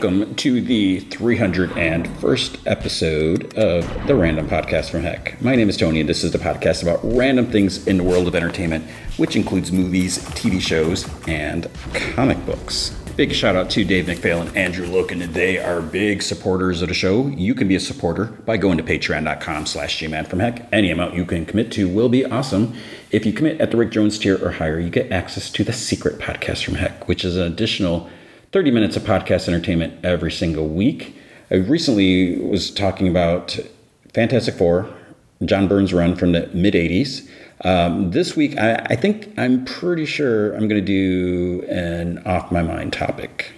Welcome to the 301st episode of the Random Podcast from Heck. My name is Tony, and this is the podcast about random things in the world of entertainment, which includes movies, TV shows, and comic books. Big shout out to Dave McPhail and Andrew Loken. They are big supporters of the show. You can be a supporter by going to patreon.com slash gman from heck. Any amount you can commit to will be awesome. If you commit at the Rick Jones tier or higher, you get access to the secret podcast from heck, which is an additional 30 minutes of podcast entertainment every single week. I recently was talking about Fantastic Four, John Byrne's run from the mid 80s. Um, this week, I, I, think I'm pretty sure I'm going to do an off my mind topic.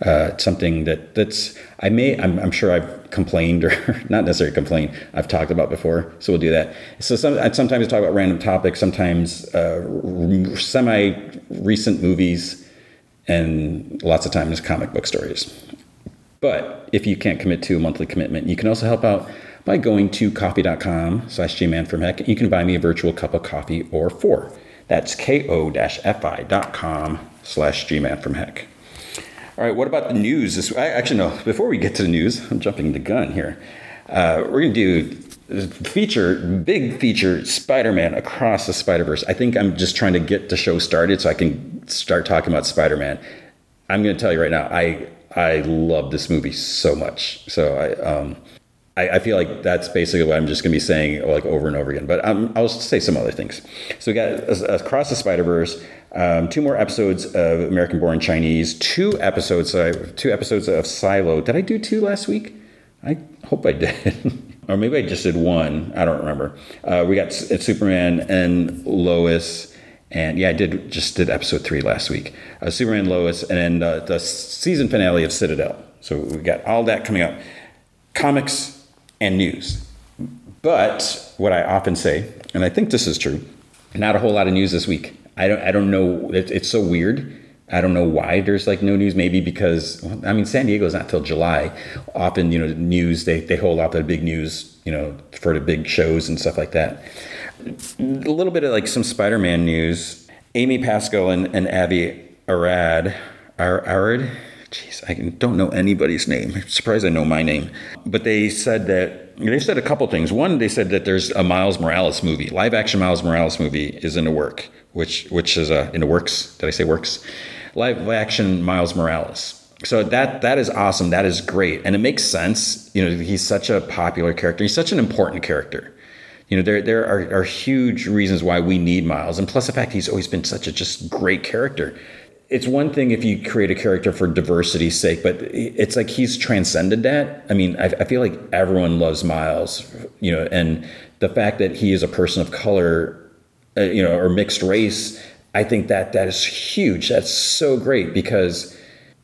Uh, something that that's I may I'm, I'm, sure I've complained or not necessarily complained I've talked about before so we'll do that so some, I sometimes talk about random topics sometimes uh, semi recent movies and lots of times comic book stories. But if you can't commit to a monthly commitment, you can also help out by going to ko-fi.com slash heck. You can buy me a virtual cup of coffee or four. That's ko-fi.com slash gman from heck. All right, what about the news? This, I, actually, no, before we get to the news, I'm jumping the gun here. Uh, we're going to do feature, big feature, Spider Man across the Spider Verse. I think I'm just trying to get the show started so I can start talking about Spider Man. I'm going to tell you right now, I I love this movie so much. So I um, I, I, feel like that's basically what I'm just going to be saying like over and over again. But um, I'll say some other things. So we got across the Spider Verse. Um, two more episodes of American Born Chinese. Two episodes. Uh, two episodes of Silo. Did I do two last week? I hope I did. or maybe I just did one. I don't remember. Uh, we got it's Superman and Lois, and yeah, I did just did episode three last week. Uh, Superman, Lois, and then uh, the season finale of Citadel. So we got all that coming up, comics and news. But what I often say, and I think this is true, not a whole lot of news this week. I don't. I don't know. It, it's so weird I don't know why there's like no news. Maybe because I mean San Diego is not till July. Often you know news they they hold out the big news you know for the big shows and stuff like that. A little bit of like some Spider-Man news. Amy Pascal and, and Avi Arad Arad. Jeez, I don't know anybody's name. I'm surprised I know my name. But they said that they said a couple things. One, they said that there's a Miles Morales movie, live action Miles Morales movie is in the work, which which is uh, in the works. Did I say works? live action Miles Morales. So that that is awesome. That is great, and it makes sense. You know, he's such a popular character. He's such an important character. You know, there there are, are huge reasons why we need Miles, and plus the fact he's always been such a just great character. It's one thing if you create a character for diversity's sake, but it's like he's transcended that. I mean, I, I feel like everyone loves Miles. You know, and the fact that he is a person of color, uh, you know, or mixed race I think that that is huge. That's so great because,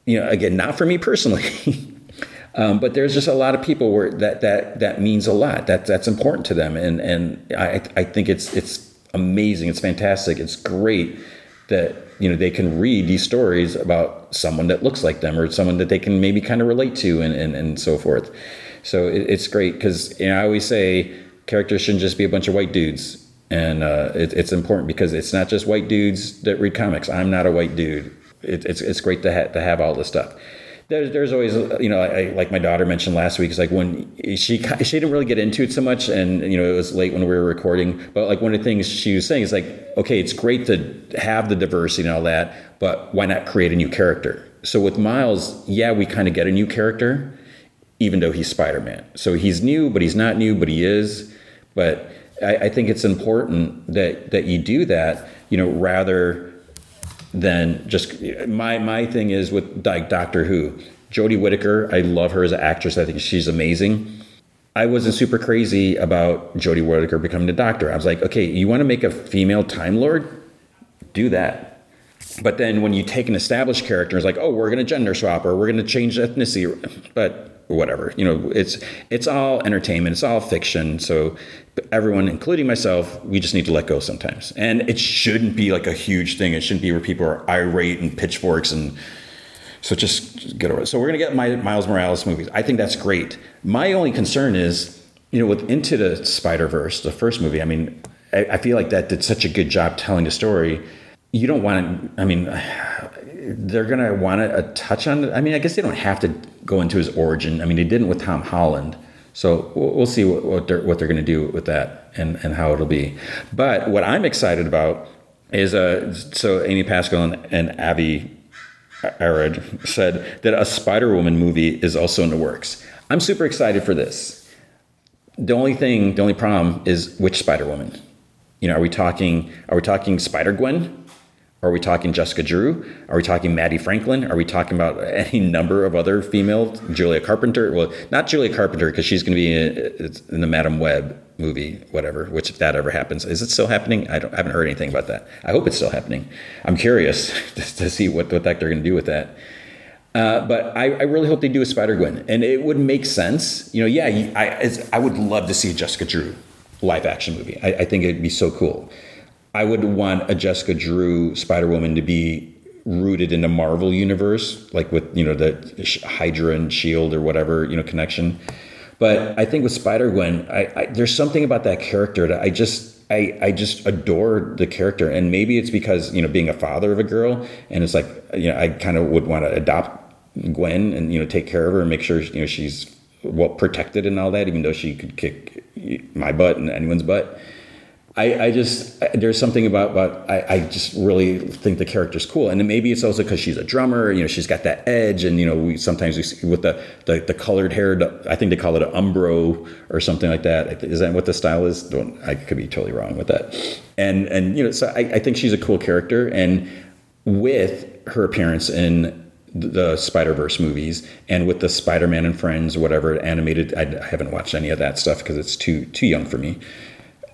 you know, again, not for me personally, um, but there's just a lot of people where that that that means a lot. That that's important to them, and and I I think it's it's amazing. It's fantastic. It's great that you know they can read these stories about someone that looks like them or someone that they can maybe kind of relate to and and, and so forth. So it, it's great because you know I always say characters shouldn't just be a bunch of white dudes and uh, it, it's important because it's not just white dudes that read comics. I'm not a white dude. It, it's it's great to ha- to have all this stuff. There's there's always you know I, like my daughter mentioned last week. It's like when she she didn't really get into it so much, and you know it was late when we were recording. But like one of the things she was saying is like, okay, it's great to have the diversity and all that, but why not create a new character? So with Miles, yeah, we kind of get a new character, even though he's Spider Man. So he's new, but he's not new, but he is. But I, I think it's important that that you do that, you know, rather than just my my thing is with like Doctor Who. Jodie Whittaker, I love her as an actress. I think she's amazing. I wasn't super crazy about Jodie Whittaker becoming a doctor. I was like, okay, you want to make a female Time Lord? Do that. But then when you take an established character, it's like, oh, we're going to gender swap or we're going to change ethnicity. But whatever. You know, it's it's all entertainment. It's all fiction. So everyone, including myself, we just need to let go sometimes. And it shouldn't be like a huge thing. It shouldn't be where people are irate and pitchforks and. So just get over it. So we're gonna get my Miles Morales movies. I think that's great. My only concern is, you know, with Into the Spider Verse, the first movie. I mean, I, I feel like that did such a good job telling the story. You don't want to. I mean, they're gonna want to touch on. it. I mean, I guess they don't have to go into his origin. I mean, they didn't with Tom Holland, so we'll, see what, what they're what they're gonna do with that and and how it'll be. But what I'm excited about is uh, so Amy Pascal and, and Avi Arad said that a Spider Woman movie is also in the works. I'm super excited for this. The only thing, the only problem is which Spider Woman. You know, are we talking? Are we talking Spider Gwen? Are we talking Jessica Drew? Are we talking Maddie Franklin? Are we talking about any number of other female? Julia Carpenter? Well, not Julia Carpenter because she's going to be in, the Madam Web movie, whatever. Which, if that ever happens, is it still happening? I, don't, I haven't heard anything about that. I hope it's still happening. I'm curious to see what, what the heck they're going to do with that. Uh, but I, I, really hope they do a Spider Gwen, and it would make sense. You know, yeah, I, I would love to see Jessica Drew live action movie. I, I think it'd be so cool. I would want a Jessica Drew Spider Woman to be rooted in the Marvel universe, like with you know the Hydra and Shield or whatever you know connection. But I think with Spider Gwen, I, I, there's something about that character that I just I, I just adore the character, and maybe it's because you know being a father of a girl, and it's like you know I kind of would want to adopt Gwen and you know take care of her and make sure you know she's well protected and all that, even though she could kick my butt and anyone's butt. I, I just there's something about but I, I just really think the character's cool, and maybe it's also because she's a drummer. You know, she's got that edge, and you know, we sometimes we see with the the, the colored hair. I think they call it an umbro or something like that. Is that what the style is? Don't, I could be totally wrong with that. And and you know, so I, I think she's a cool character, and with her appearance in the Spider Verse movies and with the Spider Man and Friends, whatever animated. I, I haven't watched any of that stuff because it's too too young for me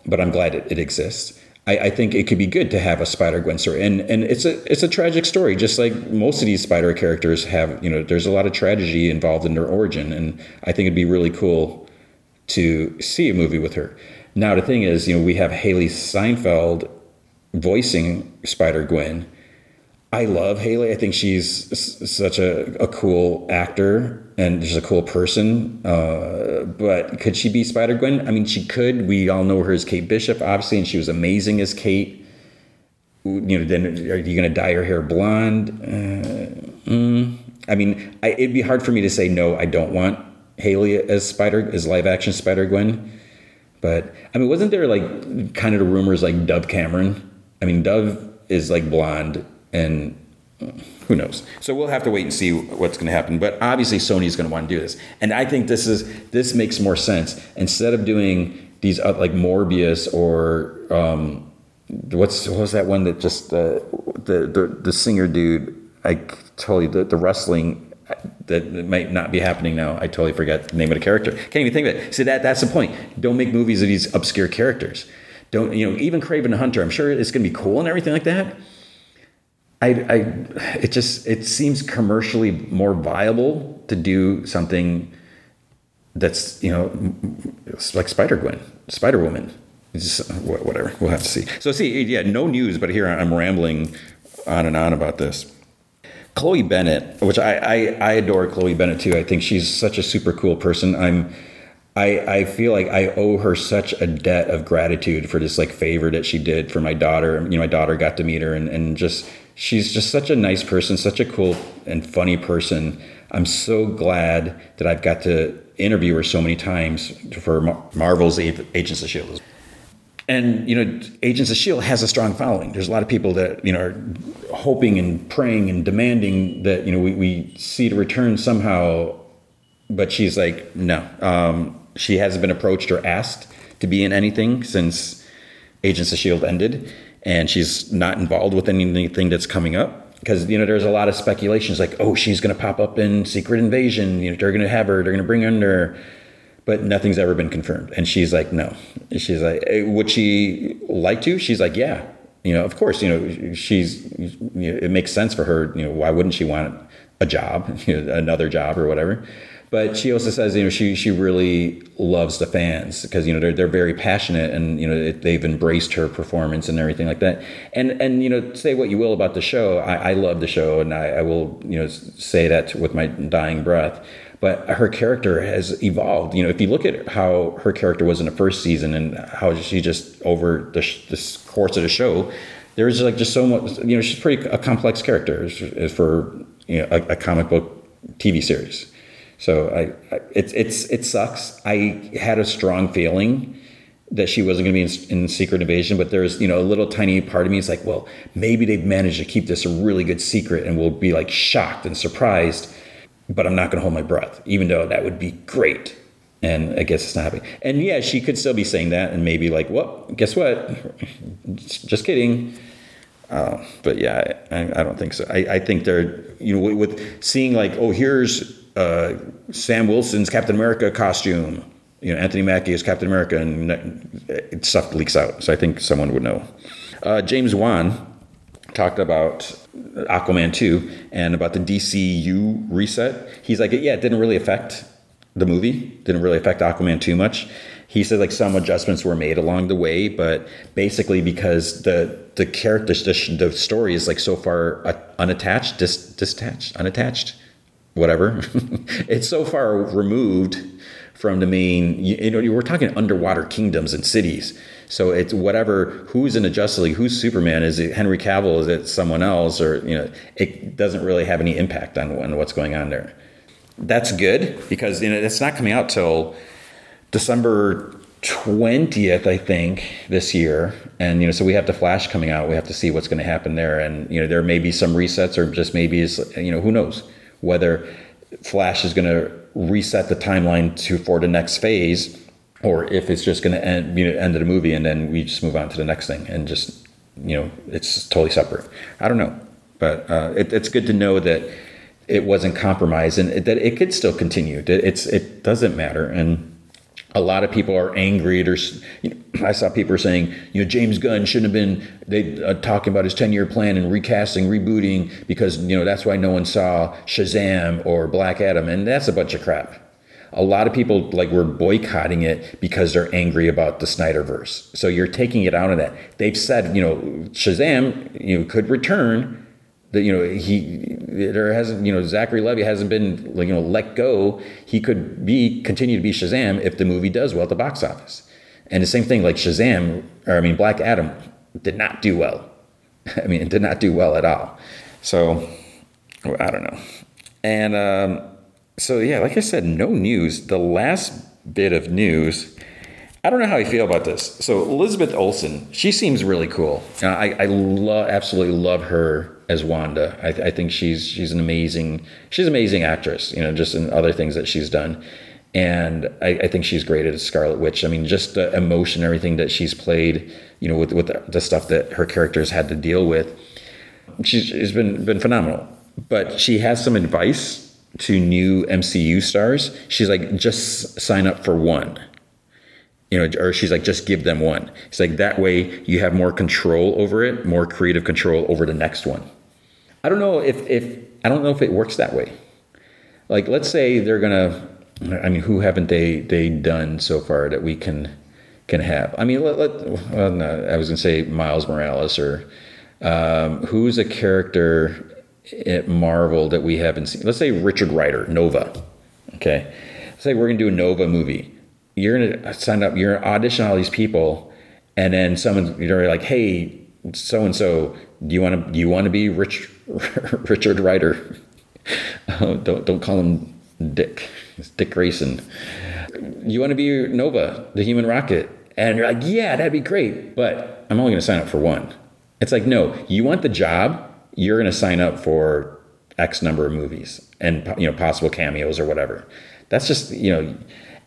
but I'm glad it, it exists. I, I, think it could be good to have a Spider Gwen story, and and it's a it's a tragic story, just like most of these Spider characters have. You know, there's a lot of tragedy involved in their origin, and I think it'd be really cool to see a movie with her. Now the thing is, you know, we have Hailee Steinfeld voicing Spider Gwen, I love Hailee. I think she's such a, a cool actor and just a cool person. Uh, but could she be Spider Gwen? I mean, she could. We all know her as Kate Bishop, obviously, and she was amazing as Kate. You know, then are you going to dye her hair blonde? Uh, mm, I mean, I, it'd be hard for me to say no. I don't want Hailee as Spider as live action Spider Gwen. But I mean, wasn't there like kind of rumors like Dove Cameron? I mean, Dove is like blonde and who knows? So we'll have to wait and see what's going to happen. But obviously, Sony's going to want to do this, and I think this is this makes more sense instead of doing these uh, like Morbius or um, what's what was that one that just uh, the the the singer dude? I totally the, the wrestling that might not be happening now. I totally forgot the name of the character. Can't even think of it. See that that's the point. Don't make movies of these obscure characters. Don't you know? Even Kraven the Hunter. I'm sure it's going to be cool and everything like that I, I, it just it seems commercially more viable to do something that's you know like Spider Gwen, Spider Woman. Just uh, whatever. We'll have to see. So see, yeah, no news, but here I'm rambling on and on about this. Chloe Bennet, which I, I, I adore Chloe Bennet too. I think she's such a super cool person. I'm I, I feel like I owe her such a debt of gratitude for this like favor that she did for my daughter. You know, my daughter got to meet her and, and just she's just such a nice person, such a cool and funny person. I'm so glad that I've got to interview her so many times for Marvel's Agents of Shield. And you know, Agents of Shield has a strong following. There's a lot of people that you know are hoping and praying and demanding that you know we, we see the return somehow. But she's like, no. Um, she hasn't been approached or asked to be in anything since Agents of Shield ended and she's not involved with anything that's coming up. Because you know there's a lot of speculations like oh she's going to pop up in secret invasion you know they're going to have her they're going to bring her under but nothing's ever been confirmed. And she's like no. She's like eh, would she like to? She's like yeah. You know of course you know she's you know, it makes sense for her you know why wouldn't she want a job you know, another job or whatever but she also says, you know, she she really loves the fans because you know they're they're very passionate and you know it, they've embraced her performance and everything like that. And and you know, say what you will about the show, I, I love the show and I, I will you know say that with my dying breath but her character has evolved. You know, if you look at how her character was in the first season and how she just over the, the course of the show there's like just so much. You know, she's pretty a complex character for you know a, a comic book TV series. So I, I it's it's it sucks. I had a strong feeling that she wasn't going to be in, in, Secret Invasion, but there's you know a little tiny part of me is like, well, maybe they've managed to keep this a really good secret, and we'll be like shocked and surprised. But I'm not going to hold my breath, even though that would be great. And I guess it's not happening. And yeah, she could still be saying that, and maybe like, well, guess what? Just kidding. Uh, but yeah, I, I, don't think so. I, I think they're you know with seeing like, oh, here's uh, Sam Wilson's Captain America costume you know, Anthony Mackie is Captain America, and stuff leaks out. So I think someone would know. Uh, James Wan talked about Aquaman 2 and about the DCU reset. He's like, yeah, it didn't really affect the movie, didn't really affect Aquaman too much. He said like some adjustments were made along the way, but basically because the the characters, the, the story is like so far unattached, dis, disattached, unattached, whatever. it's so far removed from the main you, know we're talking underwater kingdoms and cities. So it's whatever who's in the justice league who's superman? Is it henry cavill? Is it someone else? Or you know it doesn't really have any impact on, on what's going on there. That's good because you know it's not coming out till december 20th i think this year. And you know so we have the flash coming out. We have to see what's going to happen there. And you know there may be some resets or just maybe you know who knows whether flash is going to reset the timeline to for the next phase, or if it's just going to end you know, end of the movie and then we just move on to the next thing and just you know it's totally separate. I don't know, but uh, it, it's good to know that it wasn't compromised and that it could still continue. It's it doesn't matter and a lot of people are angry. There's, you know, I saw people saying, you know, James Gunn shouldn't have been they uh, talking about his 10 year plan and recasting, rebooting because you know that's why no one saw Shazam or Black Adam, and that's a bunch of crap. A lot of people like were boycotting it because they're angry about the Snyderverse. So you're taking it out of that. They've said, you know, Shazam, you know, could return, that you know he there hasn't you know Zachary Levi hasn't been like you know let go. He could be continue to be Shazam if the movie does well at the box office. And the same thing like Shazam or I mean Black Adam did not do well. I mean it did not do well at all. So I don't know. And um, so yeah, like I said, no news. The last bit of news. I don't know how I feel about this. So Elizabeth Olsen, she seems really cool. I, I love, absolutely love her as Wanda. I, I, think she's she's an amazing she's an amazing actress. You know, just in other things that she's done, and I, I think she's great as Scarlet Witch. I mean, just the emotion, everything that she's played. You know, with with the, the stuff that her characters had to deal with, she's, she's been been phenomenal. But she has some advice to new MCU stars. She's like, just sign up for one you know, or she's like, just give them one. It's like that way you have more control over it, more creative control over the next one. I don't know if if I don't know if it works that way. Like, let's say they're gonna. I mean, who haven't they they done so far that we can can have? I mean, let, let well, no, I was gonna say Miles Morales or um, who's a character at Marvel that we haven't seen. Let's say Richard Rider, Nova. Okay, let's say we're gonna do a Nova movie you're gonna sign up, you're gonna audition all these people, and then someone you're like, hey, so and so, do you want to you want to be Rich Richard Rider? Oh, don't don't call him Dick. It's Dick Grayson. You want to be Nova, the human rocket? And you're like, yeah, that'd be great, but I'm only going to sign up for one. It's like, no, you want the job, you're going to sign up for X number of movies and you know possible cameos or whatever. That's just you know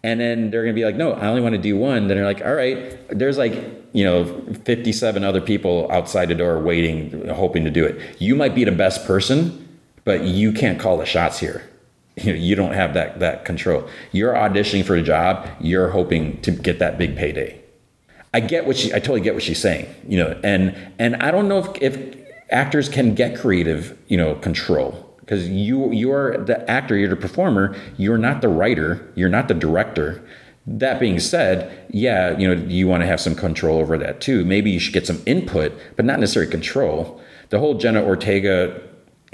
and then they're to be like, no, I only want to do one. Then they're like, all right, there's like, you know, 57 other people outside the door waiting, hoping to do it. You might be the best person, but you can't call the shots here. You know, you don't have that, that control. You're auditioning for a job. You're hoping to get that big payday. I get what she, I totally get what she's saying, you know, and, and I don't know if, if actors can get creative, you know, control because you you're the actor, you're the performer, you're not the writer, you're not the director. That being said, yeah, you know, you want to have some control over that too. Maybe you should get some input, but not necessarily control. The whole Jenna Ortega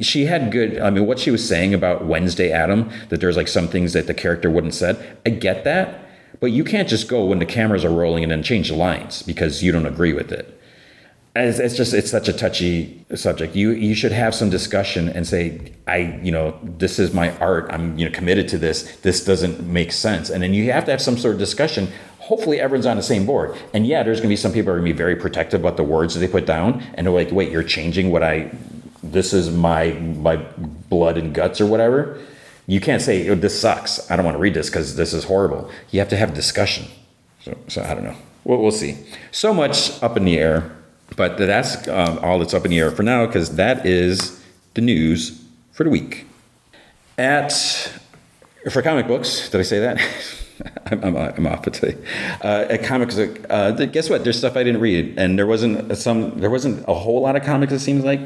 she had good i mean what she was saying about wednesday adam that there's like some things that the character wouldn't said i get that but you can't just go when the cameras are rolling and then change the lines because you don't agree with it it's, it's just it's such a touchy subject. You you should have some discussion and say, I you know this is my art. I'm you know committed to this. This doesn't make sense, and then you have to have some sort of discussion. Hopefully, everyone's on the same board. And yeah, there's to be some people are to be very protective about the words that they put down, and they're like, wait, you're changing what I. This is my my blood and guts or whatever. You can't say oh, this sucks. I don't want to read this because this is horrible. You have to have discussion. So, so I don't know. We'll, we'll see. So much up in the air but that's um, all that's up in the air for now because that is the news for the week. At for comic books, did I say that? I'm, I'm, I'm, off today. Uh, at comics, uh, guess what? There's stuff I didn't read, and there wasn't some. There wasn't a whole lot of comics. It seems like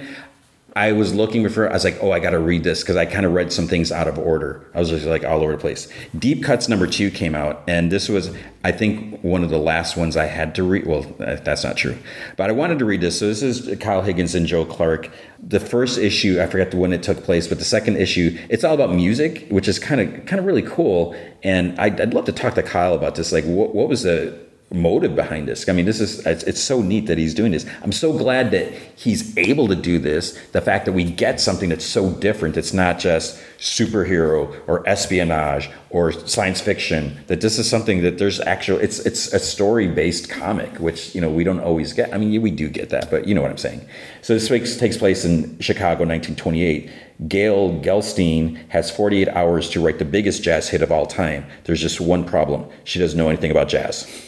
I was looking before. I was like, oh, I got to read this because I kind of read some things out of order. I was just like all over the place. Deep Cuts number two came out, and this was, I think, one of the last ones I had to read. Well, uh, that's not true, but I wanted to read this. So this is Kyle Higgins and Joe Clark. The first issue, I forget when it took place, but the second issue, it's all about music, which is kind of kind of really cool. And I'd, I'd love to talk to Kyle about this. Like, what, what was the motive behind this. I mean, this is it's, it's, so neat that he's doing this. I'm so glad that he's able to do this. The fact that we get something that's so different. It's not just superhero or espionage or science fiction. That this is something that there's actual. It's it's a story based comic, which you know we don't always get. I mean, we do get that, but you know what I'm saying. So this takes place in Chicago, 1928. Gail Gelstein has 48 hours to write the biggest jazz hit of all time. There's just one problem. She doesn't know anything about jazz.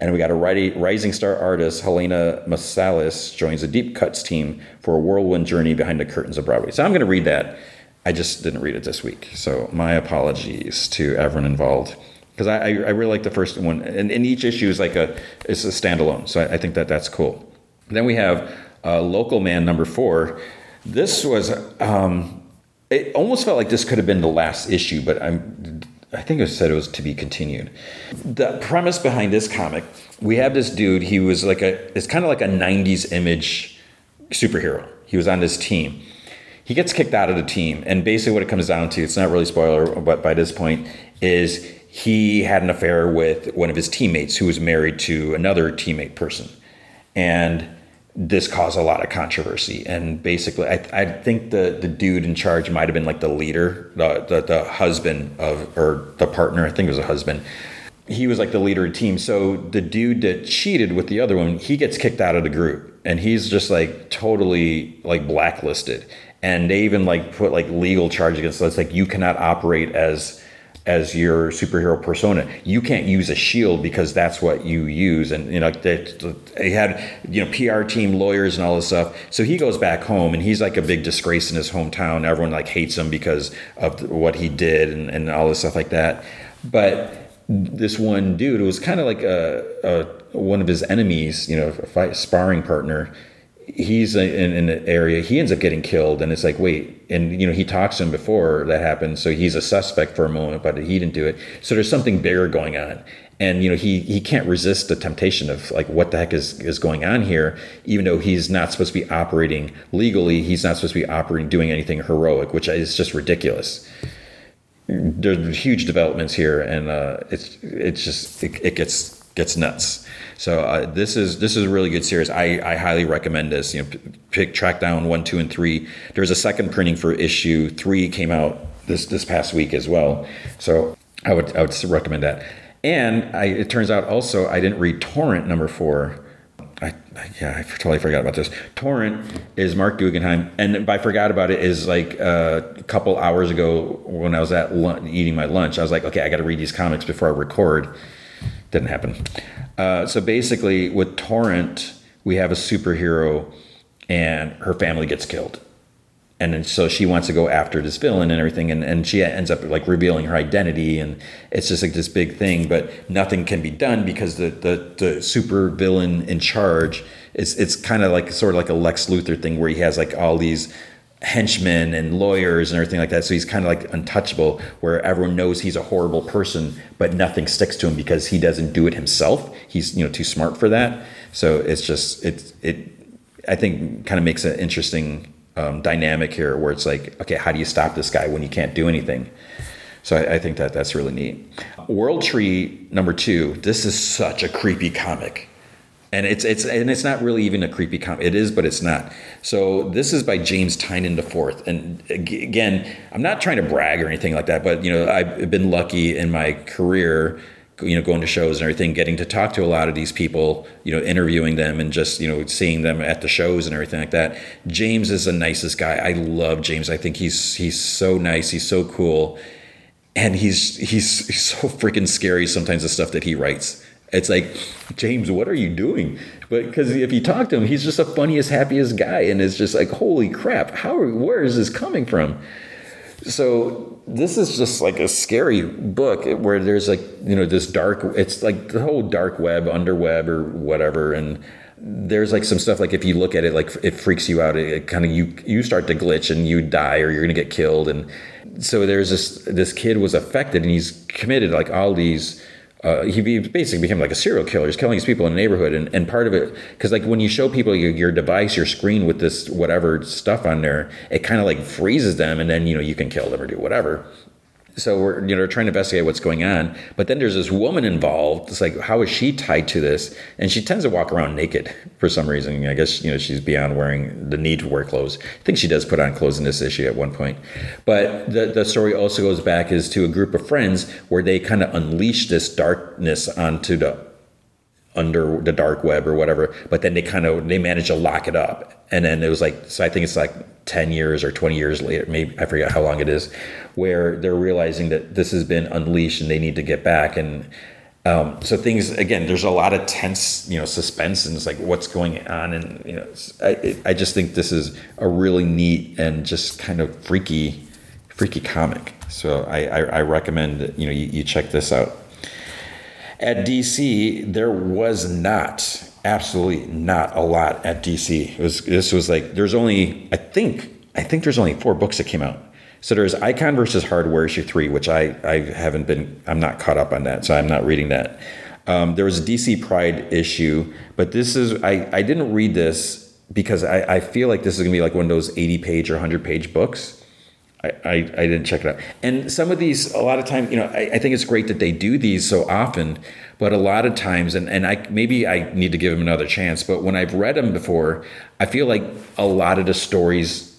And we got a rising star artist, Helena Masalis, joins the Deep Cuts team for a whirlwind journey behind the curtains of Broadway. So I'm going to read that. I just didn't read it this week. So my apologies to everyone involved. Because I, I, really like the first one. And, and, each issue is like a, it's a standalone. So I, I think that that's cool. Then we have uh, Local Man number four. This was, um, it almost felt like this could have been the last issue, but I'm I think it said it was to be continued. The premise behind this comic, we have this dude. He was like a, it's kind of like a '90s image superhero. He was on this team. He gets kicked out of the team, and basically what it comes down to, it's not really spoiler, but by this point, is he had an affair with one of his teammates who was married to another teammate person, and this caused a lot of controversy. And basically, I, I think the, the dude in charge might have been like the leader, the, the, the husband of, or the partner, I think it was a husband. He was like the leader of the team. So the dude that cheated with the other one, he gets kicked out of the group and he's just like totally like blacklisted. And they even like put like legal charge against us. Like you cannot operate as as your superhero persona. You can't use a shield because that's what you use. And you know, they, they, had you know PR team, lawyers, and all this stuff. So he goes back home, and he's like a big disgrace in his hometown. Everyone like hates him because of what he did and, and all this stuff like that. But this one dude it was kind of like a, a, one of his enemies, you know, a fight, sparring partner he's in, in an area he ends up getting killed and it's like wait and you know he talks to him before that happens so he's a suspect for a moment but he didn't do it. So there's something bigger going on. And you know he he can't resist the temptation of like what the heck is is going on here even though he's not supposed to be operating legally he's not supposed to be operating doing anything heroic which is just ridiculous. There's huge developments here and uh, it's it's just it, it gets gets nuts so uh, this is this is a really good series. I, I highly recommend this. You know, pick track down one, two, and three. There's a second printing for issue three came out this this past week as well. So I would I would recommend that. And I, it turns out also I didn't read Torrent number four. I, yeah, I totally forgot about this. Torrent is Marc Guggenheim, and by forgot about it is like uh, a couple hours ago when I was at lunch, eating my lunch. I was like, okay, I got to read these comics before I record. Didn't happen. Uh, so basically, with Torrent, we have a superhero, and her family gets killed, and then, so she wants to go after this villain and everything, and, and she ends up like revealing her identity, and it's just like this big thing, but nothing can be done because the the, the super villain in charge is it's kind of like sort of like a Lex Luthor thing where he has like all these henchmen and lawyers and everything like that. So he's kind of like untouchable, where everyone knows he's a horrible person, but nothing sticks to him because he doesn't do it himself. He's you know too smart for that. So it's just it it I think kind of makes an interesting um, dynamic here, where it's like, okay, how do you stop this guy when you can't do anything? So I, I think that that's really neat. World Tree number two. This is such a creepy comic and it's it's and it's not really even a creepy comic. It is, but it's not. So this is by James the fourth. And again, I'm not trying to brag or anything like that, but you know, I've been lucky in my career, you know, going to shows and everything, getting to talk to a lot of these people, you know, interviewing them and just you know seeing them at the shows and everything like that. James is the nicest guy. I love James. I think he's he's so nice. He's so cool. And he's he's, he's so freaking scary sometimes the stuff that he writes it's like, James, what are you doing? But because if you talk to him, he's just the funniest, happiest guy, and it's just like, holy crap, how? Where is this coming from? So this is just like a scary book where there's like you know this dark. It's like the whole dark web, underweb, or whatever, and there's like some stuff like if you look at it like it freaks you out it, it kind of you you start to glitch and you die or you're gonna get killed and so there's this this kid was affected and he's committed like all these uh, he basically became like a serial killer. He's killing these people in the neighborhood, and, and part of it, because like when you show people your, your device, your screen with this whatever stuff on there, it kind of like freezes them, and then you know you can kill them or do whatever so we're you know trying to investigate what's going on but then there's this woman involved. It's like how is she tied to this? And she tends to walk around naked for some reason. I guess you know she's beyond wearing the need to wear clothes. I think she does put on clothes in this issue at one point. But the, the story also goes back is to a group of friends where they kind of unleash this darkness onto the under the dark web or whatever but then they kind of they manage to lock it up and then it was like so i think it's like 10 years or 20 years later, maybe I forget how long it is, where they're realizing that this has been unleashed and they need to get back. And um, so things again, there's a lot of tense, you know, suspense and it's like what's going on. And you know, I, I just think this is a really neat and just kind of freaky, freaky comic. So I, I, I recommend you know you, you check this out. At DC, there was not absolutely not a lot at DC. It was this was like there's only I think I think there's only four books that came out. So there's Icon versus Hardware issue three, which I I haven't been I'm not caught up on that, so I'm not reading that. Um, there was a DC Pride issue, but this is I I didn't read this because I, I feel like this is gonna be like one of those 80 page or 100 page books. I, I, I, didn't check it out. And some of these, a lot of time, you know, I, I, think it's great that they do these so often, but a lot of times, and, and I maybe I need to give them another chance, but when I've read them before, I feel like a lot of the stories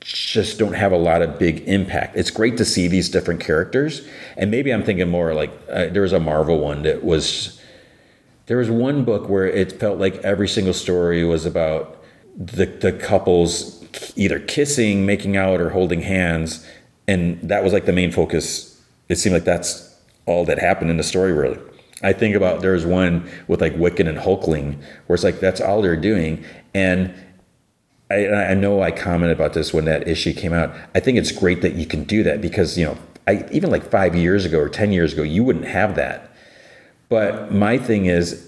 just don't have a lot of big impact. It's great to see these different characters, and maybe I'm thinking more like uh, there was a Marvel one that was. There was one book where it felt like every single story was about the the couples either kissing, making out, or holding hands, and that was like the main focus. It seemed like that's all that happened in the story, really. I think about there's one with like Wiccan and Hulkling, where it's like that's all they're doing, and I, I know I commented about this when that issue came out. I think it's great that you can do that because you know, I even like five years ago or ten years ago, you wouldn't have that. But my thing is,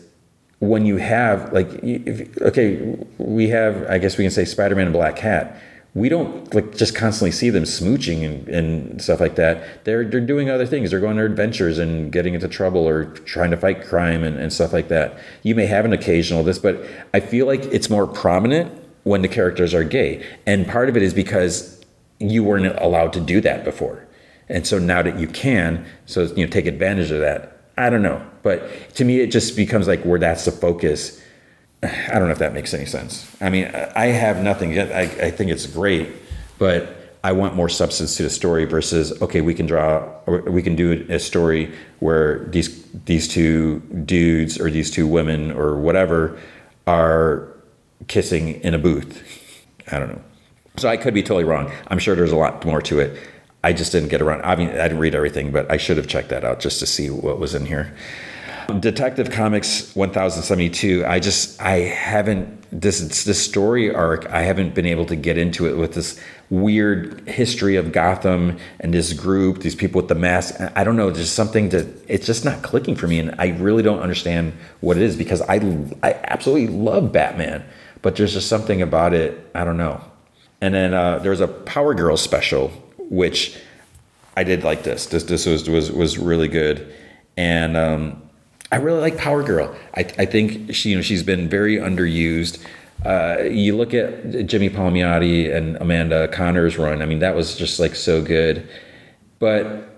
when you have like if, okay we have i guess we can say spider-man and black cat we don't like just constantly see them smooching and, and stuff like that. They're they're doing other things. They're going on adventures and getting into trouble or trying to fight crime and, and stuff like that. You may have an occasional this but i feel like it's more prominent when the characters are gay. And part of it is because you weren't allowed to do that before. And so now that you can so you know take advantage of that. I don't know. But to me, it just becomes like where that's the focus. I don't know if that makes any sense. I mean, I have nothing. I, I think it's great, but I want more substance to the story versus okay, we can draw, we can do a story where these these two dudes or these two women or whatever are kissing in a booth. I don't know. So I could be totally wrong. I'm sure there's a lot more to it. I just didn't get around. I mean, I didn't read everything, but I should have checked that out just to see what was in here. Detective Comics 1072. I just I haven't this this story arc. I haven't been able to get into it with this weird history of Gotham and this group, these people with the mask. I don't know. There's something that it's just not clicking for me, and I really don't understand what it is because I I absolutely love Batman, but there's just something about it. I don't know. And then uh, there's a Power Girl special which I did like this. This this was was was really good, and um, I really like Power Girl. I, I think she you know she's been very underused. Uh, you look at Jimmy Palmiotti and Amanda Conner's run. I mean, that was just like so good. But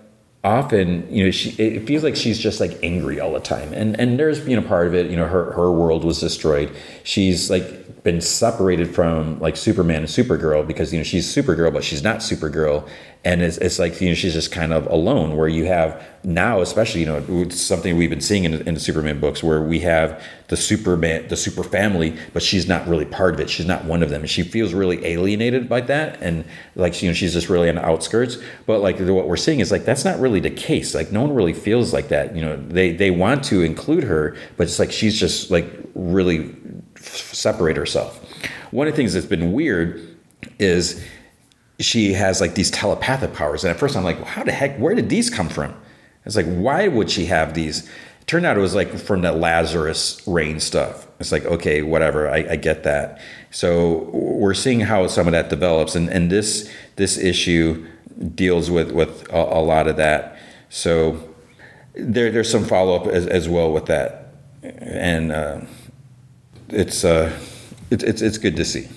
often you know she it feels like she's just like angry all the time and and there's you know part of it you know her her world was destroyed she's like been separated from like superman and supergirl because you know she's supergirl but she's not supergirl. And it's, it's like you know she's just kind of alone where you have now especially you know something we've been seeing in, in the superman books where we have the superman the super family but she's not really part of it. She's not one of them. She feels really alienated by that. And like you know she's just really on the outskirts. But like what we're seeing is like that's not really the case. Like no one really feels like that. You know they they want to include her but it's like she's just like really separate herself one of the things that's been weird is she has like these telepathic powers. And at first I'm like, well, how the heck, where did these come from? It's like, why would she have these? It turned out it was like from the Lazarus rain stuff. It's like, okay, whatever, I, I get that. So we're seeing how some of that develops. And, and this this issue deals with, with a, a lot of that. So there, there's some follow up as, as well with that. And uh, it's, uh, it, it's, it's good to see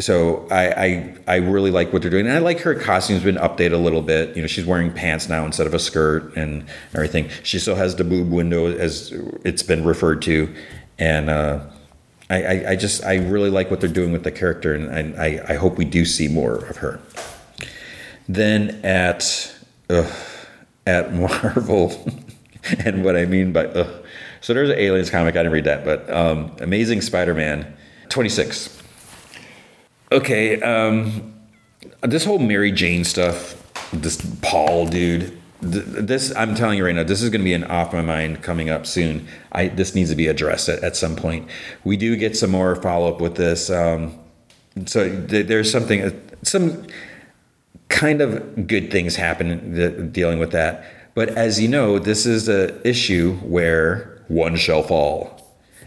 so I, I, I really like what they're doing, and I like her costume's been updated a little bit. You know, she's wearing pants now instead of a skirt and everything. She still has the boob window as it's been referred to, and uh, I, I, I, just I really like what they're doing with the character, and I, I hope we do see more of her. Then at uh, at Marvel, and what I mean by uh, so there's an aliens comic. I didn't read that, but um, Amazing Spider-Man 26 okay, um, this whole Mary Jane stuff, this Paul dude, this I'm telling you right now, this is going to be an off my mind coming up soon. I this needs to be addressed at, at some point. We do get some more follow up with this. Um, so th- there's something, uh, some kind of good things happen dealing with that. But as you know, this is an issue where one shall fall.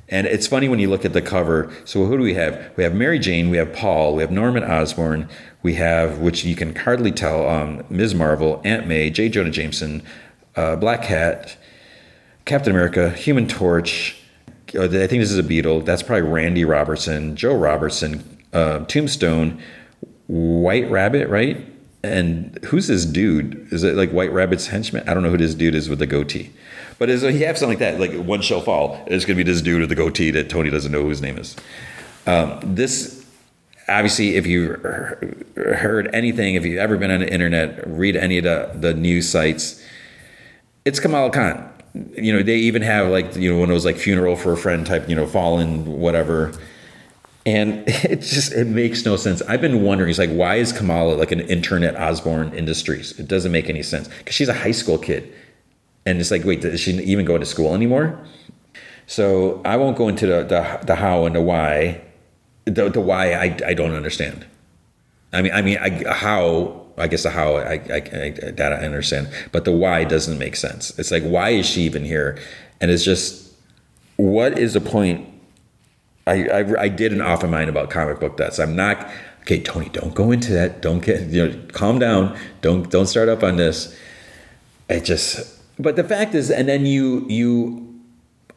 And it's funny when you look at the cover. So who do we have? We have Mary Jane, we have Paul, we have Norman Osborn, we have, which you can hardly tell, um, Ms. Marvel, Aunt May, J. Jonah Jameson, uh, Black Cat, Captain America, Human Torch. Uh, I think this is a Beetle. That's probably Randy Robertson, Joe Robertson, uh, Tombstone, White Rabbit, right? And who's this dude? Is it like White Rabbit's henchman? I don't know who this dude is with the goatee. But as he have something like that, like one shall fall, it's going to be this dude with the goatee that Tony doesn't know who his name is. Um, this, obviously, if you heard anything, if you've ever been on the internet, read any of the, the news sites, it's Kamala Khan. You know, they even have like, you know, one of those like funeral for a friend type, you know, fallen, whatever. And it just it makes no sense. I've been wondering, it's like, why is Kamala like an internet Osborn Industries? It doesn't make any sense because she's a high school kid. And it's like, wait, does she even go to school anymore? So I won't go into the, the, the how and the why. The, the why I, I don't understand. I mean, I mean, I, how I guess the how I, I, I, that I understand, but the why doesn't make sense. It's like, why is she even here? And it's just, what is the point? I, I, I did an off of mind about comic book deaths. I'm not okay, Tony. Don't go into that. Don't get you know. Calm down. Don't don't start up on this. It just but the fact is, and then you you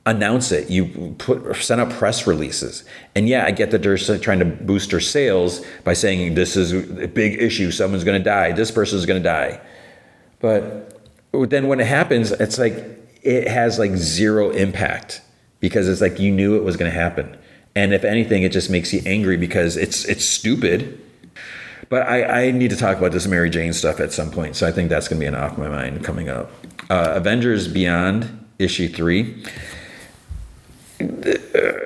announce it. You put send out press releases, and yeah, I get that they're trying to boost their sales by saying this is a big issue. Someone's going to die. This person is going to die. But then when it happens, it's like it has like zero impact because it's like you knew it was going to happen. And if anything, it just makes you angry because it's it's stupid. But I, I need to talk about this Mary Jane stuff at some point. So I think that's going to be an off my mind coming up uh, Avengers Beyond issue three.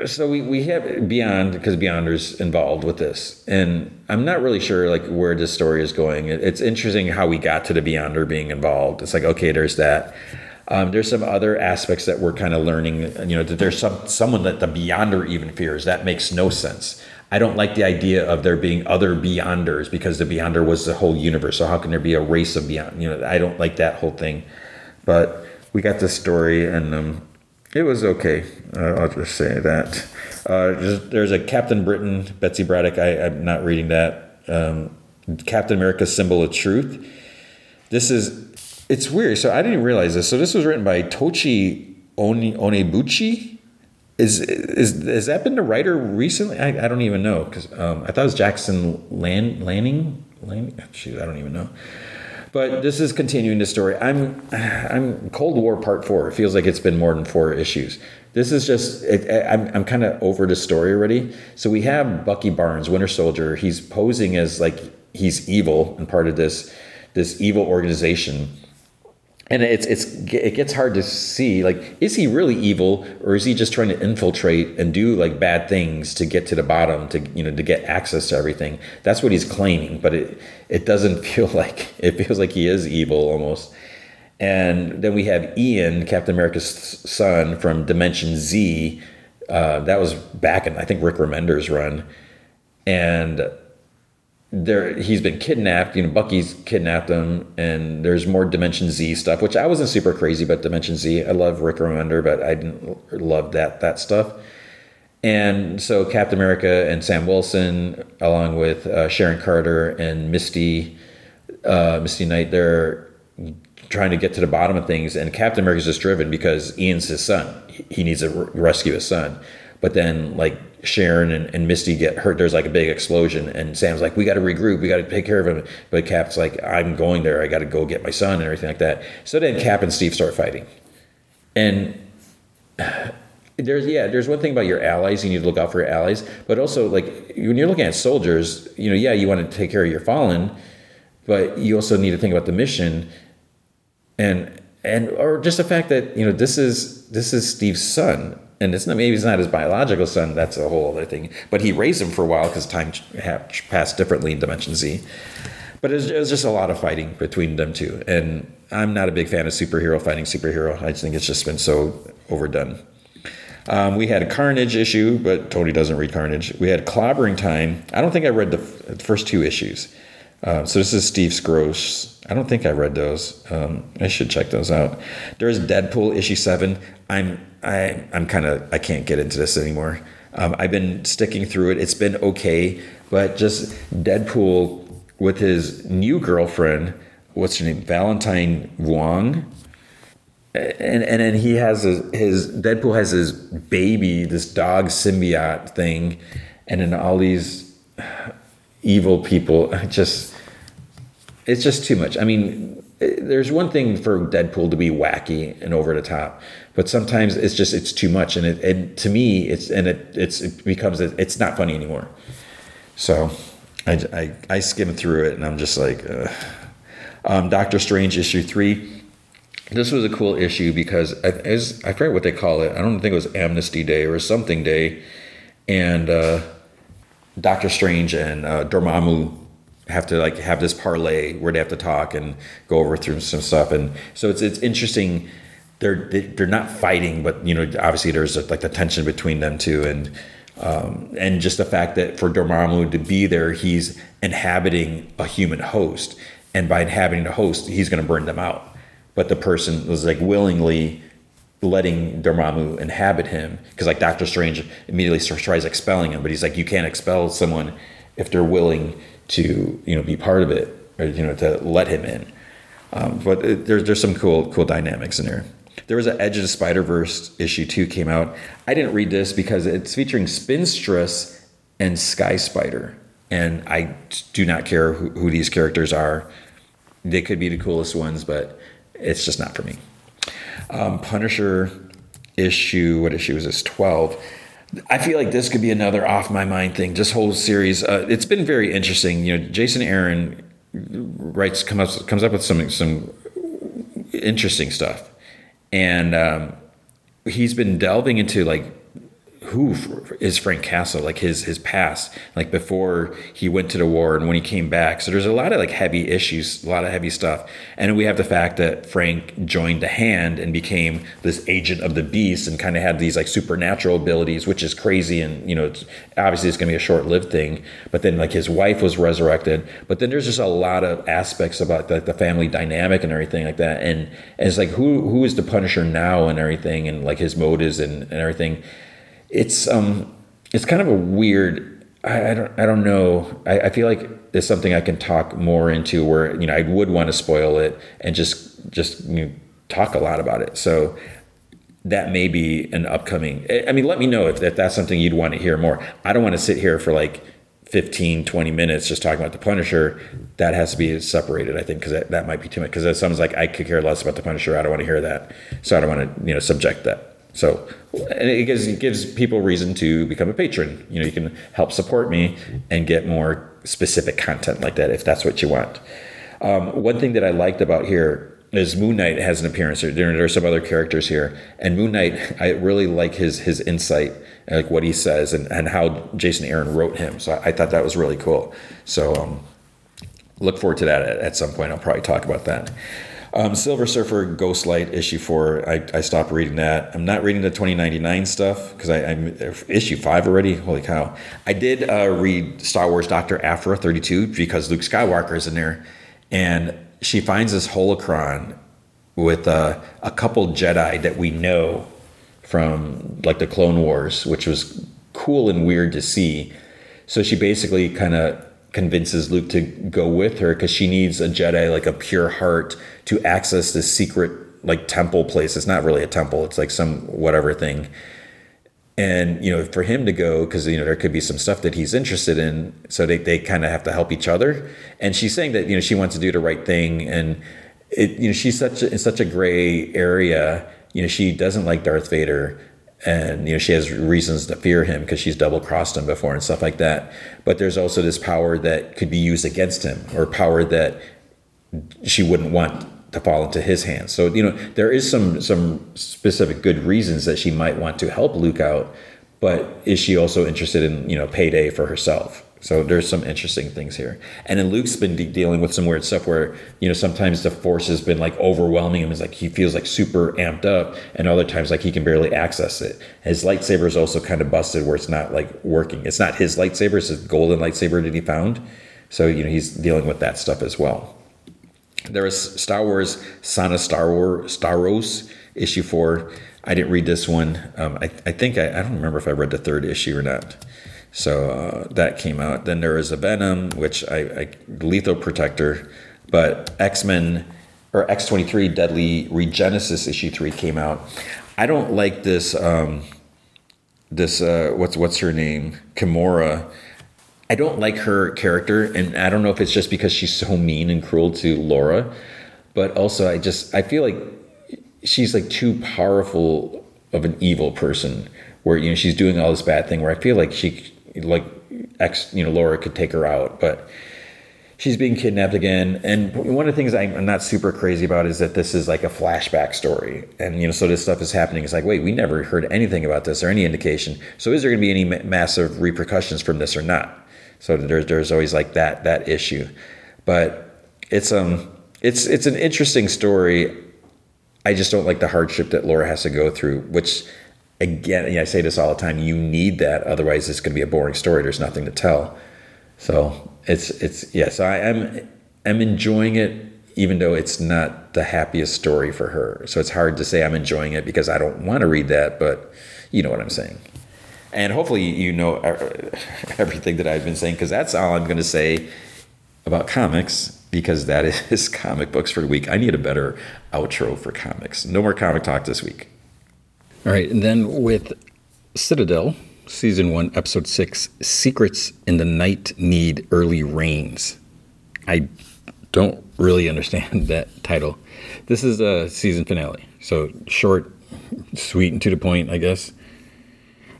So we, we have Beyond because Beyonder's involved with this, and I'm not really sure like where this story is going. It's interesting how we got to the Beyonder being involved. It's like okay, there's that. Um, there's some other aspects that we're kind of learning. You know, that there's some someone that the Beyonder even fears. That makes no sense. I don't like the idea of there being other Beyonders because the Beyonder was the whole universe. So how can there be a race of Beyond? You know, I don't like that whole thing. But we got the story, and um, it was okay. Uh, I'll just say that. Uh, there's a Captain Britain, Betsy Braddock. I, am not reading that. Um, Captain America: Symbol of Truth. This is. It's weird. So I didn't realize this. So this was written by Tochi Oni, Onyebuchi. Is is has that been the writer recently? I, I don't even know because um, I thought it was Jackson Lan, Lanning. Lanning. Shoot, I don't even know. But this is continuing the story. I'm I'm Cold War Part Four. It feels like it's been more than four issues. This is just it, I'm I'm kind of over the story already. So we have Bucky Barnes, Winter Soldier. He's posing as like he's evil and part of this this evil organization and it's it's it gets hard to see like is he really evil or is he just trying to infiltrate and do like bad things to get to the bottom to you know to get access to everything? That's what he's claiming but it it doesn't feel like it feels like he is evil almost. And then we have Ian Captain America's son from Dimension Z uh, that was back in I think Rick Remender's run. And there he's been kidnapped. You know, Bucky's kidnapped him, and there's more Dimension Z stuff, which I wasn't super crazy about Dimension Z. I love Rick Remender, but I didn't love that that stuff. And so Captain America and Sam Wilson, along with uh, Sharon Carter and Misty, uh, Misty Knight, they're trying to get to the bottom of things. And Captain America's just driven because Ian's his son. He needs to rescue his son. But then, like Sharon and, and, Misty get hurt. There's like a big explosion, and Sam's like, "We got to regroup. We got to take care of him." But Cap's like, "I'm going there. I got to go get my son and everything like that." So then Cap and Steve start fighting, and there's yeah, there's one thing about your allies. You need to look out for your allies, but also like when you're looking at soldiers, you know, yeah, you want to take care of your fallen, but you also need to think about the mission, and and or just the fact that you know this is this is Steve's son and it's not maybe he's not his biological son. That's a whole other thing. But he raised him for a while because time passed differently in Dimension Z. But it was, it was, just a lot of fighting between them two, and I'm not a big fan of superhero fighting superhero. I just think it's just been so overdone. Um, we had a Carnage issue, but Tony doesn't read Carnage. We had Clobbering Time. I don't think I read the f- first two issues. Uh, so this is Steve Skroce. I don't think I read those. Um, I should check those out. There's Deadpool issue seven. I'm I I'm kind of I can't get into this anymore. Um, I've been sticking through it. It's been okay, but just Deadpool with his new girlfriend. What's her name? Valentine Wong. And and then he has his, his Deadpool has his baby, this dog symbiote thing, and then all these evil people. Just it's just too much. I mean, there's one thing for Deadpool to be wacky and over the top, but sometimes it's just it's too much, and it and to me it's and it it's it becomes it's not funny anymore. So I I, I skimmed through it and I'm just like, um, Doctor Strange issue three. This was a cool issue because I, as, I forget what they call it. I don't think it was Amnesty Day or something day, and uh, Doctor Strange and uh, Dormammu have to like have this parlay where they have to talk and go over through some stuff and so it's it's interesting they're they're not fighting but you know obviously there's like the tension between them two and um, and just the fact that for Dormammu to be there he's inhabiting a human host and by inhabiting the host he's going to burn them out but the person was like willingly letting Dormammu inhabit him because like Doctor Strange immediately tries expelling him but he's like you can't expel someone if they're willing to you know be part of it or you know to let him in. Um, but it, there's there's some cool cool dynamics in there. There was an Edge of Spider Verse issue two came out. I didn't read this because it's featuring Spinstress and Sky Spider, and I do not care who, who these characters are. They could be the coolest ones, but it's just not for me. Um, Punisher issue, what issue is this? Twelve I feel like this could be another off my mind thing. This whole series, uh, it's been very interesting. You know, Jason Aaron writes comes up, comes up with some some interesting stuff, and um, he's been delving into like who is Frank Castle, like his his past, like before he went to the war and when he came back. So there's a lot of like heavy issues, a lot of heavy stuff, and we have the fact that Frank joined the Hand and became this agent of the Beast and kind of had these like supernatural abilities, which is crazy. And you know, it's, obviously it's going to be a short lived thing. But then like his wife was resurrected. But then there's just a lot of aspects about like the family dynamic and everything like that. And, and it's like who who is the Punisher now and everything, and like his motives and, and everything it's um it's kind of a weird I, I don't I don't know. I, I feel like it's something I can talk more into where you know I would want to spoil it and just just you know, talk a lot about it. So that may be an upcoming. I mean, let me know if, if that's something you'd want to hear more. I don't want to sit here for like 15, 20 minutes just talking about the Punisher, that has to be separated, I think, because that, that might be too much. Because someone's like, I could care less about the Punisher. I don't want to hear that. So I don't want to, you know, subject that. So, and it gives, it gives people reason to become a patron. You know, you can help support me and get more specific content like that if that's what you want. Um, one thing that I liked about here is Moon Knight has an appearance. There, there are some other characters here, and Moon Knight, I really like his his insight, like what he says, and, and how Jason Aaron wrote him. So I, thought that was really cool. So um, look forward to that at, at, some point. I'll probably talk about that. Um, Silver Surfer Ghostlight issue four. I, I stopped reading that. I'm not reading the 2099 stuff because I, am issue five already. Holy cow! I did uh, read Star Wars Doctor Aphra 32 because Luke Skywalker is in there, and she finds this holocron with uh, a couple Jedi that we know from like the Clone Wars, which was cool and weird to see. So she basically kind of convinces Luke to go with her because she needs a Jedi, like a pure heart, to access this secret like temple place. It's not really a temple; it's like some whatever thing. And you know for him to go because you know there could be some stuff that he's interested in so they, they kind of have to help each other. And she's saying that you know she wants to do the right thing and it you know she's such a, in such a gray area. You know she doesn't like darth vader and you know she has reasons to fear him because she's double crossed him before and stuff like that but there's also this power that could be used against him or power that she wouldn't want to fall into his hands. So you know there is some some specific good reasons that she might want to help Luke out, but is she also interested in you know payday for herself? So there's some interesting things here. And then Luke's been de- dealing with some weird stuff where, you know, sometimes the force has been like overwhelming him. It's like he feels like super amped up, and other times like he can barely access it. His lightsaber is also kind of busted where it's not like working. It's not his lightsaber, it's his golden lightsaber that he found. So, you know, he's dealing with that stuff as well. There is Star Wars Sana Star Wars Starros issue four. I didn't read this one. Um, I, I think I, I don't remember if I read the third issue or not. So uh, that came out. Then there was a Venom, which I, I Lethal Protector, but X Men or X twenty three Deadly Regenesis issue three came out. I don't like this. Um, this uh, what's what's her name? Kimura I don't like her character, and I don't know if it's just because she's so mean and cruel to Laura, but also I just I feel like she's like too powerful of an evil person. Where you know she's doing all this bad thing. Where I feel like she like ex you know Laura could take her out, but she's being kidnapped again. And one of the things I'm not super crazy about is that this is like a flashback story. And, you know, so this stuff is happening. It's like, wait, we never heard anything about this or any indication. So is there going to be any massive repercussions from this or not? So there's there's always like that that issue, but it's um it's it's an interesting story. I just don't like the hardship that Laura has to go through, which again, I say this all the time. You need that, otherwise it's going to be a boring story. There's nothing to tell. So it's it's yes, I am I'm enjoying it, even though it's not the happiest story for her. So it's hard to say I'm enjoying it because I don't want to read that, but you know what I'm saying and hopefully you know everything that I've been saying because that's all I'm going to say about comics because that is comic books for the week. I need a better outro for comics. No more comic talk this week. All right, and then with Citadel, season one, episode six, Secrets in the Night Need Early Rains. I don't really understand that title. This is a season finale, so short, sweet, and to the point, I guess.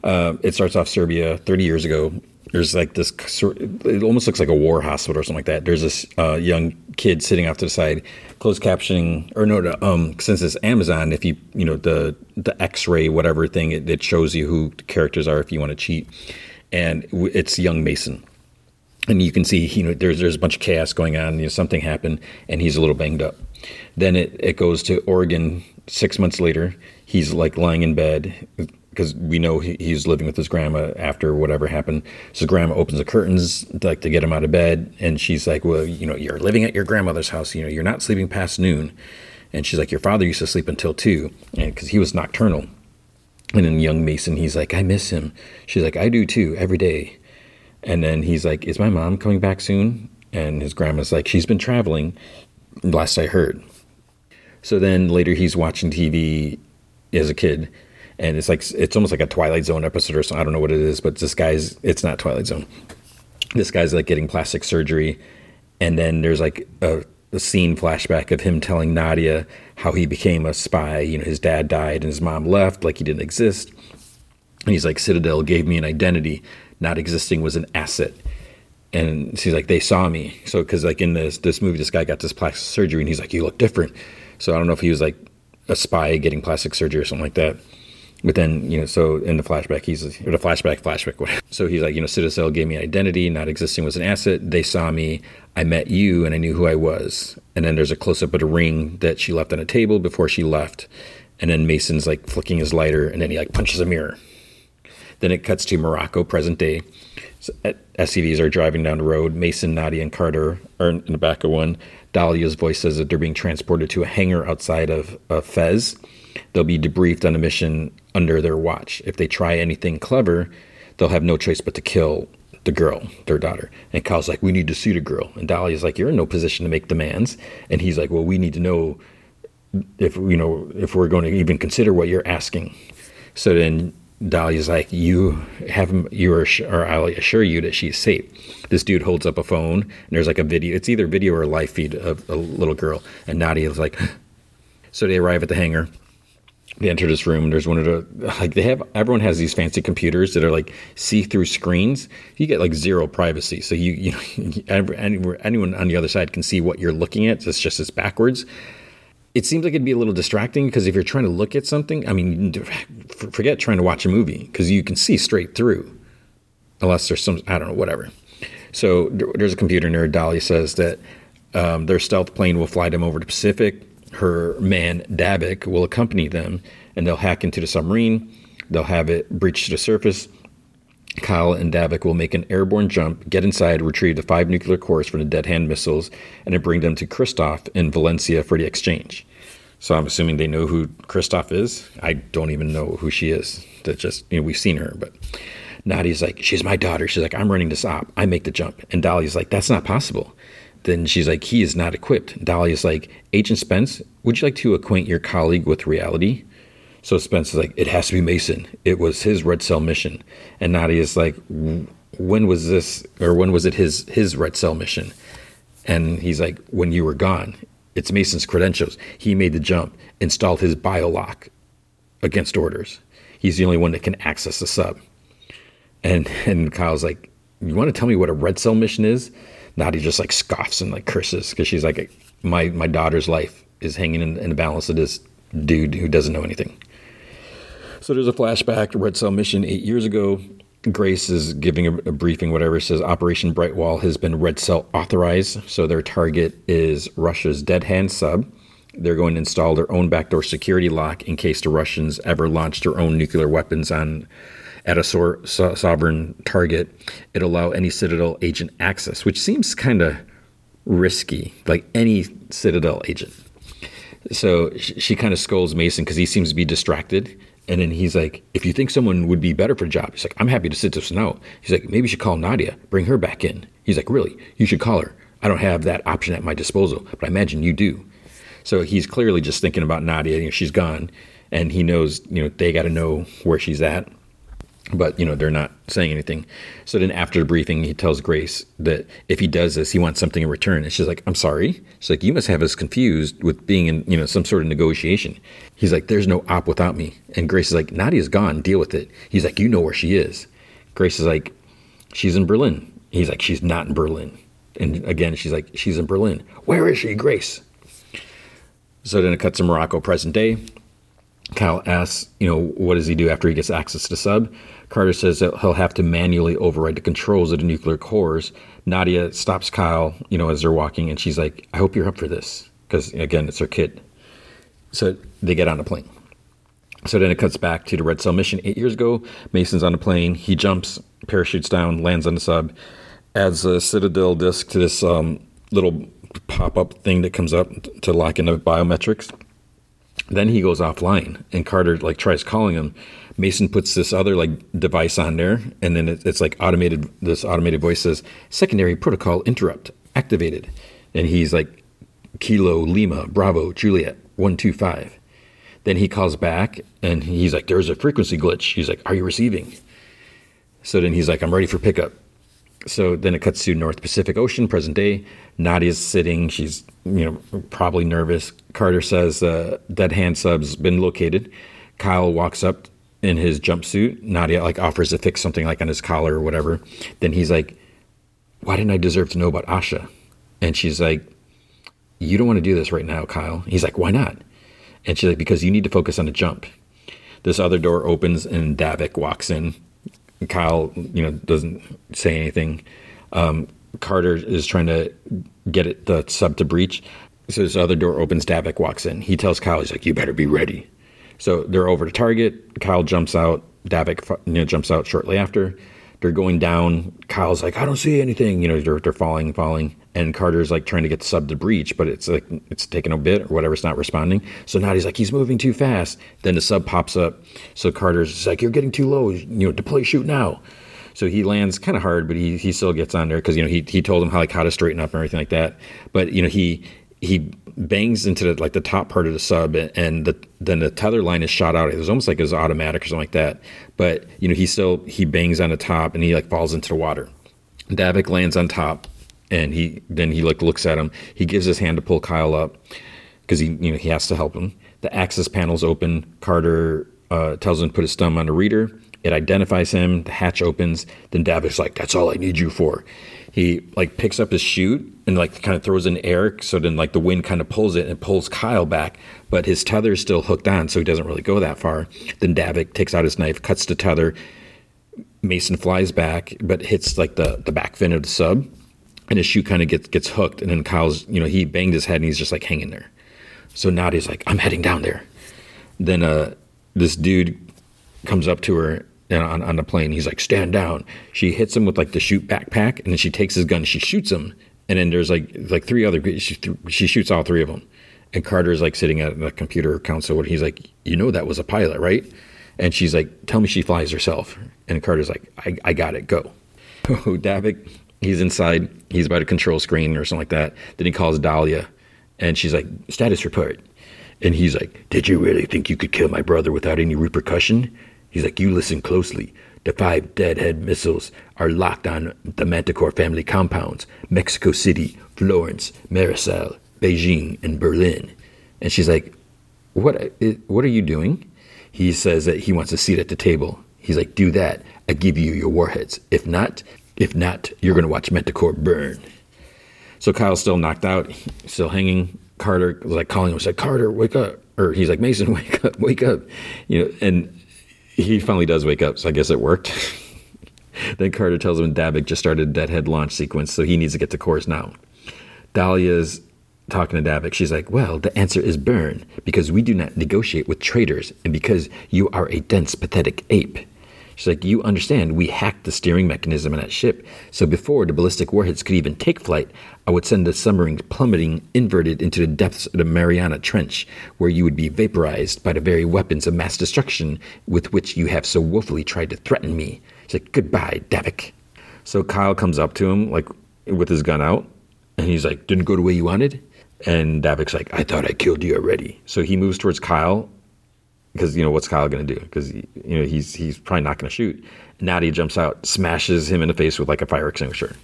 Uh, it starts off Serbia 30 years ago. There's like this, it almost looks like a war hospital or something like that. There's this uh, young kid sitting off to the side, closed captioning, or no, um, since it's Amazon, if you, you know, the the X-ray whatever thing, it, it shows you who the characters are if you want to cheat, and it's young Mason. And you can see you know there's there's a bunch of chaos going on you know something happened and he's a little banged up. Then it, it goes to oregon six months later he's like lying in bed because we know he, he's living with his grandma after whatever happened. So grandma opens the curtains like to get him out of bed, and she's like, "Well, you know, you're living at your grandmother's house. You know, you're not sleeping past noon." And she's like, "Your father used to sleep until two, and because he was nocturnal." And then young Mason, he's like, "I miss him." She's like, "I do too, every day." And then he's like, "Is my mom coming back soon?" And his grandma's like, "She's been traveling, last I heard." So then later he's watching TV as a kid and it's like it's almost like a Twilight Zone episode or something. I don't know what it is, but this guy's it's not Twilight Zone. this guy's like getting plastic surgery, and then there's like a, a scene flashback of him telling Nadia how he became a spy. You know, his dad died and his mom left, like he didn't exist. And he's like, Citadel gave me an identity. Not existing was an asset. And she's like, they saw me. So, because like in this this movie, this guy got this plastic surgery, and he's like, you look different. So I don't know if he was like a spy getting plastic surgery or something like that. But then, you know, so in the flashback, he's or the flashback, flashback, whatever. So he's like, you know, Citadel gave me identity. Not existing was an asset. They saw me. I met you, and I knew who I was. And then there's a close up of a ring that she left on a table before she left. And then Mason's like flicking his lighter, and then he like punches a mirror. Then it cuts to Morocco, present day. SUVs are driving down the road. Mason, Nadia, and Carter are in the back of one. Dahlia's voice says that they're being transported to a hangar outside of, of Fez. They'll be debriefed on a mission under their watch. If they try anything clever, they'll have no choice but to kill the girl, their daughter. And Kyle's like, We need to see the girl. And Dahlia's like, You're in no position to make demands. And he's like, Well, we need to know if you know if we're going to even consider what you're asking. So then Dahlia's like, you have you are, or I'll assure you that she's safe. This dude holds up a phone, and there's like a video. It's either video or a live feed of a little girl, and Nadia's like, so they arrive at the hangar. They enter this room. There's one of the like they have. Everyone has these fancy computers that are like see-through screens. You get like zero privacy, so you you know anyone on the other side can see what you're looking at. It's just it's backwards it seems like it'd be a little distracting because if you're trying to look at something, I mean, forget trying to watch a movie because you can see straight through, unless there's some, I don't know, whatever. So there's a computer nerd. Dahlia says that um, their stealth plane will fly them over the Pacific. Her man, Davik, will accompany them and they'll hack into the submarine. They'll have it breach to the surface. Kyle and Davik will make an airborne jump, get inside, retrieve the five nuclear cores from the dead hand missiles, and then bring them to Christoph in Valencia for the exchange. So I'm assuming they know who Christoph is. I don't even know who she is. That just you know we've seen her, but Nadia's like, she's my daughter. She's like, I'm running this op. I make the jump. And Dahlia's like, that's not possible. Then she's like, he is not equipped. Dahlia's like, Agent Spence, would you like to acquaint your colleague with reality? So Spence is like, it has to be Mason. It was his red cell mission. And Nadia's like, when was this, or when was it his his red cell mission? And he's like, when you were gone. It's Mason's credentials. He made the jump, installed his biolock against orders. He's the only one that can access the sub. And and Kyle's like, you want to tell me what a red cell mission is? Nadia just like scoffs and like curses because she's like, my my daughter's life is hanging in, in the balance of this dude who doesn't know anything. So there's a flashback to Red Cell mission eight years ago. Grace is giving a, a briefing, whatever. It says Operation Bright Wall has been Red Cell authorized. So their target is Russia's Dead Hand sub. They're going to install their own backdoor security lock in case the Russians ever launch their own nuclear weapons on at a so- so- sovereign target. It'll allow any Citadel agent access, which seems kind of risky, like any Citadel agent. So she, she kind of scolds Mason because he seems to be distracted and then he's like, if you think someone would be better for the job, he's like, I'm happy to sit this out. He's like, maybe you should call Nadia, bring her back in. He's like, really? You should call her. I don't have that option at my disposal, but I imagine you do. So he's clearly just thinking about Nadia. You know, she's gone, and he knows, you know, they got to know where she's at but you know they're not saying anything. So then after the briefing he tells grace that if he does this he wants something in return. And she's like i'm sorry. She's like you must have us confused with being in you know some sort of negotiation. He's like there's no op without me. And grace is like nadia's gone. Deal with it. He's like you know where she is. Grace is like she's in berlin. He's like she's not in berlin. And again she's like she's in berlin. Where is she grace? So then it cuts to morocco present day. Kyle asks, you know, what does he do after he gets access to sub? Carter says that he'll have to manually override the controls of the nuclear cores. Nadia stops Kyle, you know, as they're walking, and she's like, I hope you're up for this. Because, again, it's her kid. So they get on a plane. So then it cuts back to the Red Cell mission eight years ago. Mason's on a plane. He jumps, parachutes down, lands on the sub, adds a Citadel disk to this um, little pop up thing that comes up to lock in the biometrics. Then he goes offline, and Carter like tries calling him. Mason puts this other like device on there, and then it, it's like automated. This automated voice says, "Secondary protocol interrupt activated," and he's like, "Kilo Lima Bravo Juliet one two five. Then he calls back, and he's like, "There's a frequency glitch." He's like, "Are you receiving?" So then he's like, "I'm ready for pickup." so then it cuts to North Pacific Ocean, present day. Nadia's sitting. She's you know probably nervous. Carter says uh, dead hand sub's been located. Kyle walks up in his jumpsuit. Nadia like offers to fix something like on his collar or whatever. Then he's like, "Why didn't I deserve to know about Asha?" And she's like, "You don't want to do this right now, Kyle." He's like, "Why not?" And she's like, "Because you need to focus on the jump." This other door opens and Davik walks in. Kyle, you know, doesn't say anything. Um, Carter is trying to get it, the sub to breach. So this other door opens. Davik walks in. He tells Kyle, he's like, "You better be ready." So they're over to target. Kyle jumps out. Davik you know, jumps out shortly after. They're going down. Kyle's like, "I don't see anything." You know, they're, they're falling, falling. And Carter's like trying to get sub to breach, but it's like it's taking a bit or whatever. It's not responding. So now he's like, he's moving too fast. Then the sub pops up. So Carter's like, "You're getting too low. You know, deploy chute now." So he lands kind of hard, but he, he still gets on there because you know he, he told him how like how to straighten up and everything like that. But you know he he bangs into the, like the top part of the sub and the, then the tether line is shot out. It was almost like it was automatic or something like that. But you know he still he bangs on the top and he like falls into the water. Davik lands on top and he then he like looks at him. He gives his hand to pull Kyle up because he you know he has to help him. The access panel's open. Carter uh, tells him to put his thumb on the reader. It identifies him. The hatch opens. Then Davik's like, "That's all I need you for." He like picks up his chute and like kind of throws in air. So then like the wind kind of pulls it and pulls Kyle back, but his tether is still hooked on, so he doesn't really go that far. Then Davik takes out his knife, cuts the tether. Mason flies back, but hits like the the back fin of the sub, and his chute kind of gets gets hooked. And then Kyle's, you know, he banged his head and he's just like hanging there. So Nadia's like, "I'm heading down there." Then uh, this dude comes up to her on, on the plane. He's like, stand down. She hits him with like the chute backpack, and then she takes his gun. She shoots him, and then there's like like three other. She, she shoots all three of them. And Carter's like sitting at the computer console. And he's like, you know that was a pilot, right? And she's like, tell me she flies herself. And Carter's like, I, I got it. Go. Oh, Davik, he's inside. He's by the control screen or something like that. Then he calls Dahlia, and she's like, status report. And he's like, Did you really think you could kill my brother without any repercussion? He's like, You listen closely. The five dead hand missiles are locked on the Manticore family compounds Mexico City, Florence, Marseille, Beijing, and Berlin. And she's like, what, uh, what are you doing? He says that he wants a seat at the table. He's like, Do that. I give you your warheads. If not, if not, you're going to watch Manticore burn. So Kyle's still knocked out, still hanging. Carter was like calling him, like, Carter, wake up. Or he's like, Mason, wake up, wake up. You know, and he finally does wake up, so I guess it worked. then Carter tells him Davik just started a dead hand launch sequence, so he needs to get to course now. Dahlia's talking to Davik. She's like, Well, the answer is burn, because we do not negotiate with traitors, and because you are a dense, pathetic ape. She's like, You understand, we hacked the steering mechanism in that ship. So before the ballistic warheads could even take flight, I would send the submarine plummeting inverted into the depths of the Mariana Trench, where you would be vaporized by the very weapons of mass destruction with which you have so woefully tried to threaten me. She's like, Goodbye, Davik. So Kyle comes up to him, like with his gun out, and he's like, Didn't go the way you wanted? And Davik's like, I thought I killed you already. So he moves towards Kyle because you know what's Kyle going to do? Because you know he's he's probably not going to shoot. Nadia jumps out, smashes him in the face with like a fire extinguisher,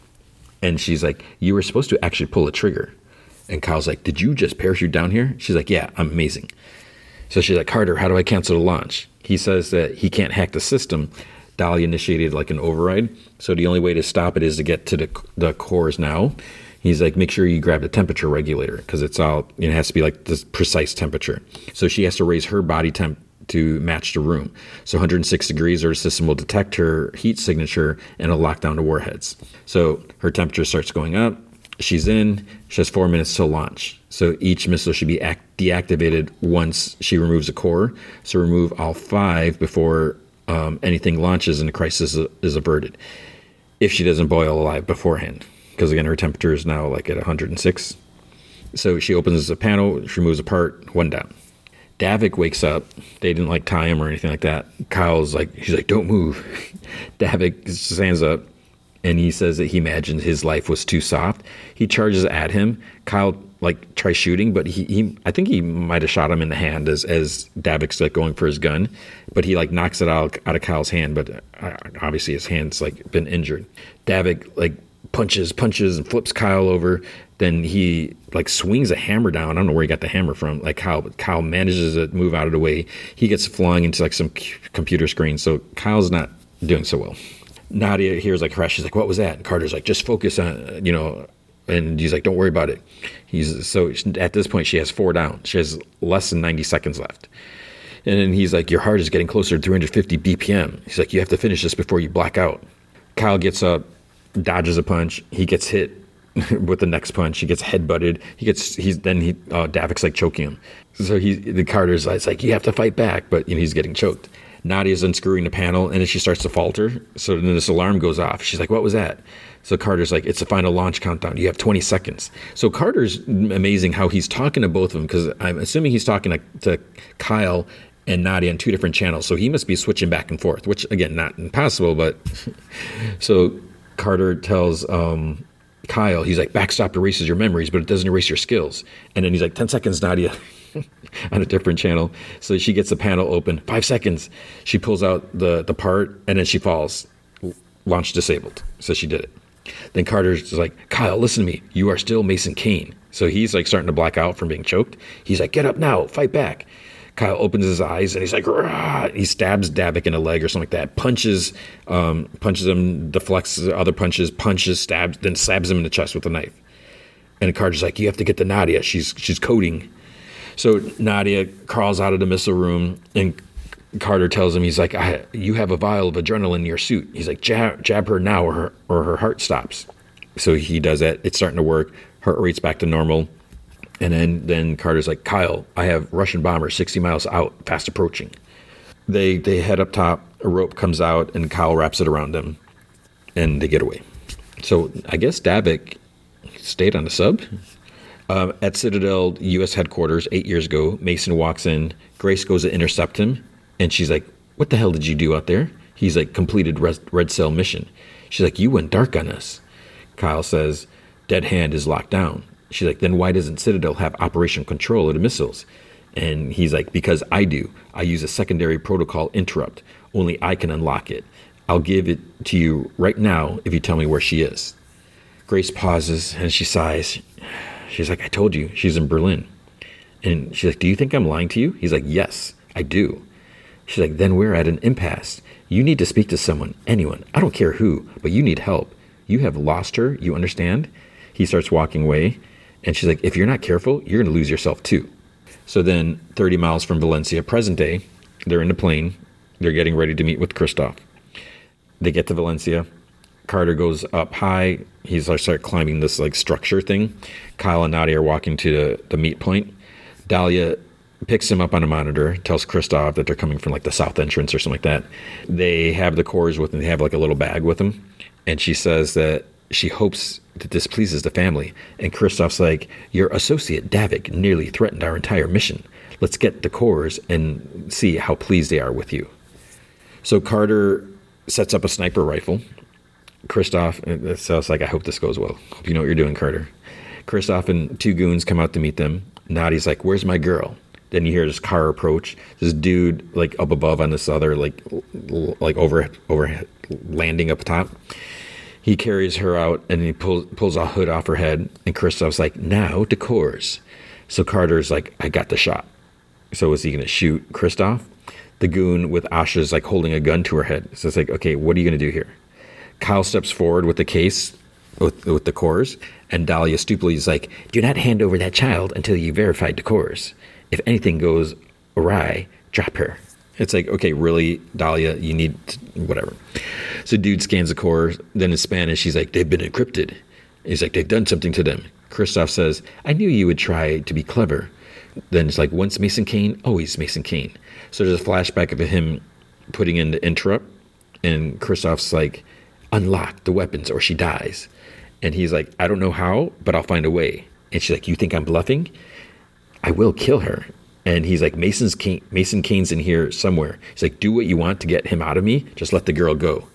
and she's like, "You were supposed to actually pull a trigger." And Kyle's like, "Did you just parachute down here?" She's like, "Yeah, I'm amazing." So she's like, "Carter, how do I cancel the launch?" He says that he can't hack the system. Dahlia initiated like an override, so the only way to stop it is to get to the the cores now. He's like, make sure you grab the temperature regulator because it's all it has to be like this precise temperature. So she has to raise her body temp to match the room. So 106 degrees, the system will detect her heat signature and it'll lock down the warheads. So her temperature starts going up. She's in. She has four minutes to launch. So each missile should be act- deactivated once she removes a core. So remove all five before um, anything launches and the crisis is, is averted. If she doesn't boil alive beforehand because again her temperature is now like at 106. So she opens the panel, she moves a part, one down. Davik wakes up. They didn't like tie him or anything like that. Kyle's like, he's like, don't move. Davik stands up and he says that he imagined his life was too soft. He charges at him. Kyle like tries shooting, but he, he I think he might have shot him in the hand as as Davik's like going for his gun, but he like knocks it out out of Kyle's hand, but uh, obviously his hand's like been injured. Davik like punches punches and flips Kyle over. Then he like swings a hammer down. I don't know where he got the hammer from. Like Kyle, Kyle manages to move out of the way. He gets flung into like some c- computer screen. So Kyle's not doing so well. Nadia hears like crash. She's like, "What was that?" And Carter's like, "Just focus on you know." And he's like, "Don't worry about it." He's so at this point she has four down. She has less than ninety seconds left. And then he's like, "Your heart is getting closer to 350 BPM." He's like, "You have to finish this before you black out." Kyle gets up, dodges a punch. He gets hit with the next punch. He gets headbutted. He gets he's then he uh, Davik's like choking him. So he the Carter's like, like you have to fight back, but you know, he's getting choked. Nadia's unscrewing the panel and then she starts to falter. So then this alarm goes off. She's like, "What was that?" So Carter's like, "It's the final launch countdown. You have 20 seconds." So Carter's amazing how he's talking to both of them because I'm assuming he's talking to, to Kyle and Nadia on two different channels. So he must be switching back and forth, which again, not impossible, but so Carter tells um, Kyle, he's like, backstop erases your memories, but it doesn't erase your skills. And then he's like, 10 seconds, Nadia, on a different channel. So she gets the panel open, five seconds. She pulls out the, the part and then she falls, launch disabled. So she did it. Then Carter's like, Kyle, listen to me. You are still Mason Kane. So he's like starting to black out from being choked. He's like, get up now, fight back. Kyle opens his eyes and he's like, Rah! he stabs Davik in the leg or something like that. Punches, um, punches him, deflects other punches, punches, stabs, then stabs him in the chest with a knife. And Carter's like, you have to get to Nadia. She's she's coding. So Nadia crawls out of the missile room and Carter tells him, he's like, you have a vial of adrenaline in your suit. He's like, jab, jab her now or her, or her heart stops. So he does that. It's starting to work. Heart rate's back to normal. And then, then Carter's like, Kyle, I have Russian bombers 60 miles out, fast approaching. They they head up top, a rope comes out, and Kyle wraps it around them, and they get away. So I guess Davik stayed on the sub. Um, at Citadel U.S. headquarters eight years ago, Mason walks in. Grace goes to intercept him, and she's like, "What the hell did you do out there?" He's like, "Completed res- red cell mission." She's like, "You went dark on us." Kyle says, "Dead hand is locked down." She's like, "Then why doesn't Citadel have operational control of the missiles?" And he's like, "Because I do. I use a secondary protocol interrupt. Only I can unlock it. I'll give it to you right now if you tell me where she is." Grace pauses and she sighs. She's like, I told you, she's in Berlin. And she's like, Do you think I'm lying to you? He's like, Yes, I do. She's like, Then we're at an impasse. You need to speak to someone, anyone. I don't care who, but you need help. You have lost her, you understand? He starts walking away. And she's like, If you're not careful, you're going to lose yourself too. So then, 30 miles from Valencia, present day, they're in the plane. They're getting ready to meet with Christoph. They get to Valencia. Carter goes up high. He's like start climbing this like structure thing. Kyle and Nadia are walking to the, the meet point. Dahlia picks him up on a monitor, tells Christoph that they're coming from like the south entrance or something like that. They have the cores with them. They have like a little bag with them, and she says that she hopes that this pleases the family. And Christoph's like, "Your associate Davik nearly threatened our entire mission. Let's get the cores and see how pleased they are with you." So Carter sets up a sniper rifle. Christoph, so it's like, I hope this goes well. Hope you know what you're doing, Carter. Christoph and two goons come out to meet them. Nadia's like, Where's my girl? Then you hear this car approach. This dude, like up above on this other, like, like over, over landing up top. He carries her out and he pulls pulls a hood off her head. And Christoph's like, Now to cores. So Carter's like, I got the shot. So is he going to shoot Christoph? The goon with Asha's like holding a gun to her head. So it's like, okay, what are you going to do here? Kyle steps forward with the case with, with the cores, and Dahlia stupidly is like, Do not hand over that child until you verified the. If anything goes awry, drop her. It's like, okay, really, Dahlia, you need whatever. So dude scans the core. Then in Spanish, he's like, They've been encrypted. He's like, They've done something to them. Christoph says, I knew you would try to be clever. Then it's like, Once Mason Kane, always Mason Kane. So there's a flashback of him putting in the interrupt, and Christoph's like, unlock the weapons or she dies. And he's like, I don't know how, but I'll find a way. And she's like, You think I'm bluffing? I will kill her. And he's like, Mason's Kane, Mason Kane's in here somewhere. He's like, Do what you want to get him out of me. Just let the girl go.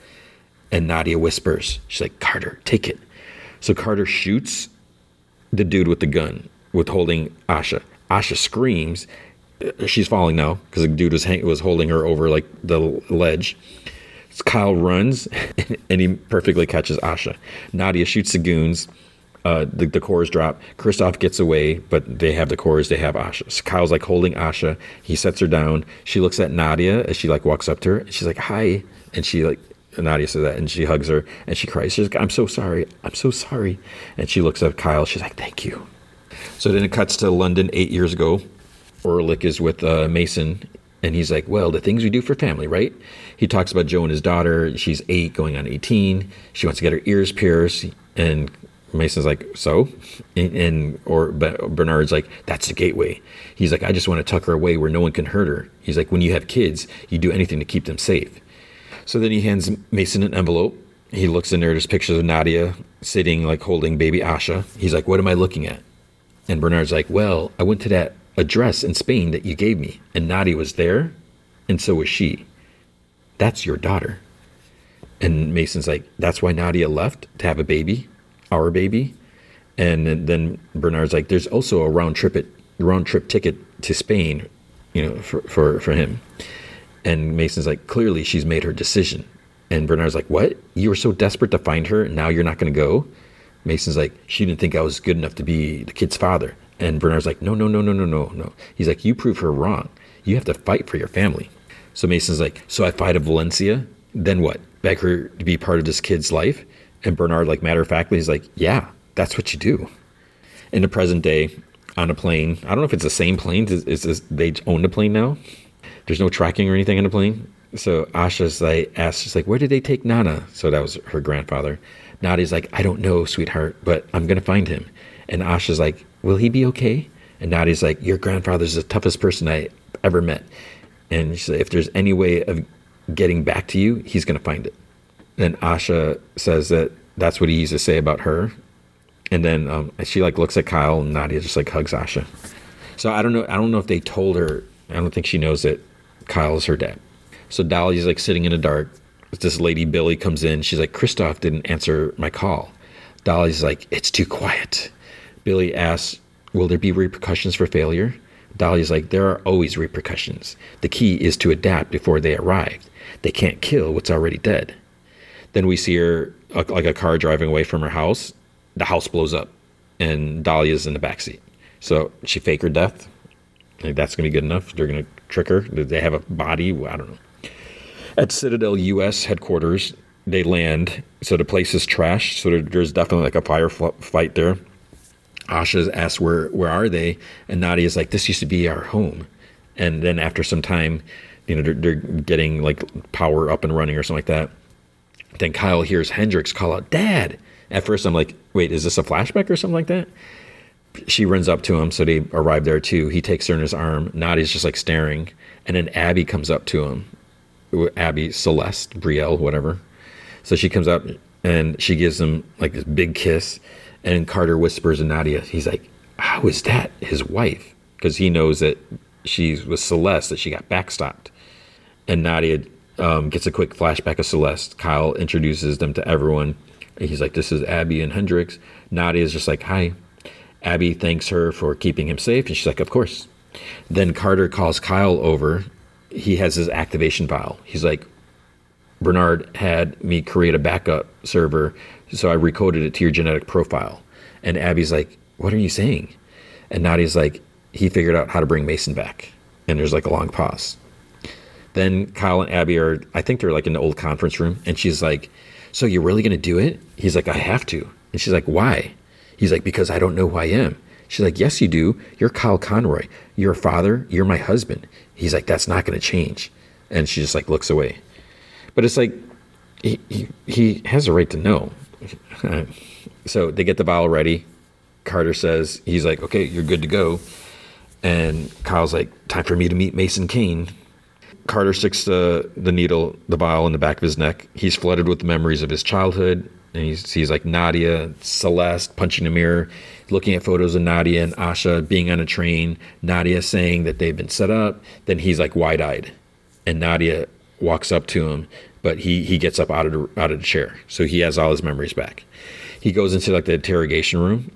And Nadia whispers, She's like, Carter, take it. So Carter shoots the dude with the gun, with holding Asha. Asha screams. Uh, She's falling now because the dude was hang- was holding her over like the ledge. Kyle runs and he perfectly catches Asha. Nadia shoots the goons. Uh, the, the cores drop. Kristoff gets away, but they have the cores. They have Asha. So Kyle's like holding Asha. He sets her down. She looks at Nadia as she like walks up to her. She's like, "Hi," and she like Nadia says that, and she hugs her and she cries. She's like, "I'm so sorry. I'm so sorry." And she looks at Kyle. She's like, "Thank you." So then it cuts to London eight years ago. Orlick is with uh, Mason, and he's like, "Well, the things we do for family, right?" He talks about Joe and his daughter. She's eight, going on eighteen. She wants to get her ears pierced, and Mason's like, "So," and, and or Bernard's like, "That's the gateway." He's like, "I just want to tuck her away where no one can hurt her." He's like, "When you have kids, you do anything to keep them safe." So then he hands Mason an envelope. He looks in there. There's pictures of Nadia sitting, like holding baby Asha. He's like, "What am I looking at?" And Bernard's like, Well, I went to that address in Spain that you gave me, and Nadia was there, and so was she. That's your daughter. And Mason's like, That's why Nadia left to have a baby, our baby. And then Bernard's like, There's also a round trip it, round trip ticket to Spain, you know, for, for, for him. And Mason's like, Clearly she's made her decision. And Bernard's like, What? You were so desperate to find her, and now you're not going to go? Mason's like, she didn't think I was good enough to be the kid's father. And Bernard's like, no, no, no, no, no, no, no. He's like, you prove her wrong. You have to fight for your family. So Mason's like, so I fight at Valencia. Then what? Beg her to be part of this kid's life? And Bernard, like matter of factly, he's like, yeah, that's what you do. In the present day, on a plane, I don't know if it's the same plane. Is, they own the plane now? There's no tracking or anything on the plane. So Asha's like asks, she's like, where did they take Nana? So that was her grandfather. Nadia's like, I don't know, sweetheart, but I'm gonna find him. And Asha's like, Will he be okay? And Nadia's like, Your grandfather's the toughest person I ever met. And she's like, If there's any way of getting back to you, he's gonna find it. Then Asha says that that's what he used to say about her. And then um, she like looks at Kyle and Nadia just like hugs Asha. So I don't know. I don't know if they told her. I don't think she knows that Kyle is her dad. So Dahlia's like sitting in the dark. This lady Billy comes in. She's like, Kristoff didn't answer my call. Dahlia's like, it's too quiet. Billy asks, Will there be repercussions for failure? Dahlia's like, There are always repercussions. The key is to adapt before they arrive. They can't kill what's already dead. Then we see her uh, like a car driving away from her house. The house blows up, and is in the back seat. So she fake her death. Like that's gonna be good enough. They're gonna trick her. They have a body. I don't know. At Citadel U.S. headquarters, they land. So the place is trashed. So there's definitely like a firefight there. Asha asks, "Where where are they?" And Nadia's like, "This used to be our home." And then after some time, you know, they're, they're getting like power up and running or something like that. Then Kyle hears Hendrix call out, "Dad!" At first, I'm like, "Wait, is this a flashback or something like that?" She runs up to him, so they arrive there too. He takes her in his arm. Nadia's just like staring, and then Abby comes up to him. Abby Celeste Brielle, whatever. So she comes up and she gives him like this big kiss, and Carter whispers to Nadia, he's like, "How is that his wife?" Because he knows that she was Celeste, that she got backstopped, and Nadia um, gets a quick flashback of Celeste. Kyle introduces them to everyone. He's like, "This is Abby and Hendrix." Nadia is just like, "Hi." Abby thanks her for keeping him safe, and she's like, "Of course." Then Carter calls Kyle over he has his activation file. He's like, Bernard had me create a backup server, so I recoded it to your genetic profile. And Abby's like, What are you saying? And Nadia's like, He figured out how to bring Mason back. And there's like a long pause. Then Kyle and Abby are, I think they're like in the old conference room. And she's like, So you're really going to do it? He's like, I have to. And she's like, Why? He's like, Because I don't know who I am. She's like, Yes, you do. You're Kyle Conroy. You're a father. You're my husband. He's like, That's not going to change. And she just like looks away. But it's like, he, he, he has a right to know. so they get the vial ready. Carter says, He's like, Okay, you're good to go. And Kyle's like, Time for me to meet Mason Kane. Carter sticks the, the needle, the vial in the back of his neck. He's flooded with memories of his childhood. And he's, he's like Nadia, Celeste punching a mirror looking at photos of Nadia and Asha being on a train, Nadia saying that they've been set up. Then he's like wide eyed, and Nadia walks up to him, but he he gets up out of the, out of the chair, so he has all his memories back. He goes into like the interrogation room,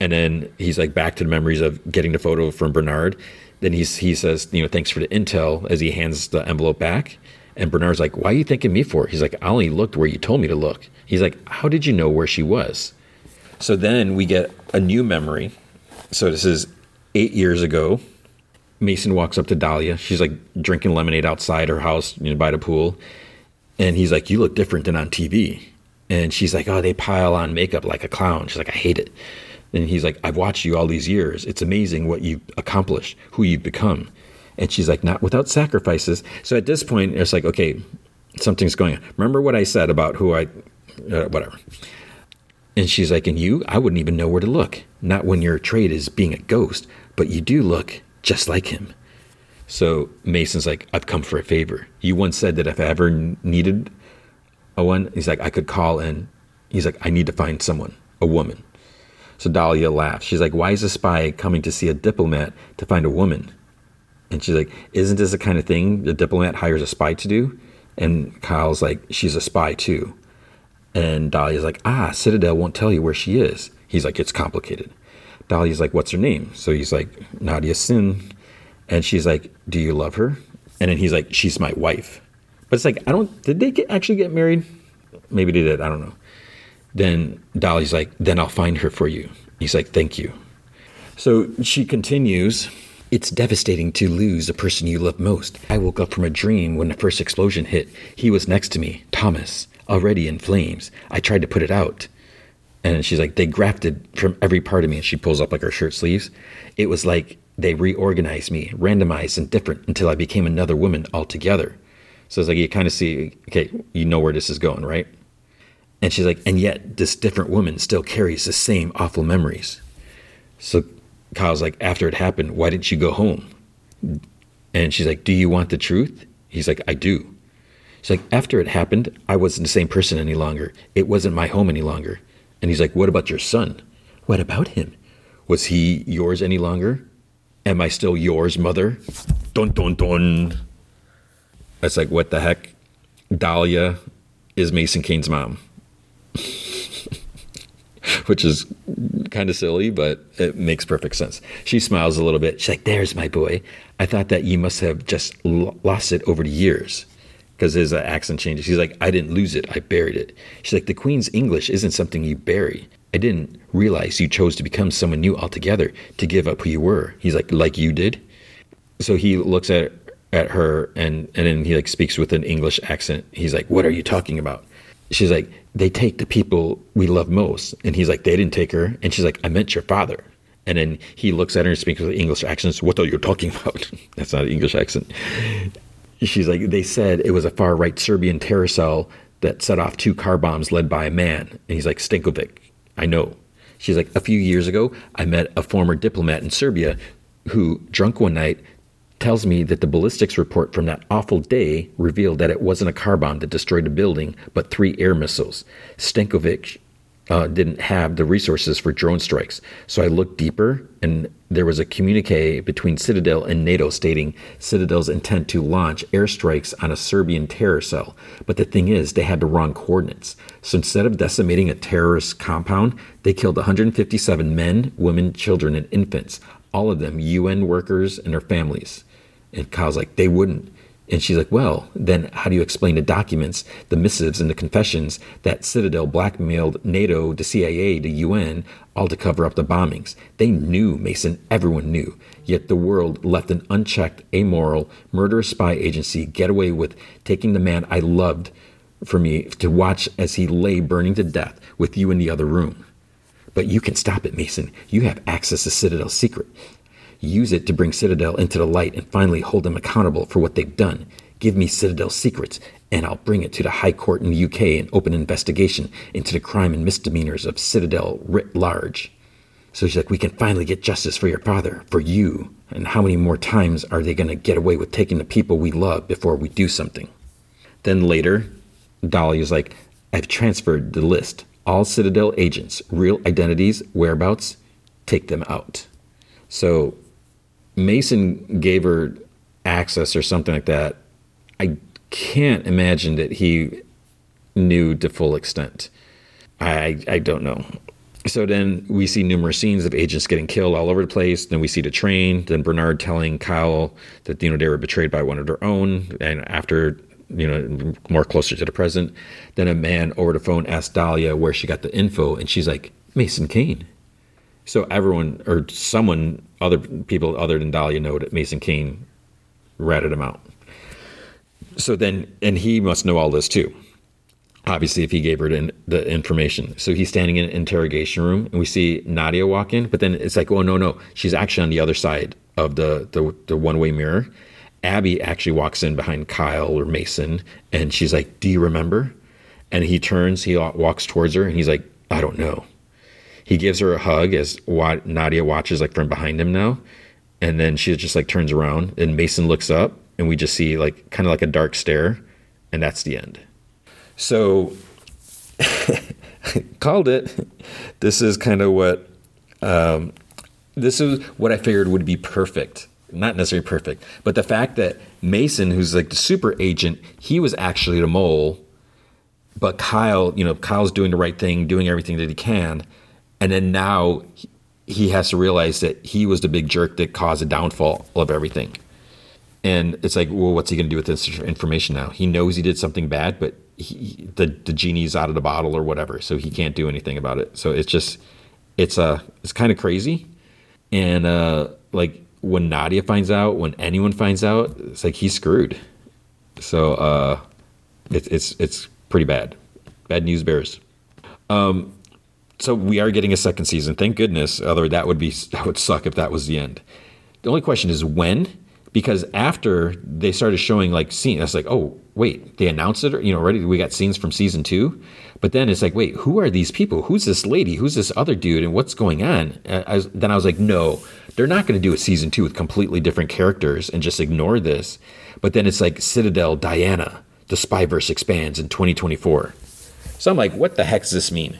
And then he's like back to the memories of getting the photo from Bernard. Then he's he says, you know, thanks for the intel as he hands the envelope back. And Bernard's like, why are you thanking me for? It? He's like, I only looked where you told me to look. He's like, how did you know where she was? So then we get a new memory. So this is eight years ago. Mason walks up to Dahlia. She's like drinking lemonade outside her house, you know, by the pool. And he's like, You look different than on TV. And she's like, Oh, they pile on makeup like a clown. She's like, I hate it. And he's like, I've watched you all these years. It's amazing what you've accomplished, who you've become. And she's like, Not without sacrifices. So at this point, it's like, Okay, something's going on. Remember what I said about who I, uh, whatever. And she's like, And you, I wouldn't even know where to look. Not when your trade is being a ghost, but you do look just like him. So Mason's like, I've come for a favor. You once said that if I ever needed a one, he's like, I could call and he's like, I need to find someone, a woman. So Dahlia laughs. She's like, Why is a spy coming to see a diplomat to find a woman? And she's like, Isn't this the kind of thing the diplomat hires a spy to do? And Kyle's like, She's a spy too. And Dahlia's like, Ah, Citadel won't tell you where she is. He's like, It's complicated. Dahlia's like, What's her name? So he's like, Nadia Sinh. And she's like, Do you love her? And then he's like, She's my wife. But it's like, I don't, did they get, actually get married? Maybe they did. I don't know. Then Dahlia's like, Then I'll find her for you. He's like, Thank you. So she continues, It's devastating to lose the person you love most. I woke up from a dream when the first explosion hit. He was next to me, Thomas, already in flames. I tried to put it out. And she's like, they grafted from every part of me. And she pulls up like her shirt sleeves. It was like they reorganized me, randomized and different until I became another woman altogether. So it's like you kind of see, okay, you know where this is going, right? And she's like, and yet this different woman still carries the same awful memories. So Kyle's like, after it happened, why didn't you go home? And she's like, do you want the truth? He's like, I do. She's like, after it happened, I wasn't the same person any longer. It wasn't my home any longer. And he's like, What about your son? What about him? Was he yours any longer? Am I still yours, mother? Dun dun dun. That's like, what the heck? Dahlia is Mason Kane's mom. Which is kind of silly, but it makes perfect sense. She smiles a little bit. She's like, There's my boy. I thought that you must have just lost it over the years because his uh, accent changes. He's like, I didn't lose it, I buried it. She's like, the Queen's English isn't something you bury. I didn't realize you chose to become someone new altogether, to give up who you were. He's like, like you did. So he looks at at her and and then he like speaks with an English accent. He's like, what are you talking about? She's like, they take the people we love most. And he's like, they didn't take her. And she's like, I meant your father. And then he looks at her and speaks with English accents. What are you talking about? That's not an English accent she's like, they said it was a far right Serbian terror cell that set off two car bombs led by a man. And he's like, Stankovic, I know. She's like, a few years ago, I met a former diplomat in Serbia who, drunk one night, tells me that the ballistics report from that awful day revealed that it wasn't a car bomb that destroyed a building, but three air missiles. Stankovic uh, didn't have the resources for drone strikes. So I looked deeper, and there was a communique between Citadel and NATO stating Citadel's intent to launch airstrikes on a Serbian terror cell. But the thing is, they had the wrong coordinates. So instead of decimating a terrorist compound, they killed 157 men, women, children, and infants, all of them UN workers and their families. And Kyle's like, they wouldn't. And she's like, Well, then how do you explain the documents, the missives, and the confessions that Citadel blackmailed NATO, the CIA, the UN, all to cover up the bombings? They knew, Mason, everyone knew. Yet the world left an unchecked, amoral, murderous spy agency get away with taking the man I loved for me to watch as he lay burning to death with you in the other room. But you can stop it, Mason. You have access to Citadel's secret. Use it to bring Citadel into the light and finally hold them accountable for what they've done. Give me Citadel's secrets, and I'll bring it to the High Court in the UK and open an investigation into the crime and misdemeanors of Citadel writ large. So she's like, We can finally get justice for your father, for you. And how many more times are they going to get away with taking the people we love before we do something? Then later, Dahlia is like, I've transferred the list. All Citadel agents, real identities, whereabouts, take them out. So Mason gave her access or something like that. I can't imagine that he knew to full extent. I I don't know. so then we see numerous scenes of agents getting killed all over the place. Then we see the train. Then Bernard telling Kyle that you know they were betrayed by one of their own, and after you know more closer to the present, then a man over the phone asked Dahlia where she got the info, and she's like Mason Kane. So everyone or someone, other people other than Dahlia know that Mason Kane ratted him out. So then, and he must know all this too obviously if he gave her the, the, information so he's standing in an interrogation room and we see nadia walk in but then it's like oh no no she's actually on the other side of the the, the one-way mirror abby actually walks in behind kyle or mason and she's like do you remember and he turns he walks towards her and he's like i don't know he gives her a hug as nadia watches like from behind him now and then she just like turns around and mason looks up and we just see like kind of like a dark stare and that's the end so, called it. This is kind of what um, this is what I figured would be perfect. Not necessarily perfect, but the fact that Mason, who's like the super agent, he was actually the mole, but Kyle, you know, Kyle's doing the right thing, doing everything that he can, and then now he has to realize that he was the big jerk that caused the downfall of everything. And it's like, well, what's he going to do with this information now? He knows he did something bad, but he, the the genie's out of the bottle or whatever, so he can't do anything about it. So it's just it's uh it's kind of crazy, and uh like when Nadia finds out, when anyone finds out, it's like he's screwed. So uh, it's it's it's pretty bad. Bad news bears. Um, so we are getting a second season. Thank goodness. Other that would be that would suck if that was the end. The only question is when because after they started showing like scenes, I was like, oh wait, they announced it, you know, already we got scenes from season two, but then it's like, wait, who are these people? Who's this lady? Who's this other dude? And what's going on? I was, then I was like, no, they're not going to do a season two with completely different characters and just ignore this. But then it's like Citadel Diana, the Spyverse expands in 2024. So I'm like, what the heck does this mean?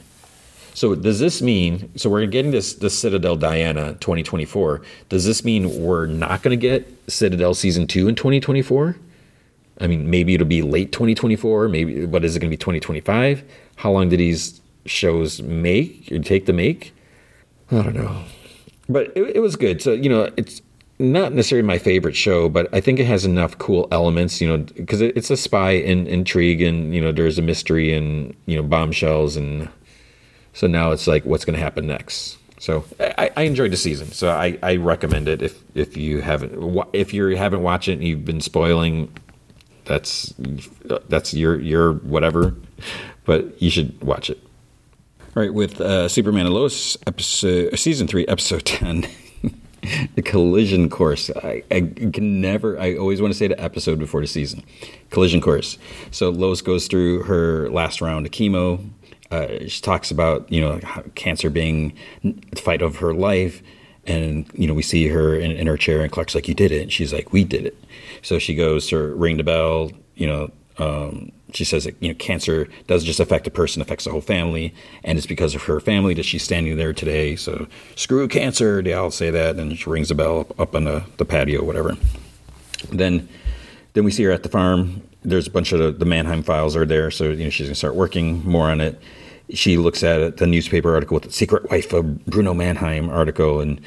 So does this mean? So we're getting this the Citadel Diana 2024. Does this mean we're not going to get Citadel season two in 2024? I mean, maybe it'll be late 2024. Maybe but is it going to be 2025? How long did these shows make or take to make? I don't know, but it, it was good. So you know, it's not necessarily my favorite show, but I think it has enough cool elements, you know, because it's a spy in, intrigue and, you know, there's a mystery and, you know, bombshells and so now it's like, what's going to happen next? So I, I, enjoyed the season. So I, I recommend it if if you haven't if you haven't watched it and you've been spoiling, that's that's your your whatever, but you should watch it. All right, with uh, Superman and Lois episode season three episode ten. the collision course. I, I, can never. I always want to say the episode before the season. Collision course. So Lois goes through her last round of chemo uh, she talks about you know cancer being the fight of her life, and you know we see her in, in, her chair, and Clark's like, "You did it," and she's like, "We did it." So she goes to ring the bell. You know, um, she says that you know cancer doesn't just affect a person; affects the whole family, and it's because of her family that she's standing there today. So screw cancer! They all say that, and she rings the bell up, up on the, the patio, whatever. Then, then we see her at the farm there's a bunch of the, the Mannheim files are there, so you know she's gonna start working more on it. She looks at the newspaper article with the secret wife of Bruno Mannheim article, and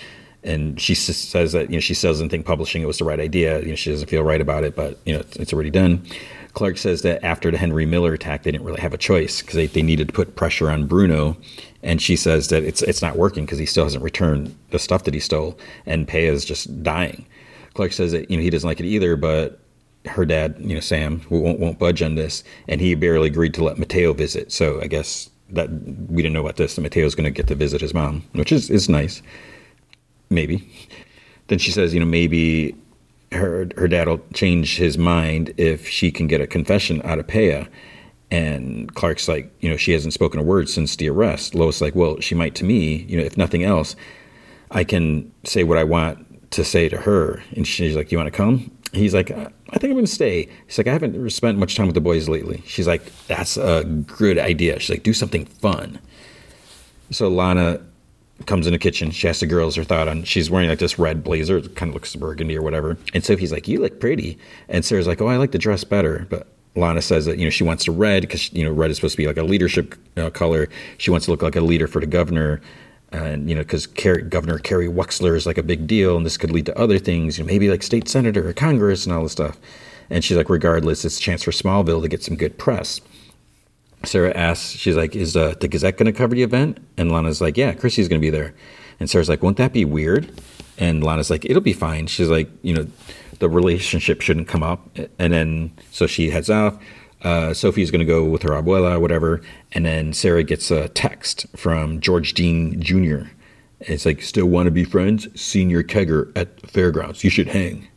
and she says that you know she doesn't think publishing it was the right idea. You know she doesn't feel right about it, but you know it's, it's already done. Clark says that after the Henry Miller attack, they didn't really have a choice because they, they needed to put pressure on Bruno. And she says that it's it's not working because he still hasn't returned the stuff that he stole, and Peia is just dying. Clark says that you know he doesn't like it either, but her dad, you know, Sam, won't won't budge on this, and he barely agreed to let Mateo visit. So I guess that we didn't know about this. And Mateo's going to get to visit his mom, which is is nice. Maybe. Then she says, you know, maybe her her dad will change his mind if she can get a confession out of Peia. And Clark's like, you know, she hasn't spoken a word since the arrest. Lois like, well, she might to me. You know, if nothing else, I can say what I want to say to her. And she's like, you want to come? He's like, I think I'm going to stay. He's like, I haven't spent much time with the boys lately. She's like, that's a good idea. She's like, do something fun. So Lana comes in the kitchen. She asks the girls her thought on. She's wearing like this red blazer, it kind of looks burgundy or whatever. And Sophie's like, "You look pretty." And Sarah's like, "Oh, I like the dress better." But Lana says that you know she wants to red because you know red is supposed to be like a leadership uh, color. She wants to look like a leader for the governor, and you know because Governor Kerry Wexler is like a big deal, and this could lead to other things. You know, maybe like state senator or Congress and all this stuff. And she's like, regardless, it's a chance for Smallville to get some good press. Sarah asks, she's like, is uh, the Gazette going to cover the event? And Lana's like, yeah, Chrissy's going to be there. And Sarah's like, won't that be weird? And Lana's like, it'll be fine. She's like, you know, the relationship shouldn't come up. And then, so she heads off. Uh, Sophie's going to go with her abuela, whatever. And then Sarah gets a text from George Dean Jr. It's like, still want to be friends? Senior kegger at fairgrounds. You should hang.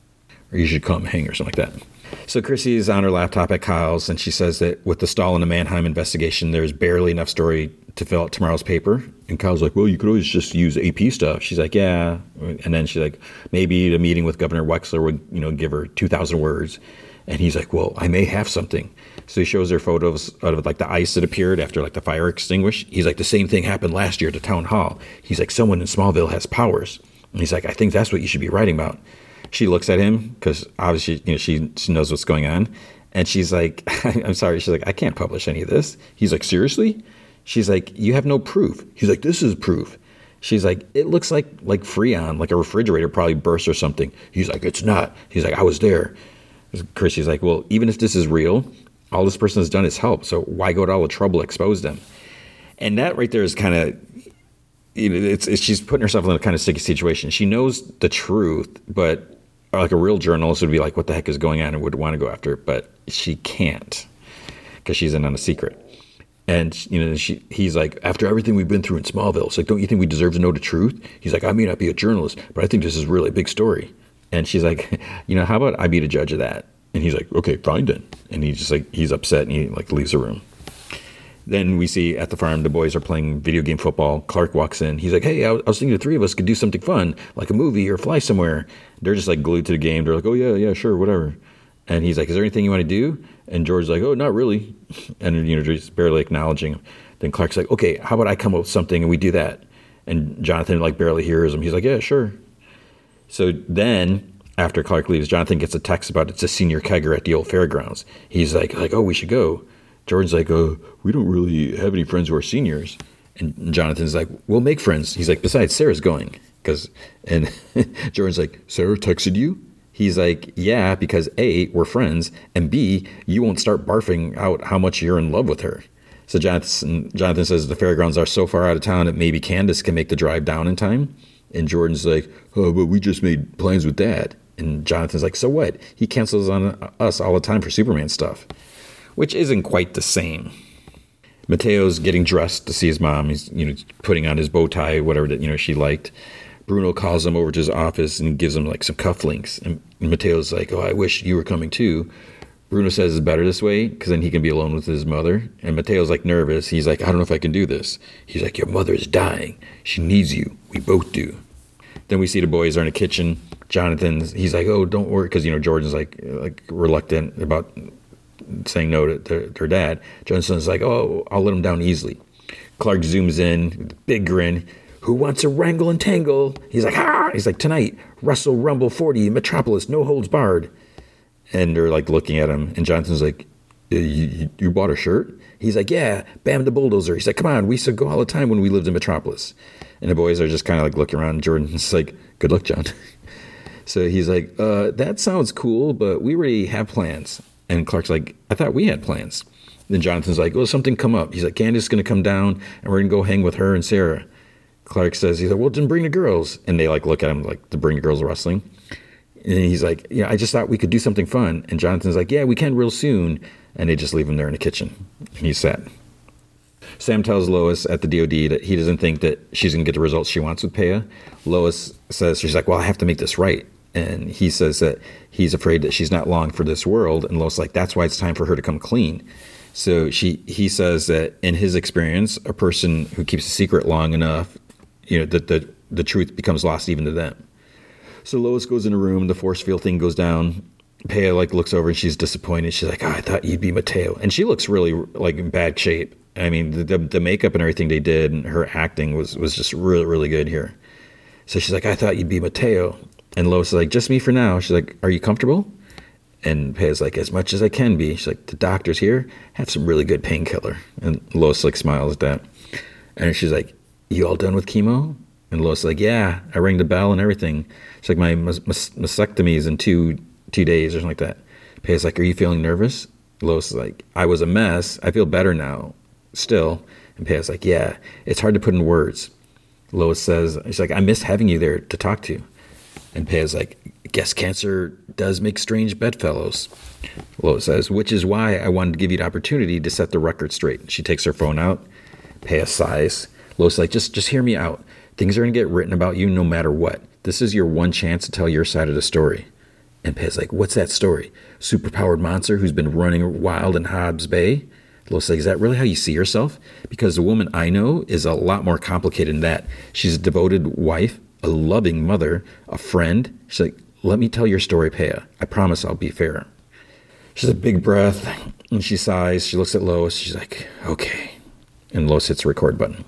Or you should come hang or something like that. So Chrissy is on her laptop at Kyle's, and she says that with the Stahl and the Mannheim investigation, there's barely enough story to fill out tomorrow's paper. And Kyle's like, well, you could always just use AP stuff. She's like, yeah. And then she's like, maybe the meeting with Governor Wexler would, you know, give her 2,000 words. And he's like, well, I may have something. So he shows her photos of like the ice that appeared after like the fire extinguished. He's like, the same thing happened last year at the town hall. He's like, someone in Smallville has powers. And he's like, I think that's what you should be writing about. She looks at him because obviously you know she, she knows what's going on. And she's like i'm sorry. She's like i can't publish any of this. He's like seriously? She's like you have no proof. He's like this is proof. She's like it looks like like freon like a refrigerator probably burst or something. He's like it's not. He's like i was there. Chrissy's like well even if this is real all this person has done is help so why go to all the trouble expose them and that right there is kind of you know, it's, it's, she's putting herself in a kind of sticky situation. She knows the truth, but like a real journalist would be like, what the heck is going on and would want to go after it, but she can't because she's in on a secret. And you know, she, he's like, after everything we've been through in Smallville, it's like, don't you think we deserve to know the truth? He's like, I may not be a journalist, but I think this is really a big story. And she's like, you know, how about I be the judge of that? And he's like, okay, fine then. And he's just like, he's upset and he like leaves the room. Then we see at the farm the boys are playing video game football. Clark walks in. He's like, "Hey, I was thinking the three of us could do something fun, like a movie or fly somewhere." They're just like glued to the game. They're like, "Oh yeah, yeah, sure, whatever." And he's like, "Is there anything you want to do?" And George's like, "Oh, not really," and you know, just barely acknowledging him. Then Clark's like, "Okay, how about I come up with something and we do that?" And Jonathan like barely hears him. He's like, "Yeah, sure." So then after Clark leaves, Jonathan gets a text about it's a senior kegger at the old fairgrounds. He's like, like, oh, we should go. Jordan's like, oh, we don't really have any friends who are seniors. And Jonathan's like, we'll make friends. He's like, besides, Sarah's going. Cause, and Jordan's like, Sarah texted you? He's like, yeah, because A, we're friends, and B, you won't start barfing out how much you're in love with her. So Jonathan, Jonathan says the fairgrounds are so far out of town that maybe Candace can make the drive down in time. And Jordan's like, oh, but we just made plans with Dad. And Jonathan's like, so what? He cancels on us all the time for Superman stuff which isn't quite the same. Mateo's getting dressed to see his mom. He's you know putting on his bow tie, whatever that you know she liked. Bruno calls him over to his office and gives him like some cufflinks. And Mateo's like, "Oh, I wish you were coming too." Bruno says it's better this way because then he can be alone with his mother. And Mateo's like nervous. He's like, "I don't know if I can do this." He's like, "Your mother is dying. She needs you. We both do." Then we see the boys are in the kitchen. Jonathan's he's like, "Oh, don't worry," because you know Jordan's like like reluctant about saying no to their, their dad. Johnson's like, oh, I'll let him down easily. Clark zooms in, big grin. Who wants a wrangle and tangle? He's like, ah! He's like, tonight, Russell Rumble 40, Metropolis, no holds barred. And they're like looking at him, and Johnson's like, you, you, bought a shirt? He's like, yeah, Bam the Bulldozer. He's like, come on, we used to go all the time when we lived in Metropolis. And the boys are just kind of like looking around. Jordan's like, good luck, John. so he's like, uh, that sounds cool, but we already have plans. And Clark's like, I thought we had plans. Then Jonathan's like, well, something come up. He's like, Candace's going to come down and we're going to go hang with her and Sarah. Clark says, he's like, well, then bring the girls. And they like look at him like to bring the girls wrestling. And he's like, yeah, I just thought we could do something fun. And Jonathan's like, yeah, we can real soon. And they just leave him there in the kitchen. And he's sad. Sam tells Lois at the DOD that he doesn't think that she's going to get the results she wants with Peia. Lois says, she's like, well, I have to make this right and he says that he's afraid that she's not long for this world and Lois like that's why it's time for her to come clean so she he says that in his experience a person who keeps a secret long enough you know that the the truth becomes lost even to them so Lois goes in a room the force field thing goes down Peia like looks over and she's disappointed she's like oh, I thought you'd be Mateo and she looks really like in bad shape I mean the, the makeup and everything they did and her acting was was just really really good here so she's like I thought you'd be Mateo and Lois is like, just me for now. She's like, are you comfortable? And Peia's like, as much as I can be. She's like, the doctor's here. Have some really good painkiller. And Lois like smiles at that. And she's like, you all done with chemo? And Lois is like, yeah, I rang the bell and everything. She's like, my mas- mas- mastectomy is in two two days or something like that. Peia's like, are you feeling nervous? Lois is like, I was a mess. I feel better now, still. And Peia's like, yeah, it's hard to put in words. Lois says, she's like, I miss having you there to talk to. And Peia's like, guess cancer does make strange bedfellows. Lois says, which is why I wanted to give you the opportunity to set the record straight. She takes her phone out. Peia sighs. Lois is like, just just hear me out. Things are gonna get written about you no matter what. This is your one chance to tell your side of the story. And Peia's like, what's that story? Superpowered monster who's been running wild in Hobbs Bay? Lois like, is that really how you see yourself? Because the woman I know is a lot more complicated than that. She's a devoted wife, a loving mother, a friend. She's like, let me tell your story, Peia. I promise I'll be fair. She's a big breath and she sighs. She looks at Lois. She's like, okay. And Lois hits the record button.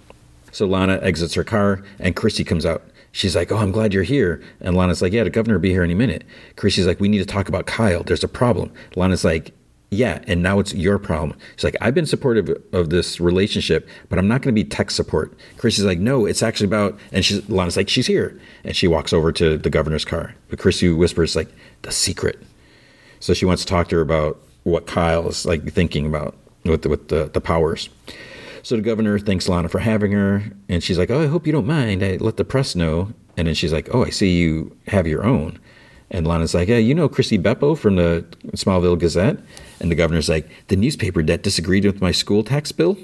So Lana exits her car and Christy comes out. She's like, Oh, I'm glad you're here. And Lana's like, Yeah, the governor will be here any minute. Christy's like, We need to talk about Kyle. There's a problem. Lana's like, Yeah, and now it's your problem. She's like, I've been supportive of this relationship, but I'm not going to be tech support. Christy's like, No, it's actually about. And she's, Lana's like, She's here. And she walks over to the governor's car. But Christy whispers, like, The secret. So she wants to talk to her about what Kyle is like thinking about with the, with the, the powers. So the governor thanks Lana for having her, and she's like, "Oh, I hope you don't mind. I let the press know." And then she's like, "Oh, I see you have your own." And Lana's like, "Yeah, you know Christy Beppo from the Smallville Gazette." And the governor's like, "The newspaper that disagreed with my school tax bill."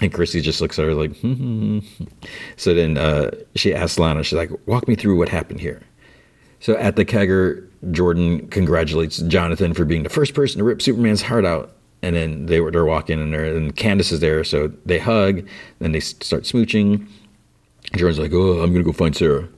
And Christy just looks at her like, hmm. So then uh, she asks Lana, she's like, "Walk me through what happened here." So at the kegger, Jordan congratulates Jonathan for being the first person to rip Superman's heart out. And then they were they're walking and there and Candace is there, so they hug. Then they start smooching. Jordan's like, "Oh, I'm gonna go find Sarah."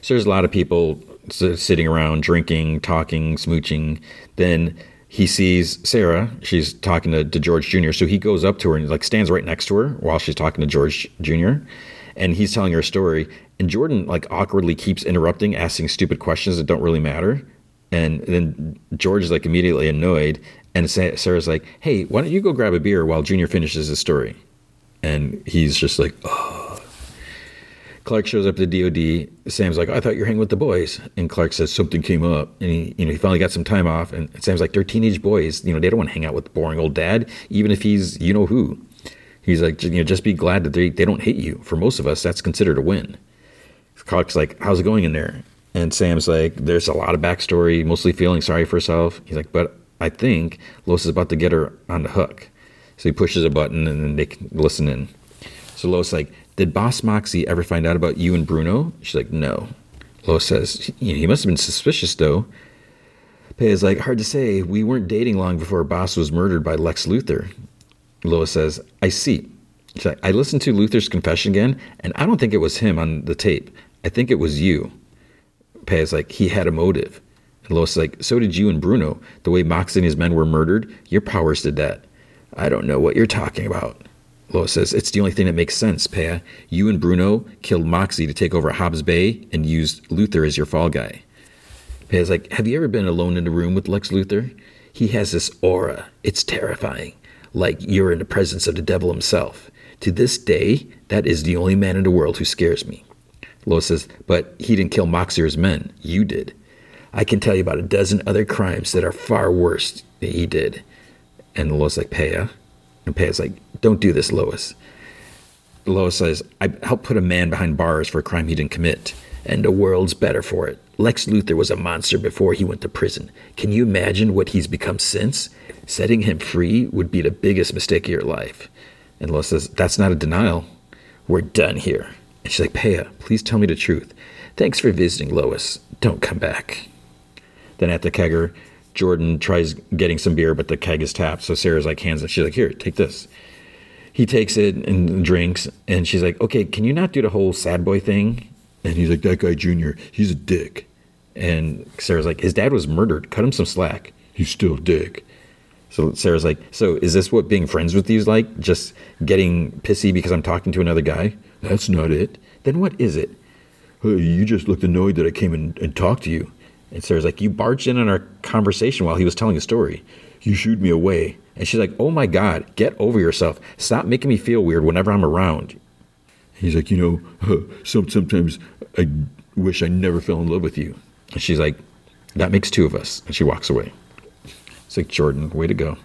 So there's a lot of people sitting around, drinking, talking, smooching. Then he sees Sarah. She's talking to, to George Jr. So he goes up to her and like stands right next to her while she's talking to George Jr. And he's telling her a story. And Jordan like awkwardly keeps interrupting, asking stupid questions that don't really matter. And then George is like immediately annoyed. And Sarah's like, "Hey, why don't you go grab a beer while Junior finishes his story?" And he's just like, "Oh." Clark shows up the DOD. Sam's like, I thought you were hanging with the boys. And Clark says something came up, and he, you know, he finally got some time off. And Sam's like, they're teenage boys. You know, they don't want to hang out with boring old dad, even if he's you know who. He's like, you know, just be glad that they they don't hate you. For most of us, that's considered a win. Clark's like, how's it going in there? And Sam's like, there's a lot of backstory, mostly feeling sorry for herself. He's like, but I think Lois is about to get her on the hook. So he pushes a button, and then they can listen in. So Lois is like, did Boss Moxie ever find out about you and Bruno? She's like, no. Lois says, he must have been suspicious though. Peia's like, hard to say. We weren't dating long before Boss was murdered by Lex Luthor. Lois says, I see. She's like, I listened to Luthor's confession again, and I don't think it was him on the tape. I think it was you. Peia's like, he had a motive. And Lois is like, so did you and Bruno. The way Moxie and his men were murdered, your powers did that. I don't know what you're talking about. Lois says, It's the only thing that makes sense, Peia. You and Bruno killed Moxie to take over Hobbs Bay and used Luthor as your fall guy. Peia's like, Have you ever been alone in a room with Lex Luthor? He has this aura. It's terrifying. Like you're in the presence of the devil himself. To this day, that is the only man in the world who scares me. Lois says, But he didn't kill Moxie or his men. You did. I can tell you about a dozen other crimes that are far worse than he did. And Lois is like, Peia? And Peia's like, don't do this, Lois. Lois says, I helped put a man behind bars for a crime he didn't commit, and the world's better for it. Lex Luthor was a monster before he went to prison. Can you imagine what he's become since? Setting him free would be the biggest mistake of your life. And Lois says, That's not a denial. We're done here. And she's like, Peia, please tell me the truth. Thanks for visiting, Lois. Don't come back. Then at the kegger, Jordan tries getting some beer, but the keg is tapped. So Sarah's like, hands it. She's like, here, take this. He takes it and drinks, and she's like, okay, can you not do the whole sad boy thing? And he's like, that guy Junior, he's a dick. And Sarah's like, his dad was murdered. Cut him some slack. He's still a dick. So Sarah's like, so is this what being friends with you is like? Just getting pissy because I'm talking to another guy? That's not it. Then what is it? Hey, you just looked annoyed that I came in and talked to you. And Sarah's like, You barged in on our conversation while he was telling a story. You shooed me away. And she's like, Oh my God, get over yourself. Stop making me feel weird whenever I'm around. He's like, You know, some, sometimes I wish I never fell in love with you. And she's like, That makes two of us. And she walks away. It's like, Jordan, way to go.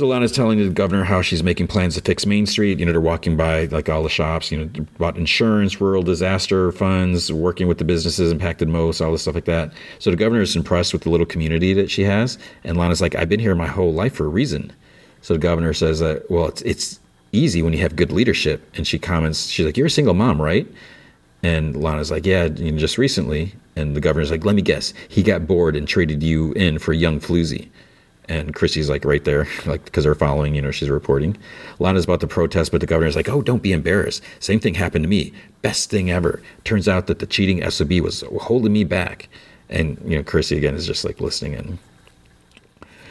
So Lana's telling the governor how she's making plans to fix Main Street. You know, they're walking by like all the shops, you know, bought insurance, rural disaster funds, working with the businesses impacted most, all this stuff like that. So the governor is impressed with the little community that she has. And Lana's like, I've been here my whole life for a reason. So the governor says that, well, it's, it's easy when you have good leadership. And she comments, she's like, You're a single mom, right? And Lana's like, Yeah, you know, just recently. And the governor's like, Let me guess, he got bored and traded you in for young floozy and Chrissy's like right there, like because they're following, you know, she's reporting. Lana's about to protest, but the governor's like, "Oh, don't be embarrassed. Same thing happened to me. Best thing ever. Turns out that the cheating SOB was holding me back." And you know, Chrissy again is just like listening in.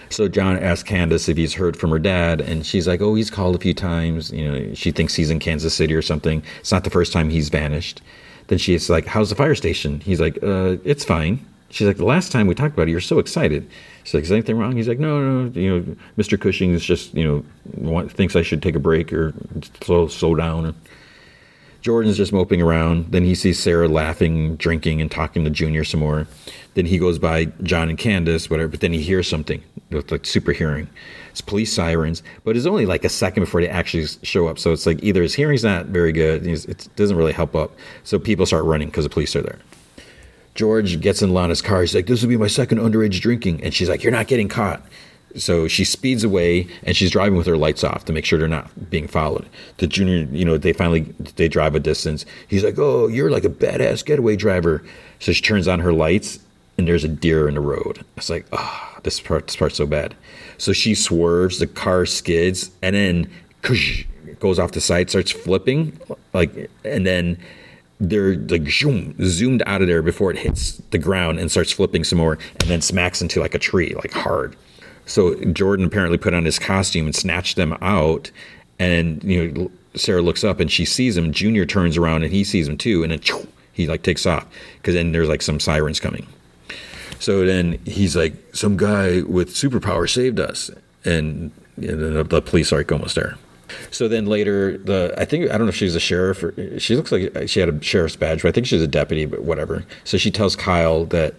So John asks Candace if he's heard from her dad, and she's like, "Oh, he's called a few times. You know, she thinks he's in Kansas City or something. It's not the first time he's vanished." Then she's like, "How's the fire station?" He's like, uh, "It's fine." She's like, "The last time we talked about it, you're so excited." Like, "Is anything wrong?" He's like, "No, no, you know, Mr. Cushing is just, you know, want, thinks I should take a break or slow slow down." Jordan's just moping around. Then he sees Sarah laughing, drinking, and talking to Junior some more. Then he goes by John and Candace, whatever. But then he hears something with like super hearing. It's police sirens, but it's only like a second before they actually show up. So it's like either his hearing's not very good, it doesn't really help up. So people start running because the police are there. George gets in Lana's car. He's like, This will be my second underage drinking. And she's like, You're not getting caught. So she speeds away and she's driving with her lights off to make sure they're not being followed. The junior, you know, they finally they drive a distance. He's like, "Oh, you're like a badass getaway driver." So she turns on her lights and there's a deer in the road. It's like, "Oh, this part this part's so bad." So she swerves, the car skids, and then goes off the side, starts flipping, like, and then they're like zoom, zoomed out of there before it hits the ground and starts flipping some more and then smacks into like a tree, like hard. So Jordan apparently put on his costume and snatched them out. And, you know, Sarah looks up and she sees him. Junior turns around and he sees him too. And then he like takes off because then there's like some sirens coming. So then he's like, some guy with superpower saved us. And, the, the police are like almost there. So then later, the I think I don't know if she's a sheriff. Or, she looks like she had a sheriff's badge, but I think she's a deputy. But whatever. So she tells Kyle that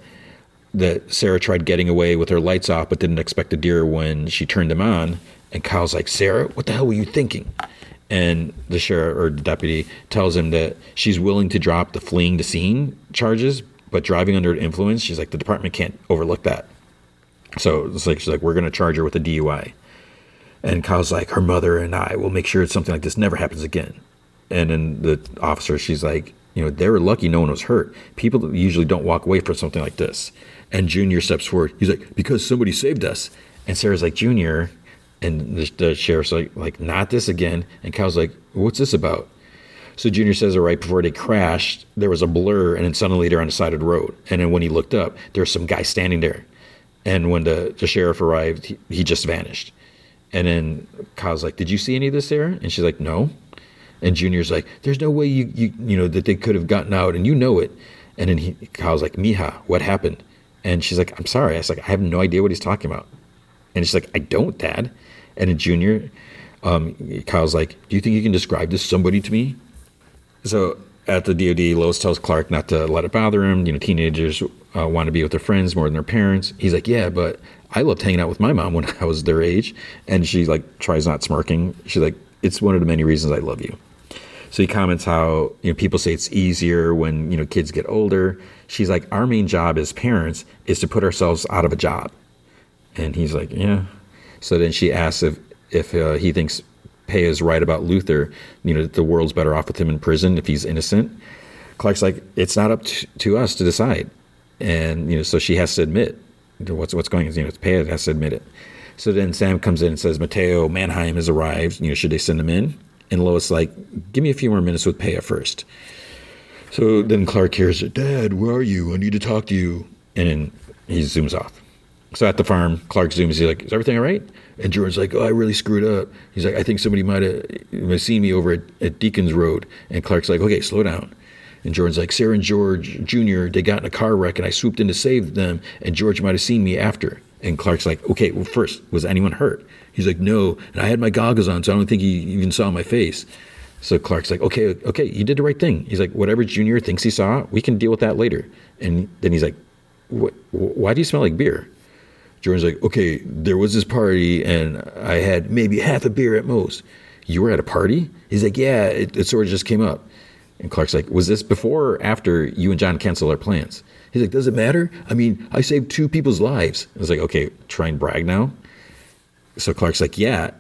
that Sarah tried getting away with her lights off, but didn't expect a deer when she turned them on. And Kyle's like, Sarah, what the hell were you thinking? And the sheriff or the deputy tells him that she's willing to drop the fleeing the scene charges, but driving under influence, she's like, the department can't overlook that. So it's like she's like, we're to charge her with a DUI. And Kyle's like, her mother and I will make sure something like this never happens again. And then the officer, she's like, you know, they were lucky no one was hurt. People usually don't walk away from something like this. And Junior steps forward. He's like, because somebody saved us. And Sarah's like, Junior. And the, the sheriff's like, like, not this again. And Kyle's like, what's this about? So Junior says that right before they crashed, there was a blur, and then suddenly they're on the side of the road. And then when he looked up, there's some guy standing there. And when the, the sheriff arrived, he, he just vanished. And then Kyle's like, "Did you see any of this, Sarah?" And she's like, "No." And Junior's like, "There's no way you you you know that they could have gotten out, and you know it." And then he, Kyle's like, "Mija, what happened?" And she's like, "I'm sorry." I was like, "I have no idea what he's talking about." And she's like, "I don't, Dad." And then Junior, um, Kyle's like, "Do you think you can describe this somebody to me?" So at the DoD, Lois tells Clark not to let it bother him. You know, teenagers uh, want to be with their friends more than their parents. He's like, "Yeah, but I loved hanging out with my mom when I was their age. And she like tries not smirking. She's like, it's one of the many reasons I love you. So he comments how you know people say it's easier when you know kids get older. She's like, our main job as parents is to put ourselves out of a job, and he's like, yeah. So then she asks if if uh, he thinks Pay is right about Luthor. You know, the world's better off with him in prison if he's innocent. Clark's like, it's not up to, to us to decide, and you know, so she has to admit what's what's going on. You know, Peia has to admit it. So then Sam comes in and says, Mateo Mannheim has arrived. You know, should they send him in? And Lois like, give me a few more minutes with Peia first. So then Clark hears, Dad, where are you? I need to talk to you. And then he zooms off. So at the farm, Clark zooms. He's like, "Is everything all right?" And Jordan's like, "Oh, I really screwed up." He's like, "I think somebody might have seen me over at, at Deacon's Road." And Clark's like, "Okay, slow down." And Jordan's like, Sarah and George Jr., they got in a car wreck and I swooped in to save them, and George might have seen me after. And Clark's like, okay, well, first, was anyone hurt? He's like, no. And I had my goggles on, so I don't think he even saw my face. So Clark's like, okay, okay, you did the right thing. He's like, whatever Junior thinks he saw, we can deal with that later. And then he's like, why do you smell like beer? Jordan's like, okay, there was this party and I had maybe half a beer at most. You were at a party? He's like, yeah, it, it sort of just came up. And Clark's like, was this before or after you and John cancel our plans? He's like, does it matter? I mean, I saved two people's lives. I was like, okay, try and brag now. So Clark's like, yeah,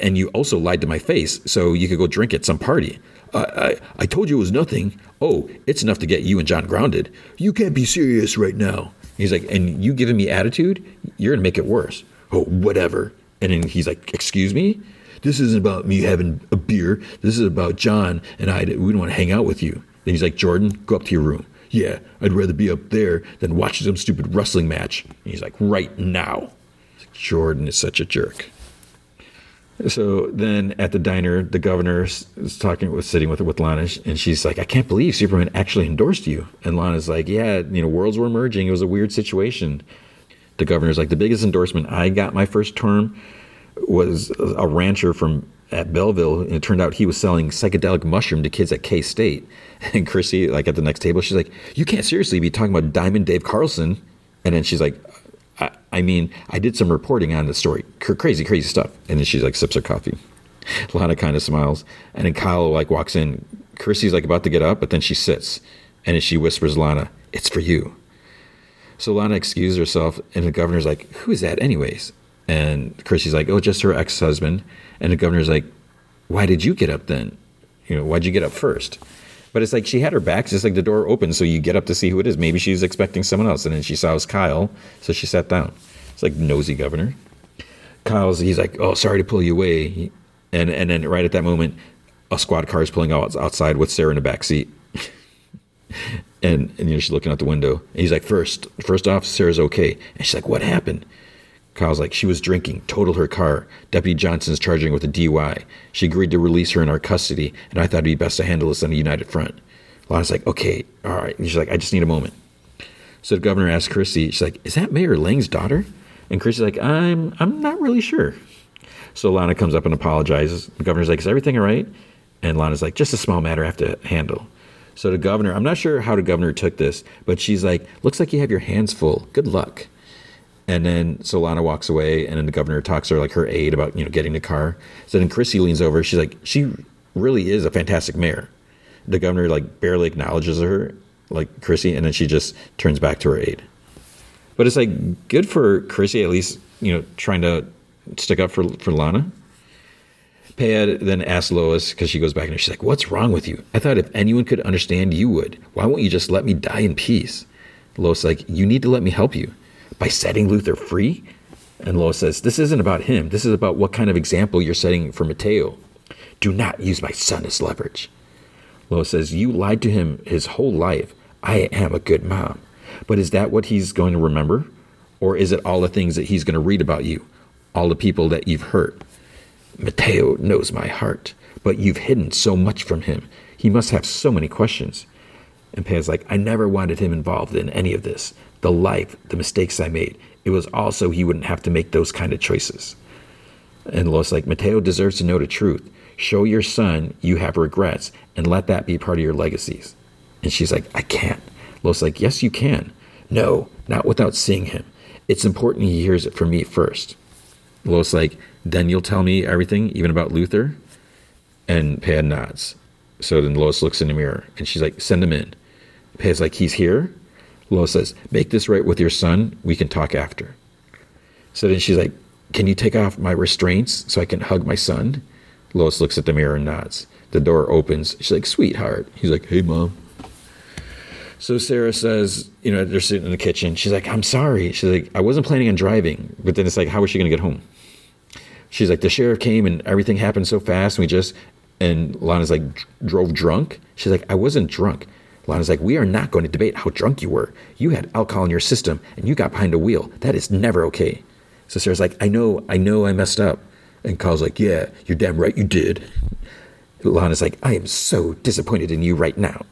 and you also lied to my face so you could go drink at some party. I, I, I told you it was nothing. Oh, it's enough to get you and John grounded. You can't be serious right now. He's like, and you giving me attitude, you're gonna make it worse. Oh, whatever. And then he's like, excuse me? This isn't about me having a beer. This is about John and I. We don't want to hang out with you. And he's like, Jordan, go up to your room. Yeah, I'd rather be up there than watching some stupid wrestling match. And he's like, right now. Jordan is such a jerk. So then at the diner, the governor is talking, was sitting with with Lana, and she's like, "I can't believe Superman actually endorsed you." And Lana's like, "Yeah, you know, worlds were merging. It was a weird situation." The governor's like, "The biggest endorsement I got my first term was a rancher from at Belleville, and it turned out he was selling psychedelic mushroom to kids at K State." And Chrissy, like at the next table, she's like, "You can't seriously be talking about Diamond Dave Carlson." And then she's like, I, I mean, I did some reporting on the story, crazy, crazy stuff. And then she's like sips her coffee. Lana kind of smiles, and then Kyle like walks in. Chrissy's like about to get up, but then she sits, and then she whispers, "Lana, it's for you." So Lana excuses herself, and the governor's like, "Who is that, anyways?" And Chrissy's like, "Oh, just her ex-husband." And the governor's like, "Why did you get up then? You know, why'd you get up first? But it's like she had her back. Just like the door opened, so you get up to see who it is. Maybe she was expecting someone else, and then she saw it was Kyle, so she sat down. It's like nosy governor. Kyle's he's like, "Oh, sorry to pull you away," and and then right at that moment, a squad car is pulling out outside with Sarah in the back seat. and and you know she's looking out the window. And he's like, first, first off, Sarah's okay. And she's like, what happened? Kyle's like, she was drinking, totaled her car. Deputy Johnson's charging with a DUI. She agreed to release her in our custody, and I thought it'd be best to handle this on a united front. Lana's like, okay, all right. And she's like, I just need a moment. So the governor asks Chrissy, she's like, is that Mayor Lang's daughter? And Chrissy's like, I'm I'm not really sure. So Lana comes up and apologizes. The governor's like, is everything all right? And Lana's like, just a small matter I have to handle. So the governor, I'm not sure how the governor took this, but she's like, looks like you have your hands full. Good luck. And then So Lana walks away, and then the governor talks to her like her aide about you know getting the car. So then Chrissy leans over. She's like, she really is a fantastic mayor. The governor like barely acknowledges her, like Chrissy, and then she just turns back to her aide. But it's like good for Chrissy at least you know trying to stick up for for Lana. Pad then asks Lois because she goes back and she's like, "What's wrong with you? I thought if anyone could understand, you would. Why won't you just let me die in peace?" Lois like, "You need to let me help you." By setting Luthor free? And Lois says, This isn't about him. This is about what kind of example you're setting for Mateo. Do not use my son as leverage. Lois says, You lied to him his whole life. I am a good mom. But is that what he's going to remember? Or is it all the things that he's going to read about you? All the people that you've hurt? Mateo knows my heart, but you've hidden so much from him. He must have so many questions. And Pan's like, I never wanted him involved in any of this the life, the mistakes I made. It was also he wouldn't have to make those kind of choices. And Lois like, Mateo deserves to know the truth. Show your son you have regrets and let that be part of your legacies. And she's like, I can't. Lois like, yes, you can. No, not without seeing him. It's important he hears it from me first. Lois like, then you'll tell me everything, even about Luthor? And Pad nods. So then Lois looks in the mirror and she's like, send him in. Pad's like, he's here? Lois says, Make this right with your son. We can talk after. So then she's like, Can you take off my restraints so I can hug my son? Lois looks at the mirror and nods. The door opens. She's like, Sweetheart. He's like, Hey, mom. So Sarah says, You know, they're sitting in the kitchen. She's like, I'm sorry. She's like, I wasn't planning on driving. But then it's like, How was she going to get home? She's like, The sheriff came and everything happened so fast. And we just, and Lana's like, drove drunk. She's like, I wasn't drunk. Lana's like, We are not going to debate how drunk you were. You had alcohol in your system and you got behind a wheel. That is never okay. So Sarah's like, I know, I know I messed up. And Kyle's like, Yeah, you're damn right you did. Lana's like, I am so disappointed in you right now.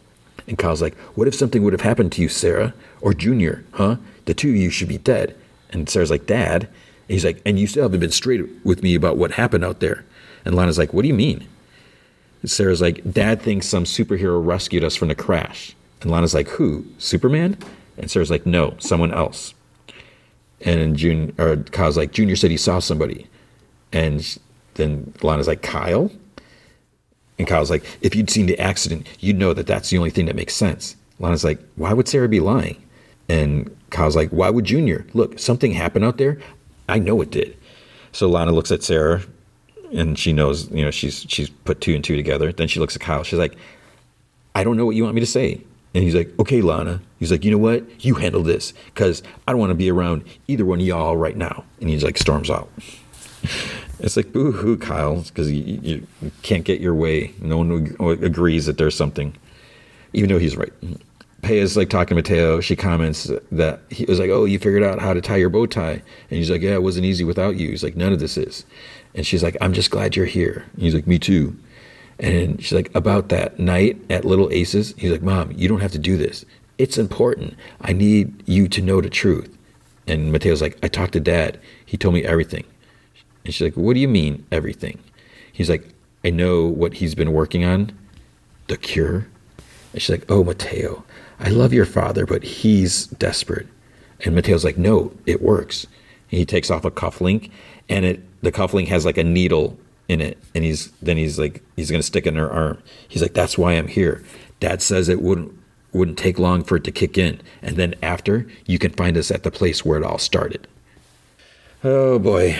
And Kyle's like, what if something would have happened to you, Sarah? Or Junior, huh? The two of you should be dead. And Sarah's like, Dad. And he's like, and you still haven't been straight with me about what happened out there. And Lana's like, what do you mean? Sarah's like, Dad thinks some superhero rescued us from the crash. And Lana's like, who? Superman? And Sarah's like, no, someone else. And June or Kyle's like, Junior said he saw somebody. And then Lana's like, Kyle? And Kyle's like, if you'd seen the accident, you'd know that that's the only thing that makes sense. Lana's like, why would Sarah be lying? And Kyle's like, why would Junior? Look, something happened out there. I know it did. So Lana looks at Sarah and she knows, you know, she's she's put two and two together. Then she looks at Kyle. She's like, I don't know what you want me to say. And he's like, okay, Lana. He's like, you know what? You handle this because I don't want to be around either one of y'all right now. And he's like, storms out. It's like boo hoo, Kyle, because you, you, can't get your way. No one agrees that there's something, even though he's right. Pea's like talking to Mateo. She comments that he was like, "Oh, you figured out how to tie your bow tie," and he's like, "Yeah, it wasn't easy without you." He's like, "None of this is," and she's like, "I'm just glad you're here." And he's like, "Me too." And she's like, "About that night at Little Aces," he's like, "Mom, you don't have to do this. It's important. I need you to know the truth." And Mateo's like, "I talked to Dad. He told me everything." And she's like, What do you mean, everything? He's like, I know what he's been working on, the cure. And she's like, Oh, Mateo, I love your father, but he's desperate. And Mateo's like, No, it works. And he takes off a cufflink, and it the cufflink has like a needle in it. And he's then he's like, he's gonna stick it in her arm. He's like, That's why I'm here. Dad says it wouldn't wouldn't take long for it to kick in. And then after, you can find us at the place where it all started. Oh boy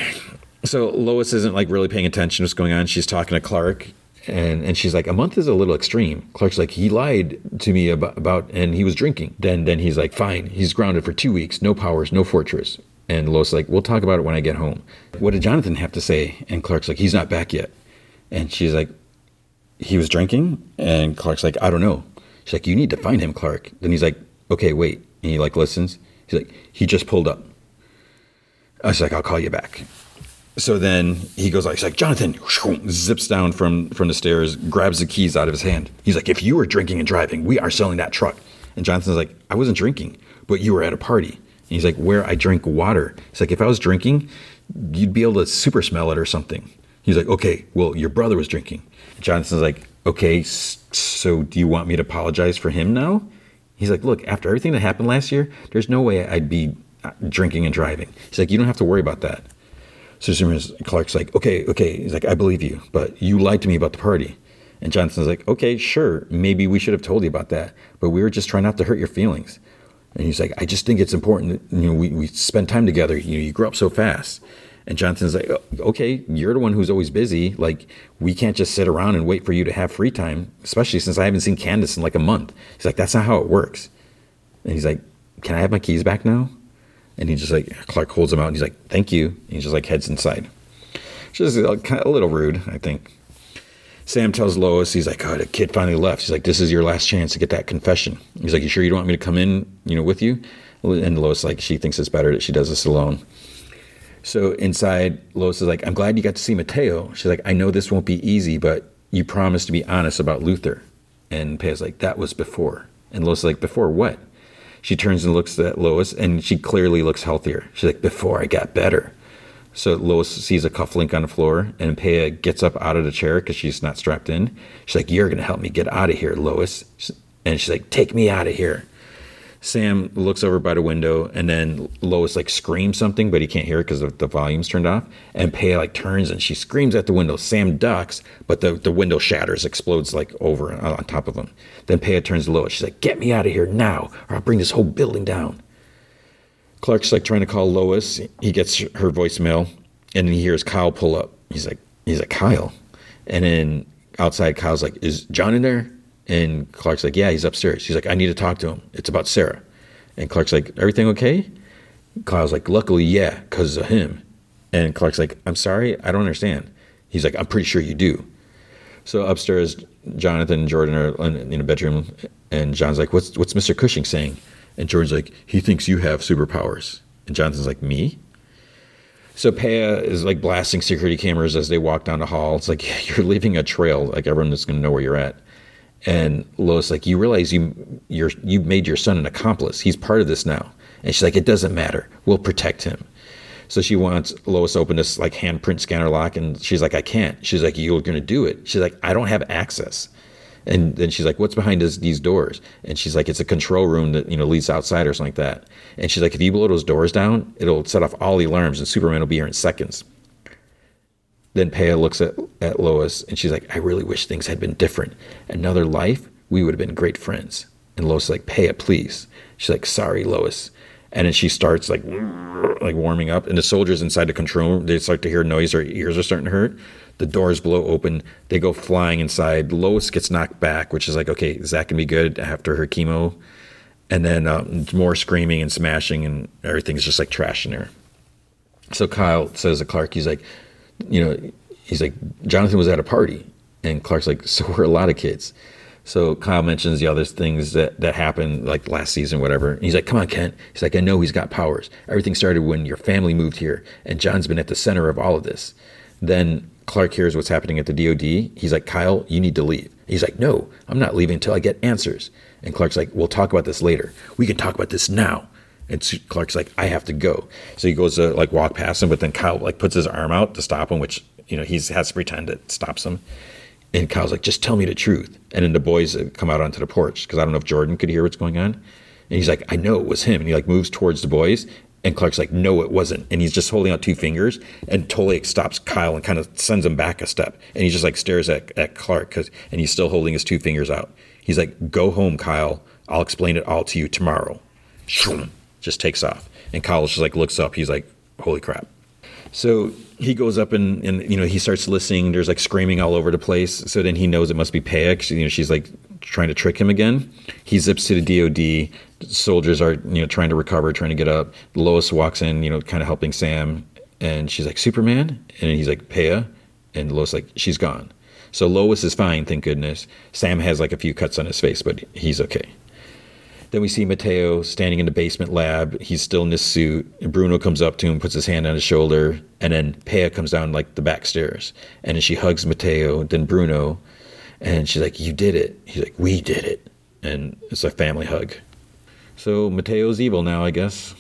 so Lois isn't like really paying attention to what's going on. She's talking to Clark, and and she's like, a month is a little extreme. Clark's like, he lied to me about, about and he was drinking. Then then he's like, fine, he's grounded for two weeks, no powers, no fortress. And Lois like, we'll talk about it when I get home. What did Jonathan have to say? And Clark's like, he's not back yet. And she's like, he was drinking. And Clark's like, I don't know. She's like, you need to find him, Clark. Then he's like, okay, wait. And he like listens. He's like, he just pulled up. I was like, I'll call you back so then he goes like, he's like Jonathan zips down from from the stairs, grabs the keys out of his hand. He's like, if you were drinking and driving, we are selling that truck. And Jonathan's like, I wasn't drinking, but you were at a party. And he's like, where I drink water. He's like, if I was drinking, you'd be able to super smell it or something. He's like, okay, well, your brother was drinking. Jonathan's like, okay, so do you want me to apologize for him now? He's like, look, after everything that happened last year, there's no way I'd be uh, drinking and driving. He's like, you don't have to worry about that. So Clark's like, okay, okay. He's like, I believe you, but you lied to me about the party. And Jonathan's like, okay, sure. Maybe we should have told you about that, but we were just trying not to hurt your feelings. And he's like, I just think it's important that, you know, we, we spend time together. You know, you grew up so fast. And Jonathan's like, oh, okay, you're the one who's always busy. Like, we can't just sit around and wait for you to have free time, especially since I haven't seen Candace in like a month. He's like, that's not how it works. And he's like, can I have my keys back now? And he just like Clark holds him out and he's like, "Thank you." And he just like heads inside. Just a, a little rude, I think. Sam tells Lois, he's like, "Oh, the kid finally left." He's like, "This is your last chance to get that confession." He's like, "You sure you don't want me to come in, you know, with you?" And Lois like, she thinks it's better that she does this alone. So inside, Lois is like, "I'm glad you got to see Mateo." She's like, "I know this won't be easy, but you promised to be honest about Luthor." And Pea's like, "That was before." And Lois is like, "Before what?" She turns and looks at Lois, and she clearly looks healthier. She's like, Before I got better. So Lois sees a cufflink on the floor, and Pea gets up out of the chair because she's not strapped in. She's like, You're to help me get out of here, Lois. And she's like, Take me out of here. Sam looks over by the window, and then Lois like screams something, but he can't hear it because the volume's turned off. And Pea like turns and she screams at the window. Sam ducks, but the, the window shatters, explodes like over on top of him. Then Pea turns to Lois. She's like, "Get me out of here now, or I'll bring this whole building down." Clark's like trying to call Lois. He gets her voicemail, and he hears Kyle pull up. He's like, "He's like Kyle," and then outside, Kyle's like, "Is John in there?" And Clark's like, yeah, he's upstairs. He's like, I need to talk to him. It's about Sarah. And Clark's like, everything okay? Kyle's like, luckily, yeah, because of him. And Clark's like, I'm sorry, I don't understand. He's like, I'm pretty sure you do. So upstairs, Jonathan and Jordan are in a bedroom, and John's like, what's what's Mr. Cushing saying? And Jordan's like, he thinks you have superpowers. And Jonathan's like, me? So Pea is like blasting security cameras as they walk down the hall. It's like you're leaving a trail. Like everyone is going to know where you're at. And Lois like, you realize you you're you made your son an accomplice. He's part of this now. And she's like, it doesn't matter. We'll protect him. So she wants Lois to open this like handprint scanner lock, and she's like, I can't. She's like, you're gonna do it. She's like, I don't have access. And then she's like, "What's behind this, these doors?" And she's like, "It's a control room that you know leads outside or something like that." And she's like, "If you blow those doors down, it'll set off all the alarms, and Superman will be here in seconds." Then Peia looks at, at Lois and she's like, I really wish things had been different. Another life, we would have been great friends. And Lois is like, Peia, please. She's like, sorry, Lois. And then she starts like like warming up. And the soldiers inside the control room, they start to hear noise, their ears are starting to hurt. The doors blow open. They go flying inside. Lois gets knocked back, which is like, okay, is that gonna be good after her chemo? And then um, more screaming and smashing, and everything's just like trashing her. So Kyle says to Clark, he's like, you know, he's like, Jonathan was at a party. And Clark's like, so were a lot of kids. So Kyle mentions the other things that, that happened like last season, whatever. And he's like, come on, Kent. He's like, I know he's got powers. Everything started when your family moved here, and John's been at the center of all of this. Then Clark hears what's happening at the DOD. He's like, Kyle, you need to leave. He's like, no, I'm not leaving until I get answers. And Clark's like, we'll talk about this later. We can talk about this now. And Clark's like, I have to go. So he goes to like walk past him, but then Kyle like puts his arm out to stop him, which you know he has to pretend it stops him. And Kyle's like, just tell me the truth. And then the boys uh, come out onto the porch because I don't know if Jordan could hear what's going on. And he's like, I know it was him. And he like moves towards the boys. And Clark's like, no, it wasn't. And he's just holding out two fingers. And Tolek stops Kyle and kind of sends him back a step. And he just like stares at, at Clark because, and he's still holding his two fingers out. He's like, go home, Kyle. I'll explain it all to you tomorrow. Just takes off. And Kyle just like looks up. He's like, holy crap. So he goes up and, and you know he starts listening. There's like screaming all over the place. So then he knows it must be Peia. You know she's like trying to trick him again. He zips to the DOD. Soldiers are you know trying to recover, trying to get up. Lois walks in, you know, kind of helping Sam, and she's like Superman, and he's like Pea, and Lois like she's gone. So Lois is fine, thank goodness. Sam has like a few cuts on his face, but he's okay. Then we see Mateo standing in the basement lab. He's still in this suit. Bruno comes up to him, puts his hand on his shoulder, and then Pea comes down like the back stairs. And then she hugs Mateo, then Bruno, and she's like, You did it. He's like, We did it. And it's a family hug. So Mateo's evil now, I guess.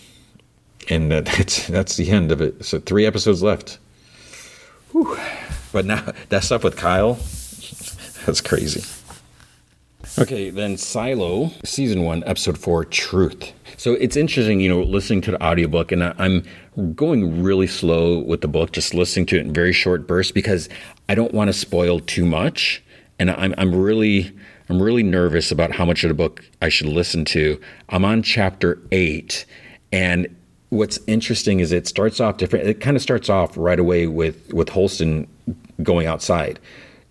And that's that's the end of it. So three episodes left. Whew. But now that stuff with Kyle, that's crazy. Okay, then Silo, season one, episode four, Truth. So it's interesting, you know, listening to the audiobook, and I'm going really slow with the book, just listening to it in very short bursts because I don't want to spoil too much. And I'm, I'm really, I'm really nervous about how much of the book I should listen to. I'm on chapter eight, and what's interesting is it starts off different. It kind of starts off right away with with Holston going outside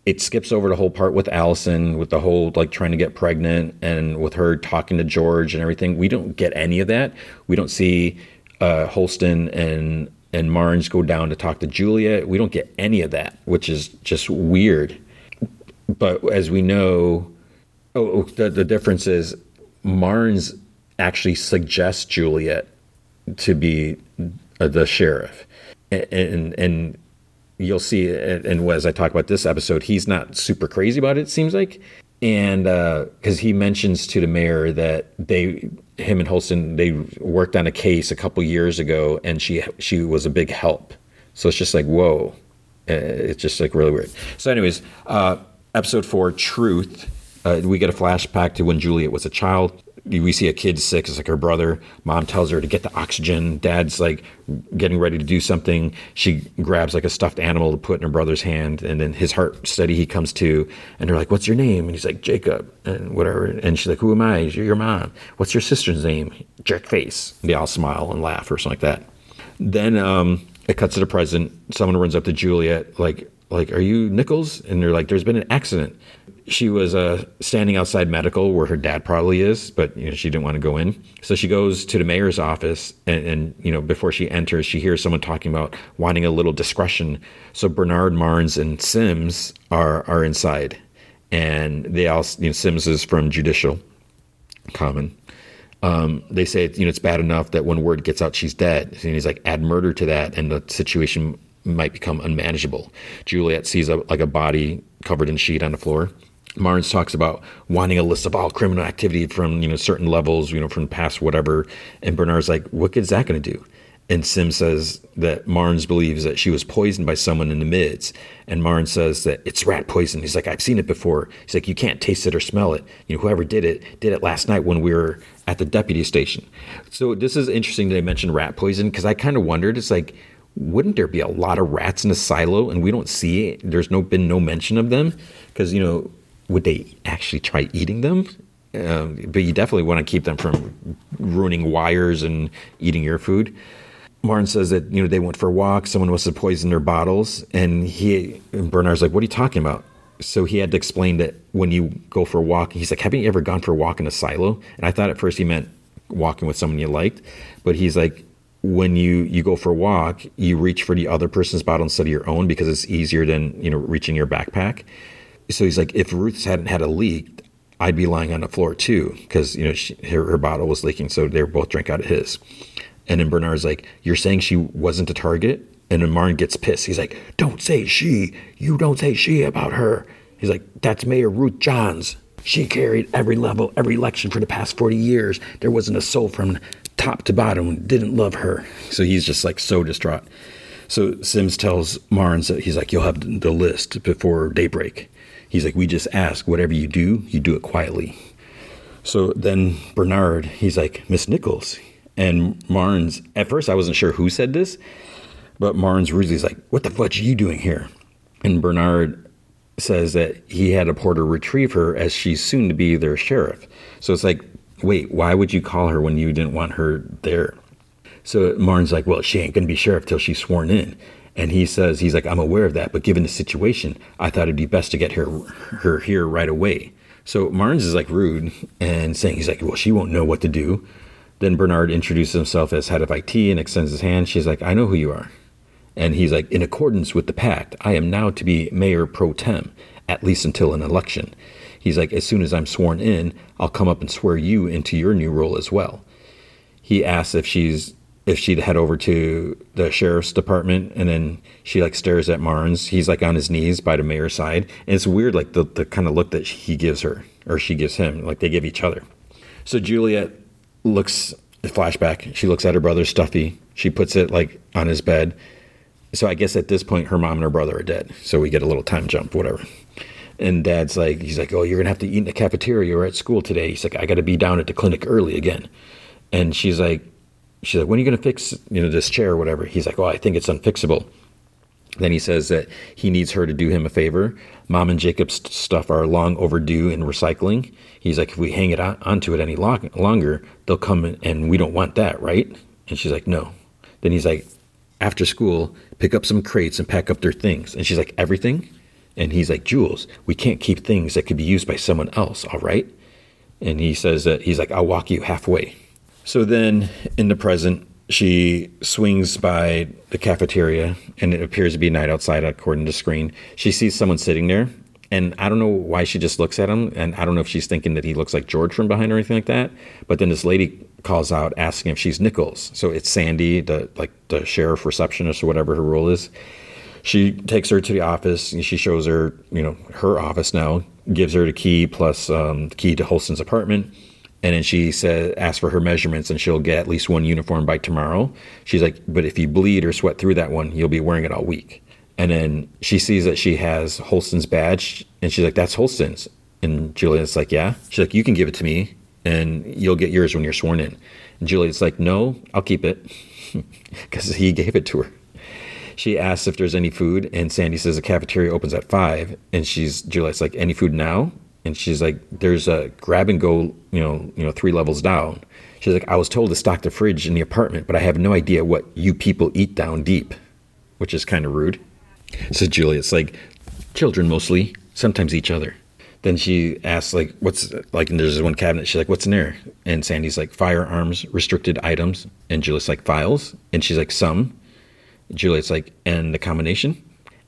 it skips over the whole part with Allison, with the whole like trying to get pregnant and with her talking to George and everything. We don't get any of that. We don't see uh, Holston and and Marnes go down to talk to Julia. We don't get any of that, which is just weird. But as we know, oh, oh the, the difference is Marnes actually suggests Juliet to be uh, the sheriff, and, and you'll see, and as I talk about this episode, he's not super crazy about it. It seems like, and because uh, he mentions to the mayor that they, him and Holston, they worked on a case a couple years ago, and she she was a big help. So it's just like whoa, uh, it's just like really weird. So, anyways, uh, episode four, truth. Uh, we get a flashback to when Juliet was a child we see a kid sick. It's like her brother. Mom tells her to get the oxygen. Dad's like getting ready to do something. She grabs like a stuffed animal to put in her brother's hand, and then his heart steady. He comes to, and they're like, "What's your name?" And he's like, "Jacob," and whatever. And she's like, "Who am I?" You're your mom. What's your sister's name? Jerk face. They all smile and laugh or something like that. Then um, it cuts to the present. Someone runs up to Juliet, like, like, "Are you Nichols?" And they're like, "There's been an accident." She was uh, standing outside medical where her dad probably is, but you know, she didn't want to go in. So she goes to the mayor's office, and, and, you know before she enters, she hears someone talking about wanting a little discretion. So Bernard, Marnes, and Sims are are inside, and they all you know Sims is from Judicial Common. Um, they say you know it's bad enough that when word gets out she's dead, and he's like add murder to that, and the situation might become unmanageable. Juliet sees a, like a body covered in sheet on the floor Marnes talks about wanting a list of all criminal activity from you know certain levels, you know from past whatever, and Bernard's like, what is that going to do? And Sim says that Marnes believes that she was poisoned by someone in the mids, and Marnes says that it's rat poison. He's like, I've seen it before. He's like, you can't taste it or smell it. You know, whoever did it did it last night when we were at the deputy station. So this is interesting that I mentioned rat poison because I kind of wondered. It's like wouldn't there be a lot of rats in a silo and we don't see it? There's no been no mention of them because you know would they actually try eating them? Um, but you definitely want to keep them from ruining wires and eating your food. Martin says that you know they went for a walk. Someone must have poisoned their bottles, and he and Bernard's like, "What are you talking about?" So he had to explain that when you go for a walk, he's like, "Haven't you ever gone for a walk in a silo?" And I thought at first he meant walking with someone you liked, but he's like, when you you go for a walk, you reach for the other person's bottle instead of your own because it's easier than you know reaching your backpack. So he's like, if Ruth's hadn't had a leak, I'd be lying on the floor too because you know she, her, her bottle was leaking, so they were both drank out of his. And then Bernard's like, You're saying she wasn't a target? And then Martin gets pissed. He's like, Don't say she. You don't say she about her. He's like, That's Mayor Ruth Jahns. She carried every level, every election for the past 40 years. There wasn't a soul from top to bottom who didn't love her. So he's just like so distraught. So Sims tells Marnes that he's like, You'll have the list before daybreak. He's like, We just ask whatever you do, you do it quietly. So then Bernard, he's like, Miss Nichols. And Marnes, at first I wasn't sure who said this, but Marnes rudely's like, What the fudge are you doing here? And Bernard says that he had a porter retrieve her as she's soon to be their sheriff. So it's like, wait, why would you call her when you didn't want her there? So Marnes like, well, she ain't gonna be sheriff till she's sworn in. And he says, he's like, I'm aware of that, but given the situation, I thought it'd be best to get her her here right away. So Marnes is like rude and saying, he's like, well, she won't know what to do. Then Bernard introduces himself as head of IT and extends his hand. She's like, I know who you are. And he's like, in accordance with the pact, I am now to be mayor pro tem, at least until an election. He's like, as soon as I'm sworn in, I'll come up and swear you into your new role as well. He asks if she's if she'd head over to the sheriff's department and then she like stares at Marnes. He's like on his knees by the mayor's side. And it's weird like the, the kind of look that he gives her or she gives him, like they give each other. So Juliet looks flashback. She looks at her brother, stuffy. She puts it like on his bed. So I guess at this point, her mom and her brother are dead. So we get a little time jump, whatever. And dad's like, he's like, oh, you're gonna have to eat in the cafeteria or at school today. He's like, I got to be down at the clinic early again. And she's like, she's like, when are you gonna fix, you know, this chair or whatever? He's like, oh, I think it's unfixable. Then he says that he needs her to do him a favor. Mom and Jacob's stuff are long overdue in recycling. He's like, if we hang it on, onto it any lo- longer, they'll come and we don't want that, right? And she's like, no. Then he's like, after school, pick up some crates and pack up their things. And she's like, everything? And he's like, Jules, we can't keep things that could be used by someone else, all right? And he says that he's like, I'll walk you halfway. So then in the present, she swings by the cafeteria and it appears to be night outside according to screen. She sees someone sitting there and I don't know why she just looks at him and I don't know if she's thinking that he looks like George from behind or anything like that. But then this lady calls out asking if she's Nichols. So it's Sandy, the like the sheriff receptionist or whatever her role is. She takes her to the office and she shows her, you know, her office now, gives her the key plus um, the key to Holston's apartment and then she said, ask for her measurements and she'll get at least one uniform by tomorrow. She's like, but if you bleed or sweat through that one, you'll be wearing it all week. And then she sees that she has Holston's badge and she's like, that's Holston's. And Juliet's like, yeah. She's like, you can give it to me and you'll get yours when you're sworn in. And Juliet's like, no, I'll keep it because he gave it to her. She asks if there's any food, and Sandy says the cafeteria opens at five. And she's Juliet's like, any food now? And she's like, "There's a grab and go, you know, you know, three levels down." She's like, "I was told to stock the fridge in the apartment, but I have no idea what you people eat down deep," which is kind of rude. So Juliet's like, "Children mostly, sometimes each other." Then she asks, like, "What's like?" And there's one cabinet. She's like, "What's in there?" And Sandy's like, "Firearms, restricted items." And Juliet's like, "Files." And she's like, "Some." Juliet's like, "And the combination?"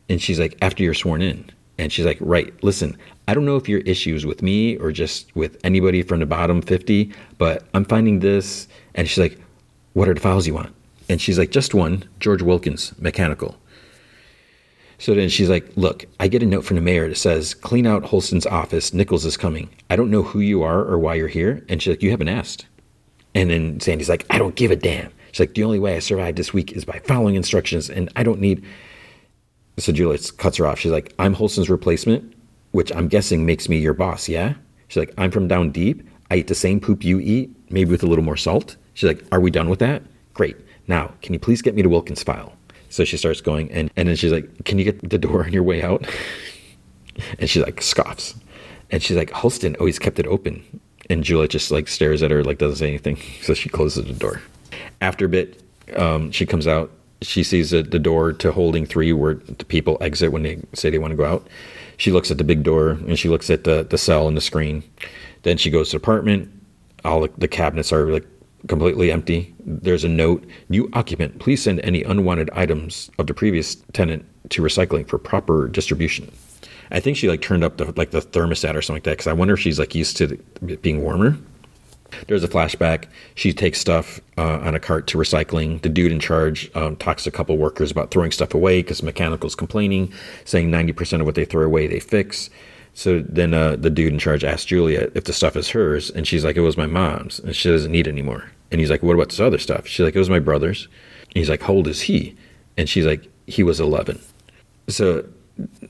And she's like, "After you're sworn in." And she's like, right, listen, I don't know if your issue is with me or just with anybody from the bottom 50, but I'm finding this. And she's like, what are the files you want? And she's like, just one, George Wilkins, mechanical. So then she's like, Look, I get a note from the mayor that says, Clean out Holston's office. Nichols is coming. I don't know who you are or why you're here. And she's like, You haven't asked. And then Sandy's like, I don't give a damn. She's like, The only way I survived this week is by following instructions, and I don't need. So Juliet cuts her off. She's like, I'm Holston's replacement, which I'm guessing makes me your boss, yeah? She's like, I'm from down deep. I eat the same poop you eat, maybe with a little more salt. She's like, Are we done with that? Great. Now, can you please get me to Wilkins' file? So she starts going, and, and then she's like, Can you get the door on your way out? and she like scoffs. And she's like, Holston always kept it open. And Juliet just like stares at her, like doesn't say anything. So she closes the door. After a bit, um, she comes out. She sees the, the door to holding three where the people exit when they say they want to go out. She looks at the big door and she looks at the, the cell and the screen. Then she goes to the apartment. All the, cabinets are like completely empty. There's a note New occupant, please send any unwanted items of the previous tenant to recycling for proper distribution. I think she like turned up the like the thermostat or something like that because I wonder if she's like used to being warmer. There's a flashback. She takes stuff uh, on a cart to recycling. The dude in charge um, talks to a couple workers about throwing stuff away because mechanical's complaining, saying 90% of what they throw away they fix. So then uh, the dude in charge asks Julia if the stuff is hers, and she's like, "It was my mom's, and she doesn't need it anymore." And he's like, "What about this other stuff?" She's like, "It was my brother's." And he's like, "How old is he?" And she's like, "He was 11." So,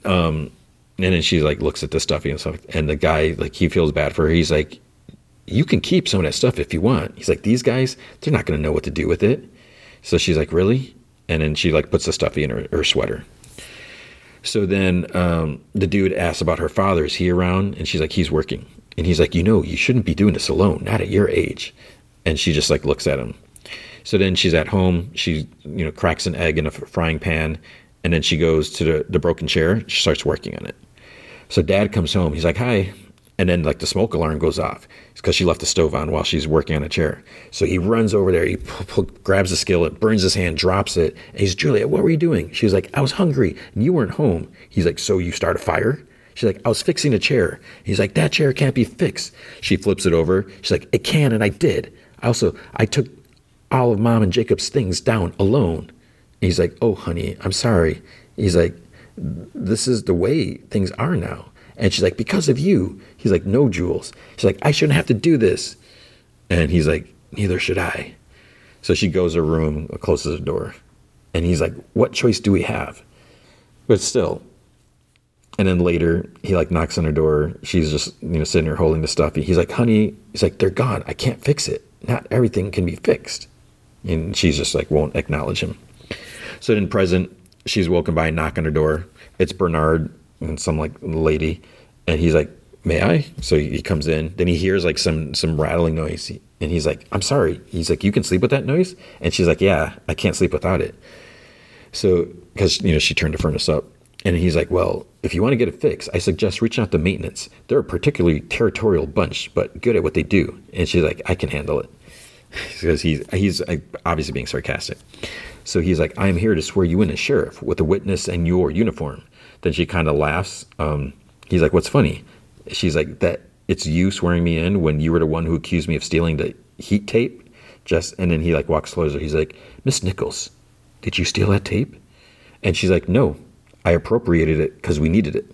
um, and then she like looks at the stuff and stuff, and the guy like he feels bad for her. He's like, "You can keep some of that stuff if you want." He's like, "These guys, they're not going to know what to do with it." So she's like, "Really?" And then she like puts the stuff in her, her sweater. So then um, the dude asks about her father. Is he around? And she's like, he's working. And he's like, you know, you shouldn't be doing this alone, not at your age. And she just like looks at him. So then she's at home. She, you know, cracks an egg in a frying pan. And then she goes to the, the broken chair. She starts working on it. So dad comes home. He's like, hi. And then like the smoke alarm goes off because she left the stove on while she's working on a chair. So he runs over there. He p- p- grabs the skillet, burns his hand, drops it. And he's Juliet, what were you doing? She's like, I was hungry and you weren't home. He's like, so you start a fire? She's like, I was fixing a chair. He's like, that chair can't be fixed. She flips it over. She's like, it can, and I did. I also, I took all of mom and Jacob's things down alone. He's like, oh, honey, I'm sorry. He's like, this is the way things are now. And she's like, because of you. He's like, no, Jules. She's like, I shouldn't have to do this. And he's like, neither should I. So she goes to her room, closes the door. And he's like, what choice do we have? But still. And then later, he like knocks on her door. She's just, you know, sitting there holding the stuff. He's like, honey, he's like, they're gone. I can't fix it. Not everything can be fixed. And she's just like, won't acknowledge him. So then present, she's woken by a knock on her door. It's Bernard and some like lady, and he's like, "May I?" So he comes in. Then he hears like some some rattling noise, and he's like, "I'm sorry." He's like, "You can sleep with that noise?" And she's like, "Yeah, I can't sleep without it." So because you know she turned the furnace up, and he's like, "Well, if you want to get it fixed, I suggest reaching out to maintenance. They're a particularly territorial bunch, but good at what they do." And she's like, "I can handle it," because he's he's uh, obviously being sarcastic. So he's like, I am here to swear you in as sheriff with a witness and your uniform. Then she kind of laughs. Um, he's like, What's funny? She's like, That it's you swearing me in when you were the one who accused me of stealing the heat tape. Just and then he like walks closer. He's like, Miss Nichols, did you steal that tape? And she's like, No, I appropriated it because we needed it.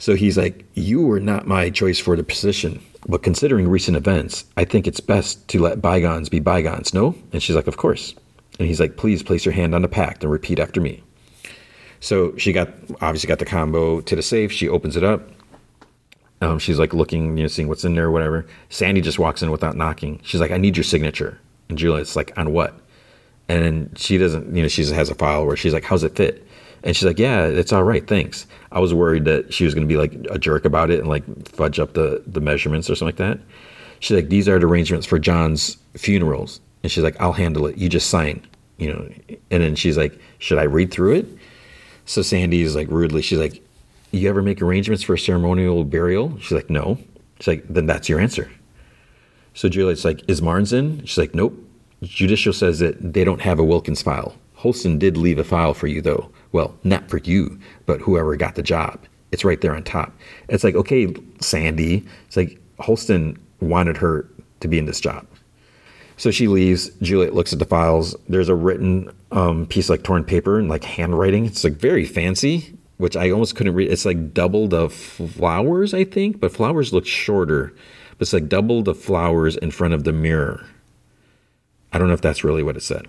So he's like, You were not my choice for the position, but considering recent events, I think it's best to let bygones be bygones, no? And she's like, Of course. And he's like, please place your hand on the pact and repeat after me. So she got obviously got the combo to the safe. She opens it up. Um, she's like looking, you know, seeing what's in there or whatever. Sandy just walks in without knocking. She's like, I need your signature. And Juliet's like, on what? And she doesn't, you know, she has a file where she's like, how's it fit? And she's like, yeah, it's all right, thanks. I was worried that she was going to be like a jerk about it and like fudge up the, the measurements or something like that. She's like, these are the arrangements for John's funerals. And she's like, I'll handle it. You just sign, you know. And then she's like, Should I read through it? So Sandy is like rudely, she's like, You ever make arrangements for a ceremonial burial? She's like, No. She's like, Then that's your answer. So Juliet's like, Is Marnes in? She's like, Nope. Judicial says that they don't have a Wilkins file. Holston did leave a file for you, though. Well, not for you, but whoever got the job. It's right there on top. It's like, okay, Sandy. It's like Holston wanted her to be in this job. So she leaves. Juliet looks at the files. There's a written um, piece like torn paper and like handwriting. It's like very fancy, which I almost couldn't read. It's like double the flowers, I think, but flowers look shorter. But it's like double the flowers in front of the mirror. I don't know if that's really what it said.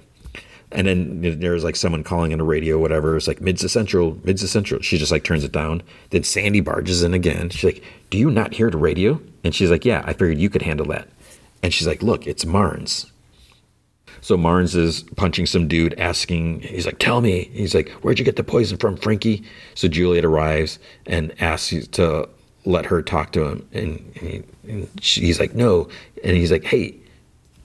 And then there's like someone calling on a radio, whatever. It's like Mids Central, Mids Central. She just like turns it down. Then Sandy barges in again. She's like, "Do you not hear the radio?" And she's like, "Yeah, I figured you could handle that." And she's like, "Look, it's Marnes." So Marnes is punching some dude, asking, he's like, Tell me. He's like, Where'd you get the poison from, Frankie? So Juliet arrives and asks to let her talk to him. And, he, and she, he's like, No. And he's like, Hey,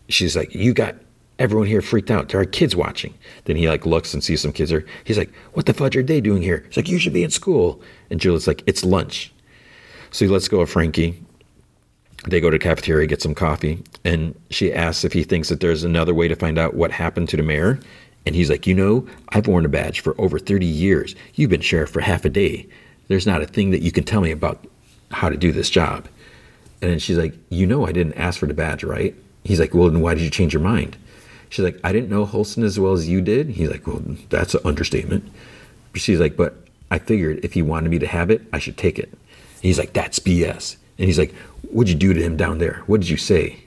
she's like, You got everyone here freaked out. There are kids watching. Then he like looks and sees some kids there. He's like, What the fudge are they doing here? He's like, You should be in school. And Juliet's like, It's lunch. So he lets go of Frankie they go to the cafeteria, get some coffee, and she asks if he thinks that there's another way to find out what happened to the mayor. And he's like, You know, I've worn a badge for over 30 years. You've been sheriff for half a day. There's not a thing that you can tell me about how to do this job. And then she's like, You know, I didn't ask for the badge, right? He's like, Well, then why did you change your mind? She's like, I didn't know Holston as well as you did. He's like, Well, that's an understatement. She's like, But I figured if he wanted me to have it, I should take it. He's like, That's BS. And he's like, What'd you do to him down there? What did you say?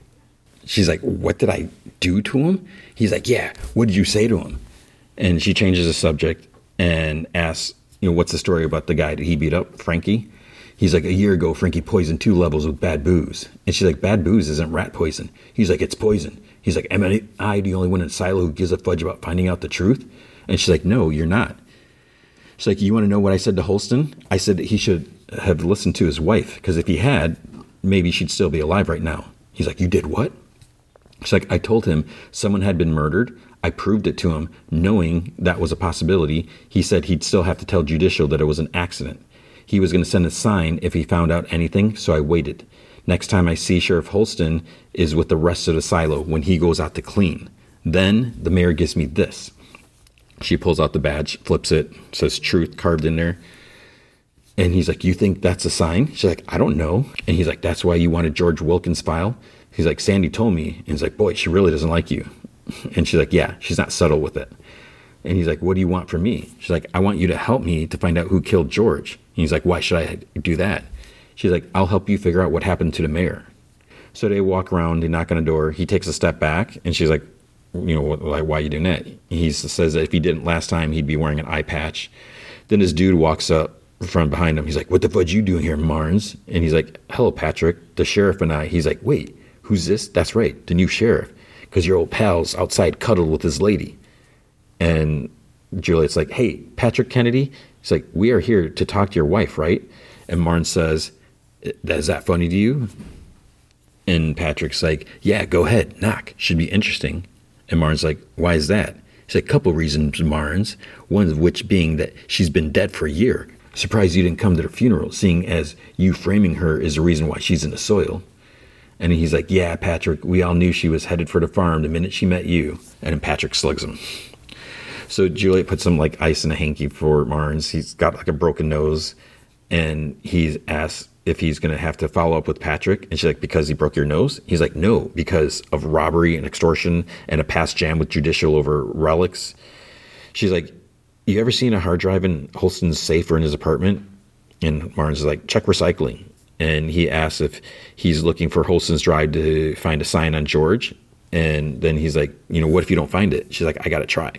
She's like, What did I do to him? He's like, Yeah, what did you say to him? And she changes the subject and asks, You know, what's the story about the guy that he beat up, Frankie? He's like, A year ago, Frankie poisoned two levels with bad booze. And she's like, Bad booze isn't rat poison. He's like, It's poison. He's like, Am I the only one in Silo who gives a fudge about finding out the truth? And she's like, No, you're not. She's like, You want to know what I said to Holston? I said that he should have listened to his wife because if he had, maybe she'd still be alive right now. He's like, You did what? She's like, I told him someone had been murdered. I proved it to him, knowing that was a possibility. He said he'd still have to tell judicial that it was an accident. He was going to send a sign if he found out anything, so I waited. Next time I see Sheriff Holston is with the rest of the silo when he goes out to clean. Then the mayor gives me this. She pulls out the badge, flips it, says truth carved in there. And he's like, You think that's a sign? She's like, I don't know. And he's like, That's why you wanted George Wilkins' file? He's like, Sandy told me. And he's like, Boy, she really doesn't like you. And she's like, Yeah, she's not subtle with it. And he's like, What do you want from me? She's like, I want you to help me to find out who killed George. And he's like, Why should I do that? She's like, I'll help you figure out what happened to the mayor. So they walk around, they knock on a door. He takes a step back, and she's like, You know, like, why are you doing that? He says that if he didn't last time, he'd be wearing an eye patch. Then this dude walks up from behind him. He's like, "What the fudge you doing here, Marnes?" And he's like, "Hello, Patrick, the sheriff and I." He's like, "Wait, who's this?" That's right, the new sheriff, because your old pals outside cuddled with his lady. And Juliet's like, "Hey, Patrick Kennedy." He's like, "We are here to talk to your wife, right?" And Marnes says, "Is that funny to you?" And Patrick's like, "Yeah, go ahead, knock. Should be interesting." And Marnes like, "Why is that?" He's like, "A couple reasons, Marnes. One of which being that she's been dead for a year, Surprised you didn't come to the funeral, seeing as you framing her is the reason why she's in the soil. And he's like, Yeah, Patrick, we all knew she was headed for the farm the minute she met you. And then Patrick slugs him. So Juliet puts some like ice in a hanky for Marnes. He's got like a broken nose. And he's asked if he's going to have to follow up with Patrick. And she's like, Because he broke your nose? He's like, No, because of robbery and extortion and a past jam with judicial over relics. She's like, you ever seen a hard drive in Holston's safe or in his apartment? And Marnes is like, check recycling. And he asks if he's looking for Holston's drive to find a sign on George. And then he's like, you know, what if you don't find it? She's like, I got to try.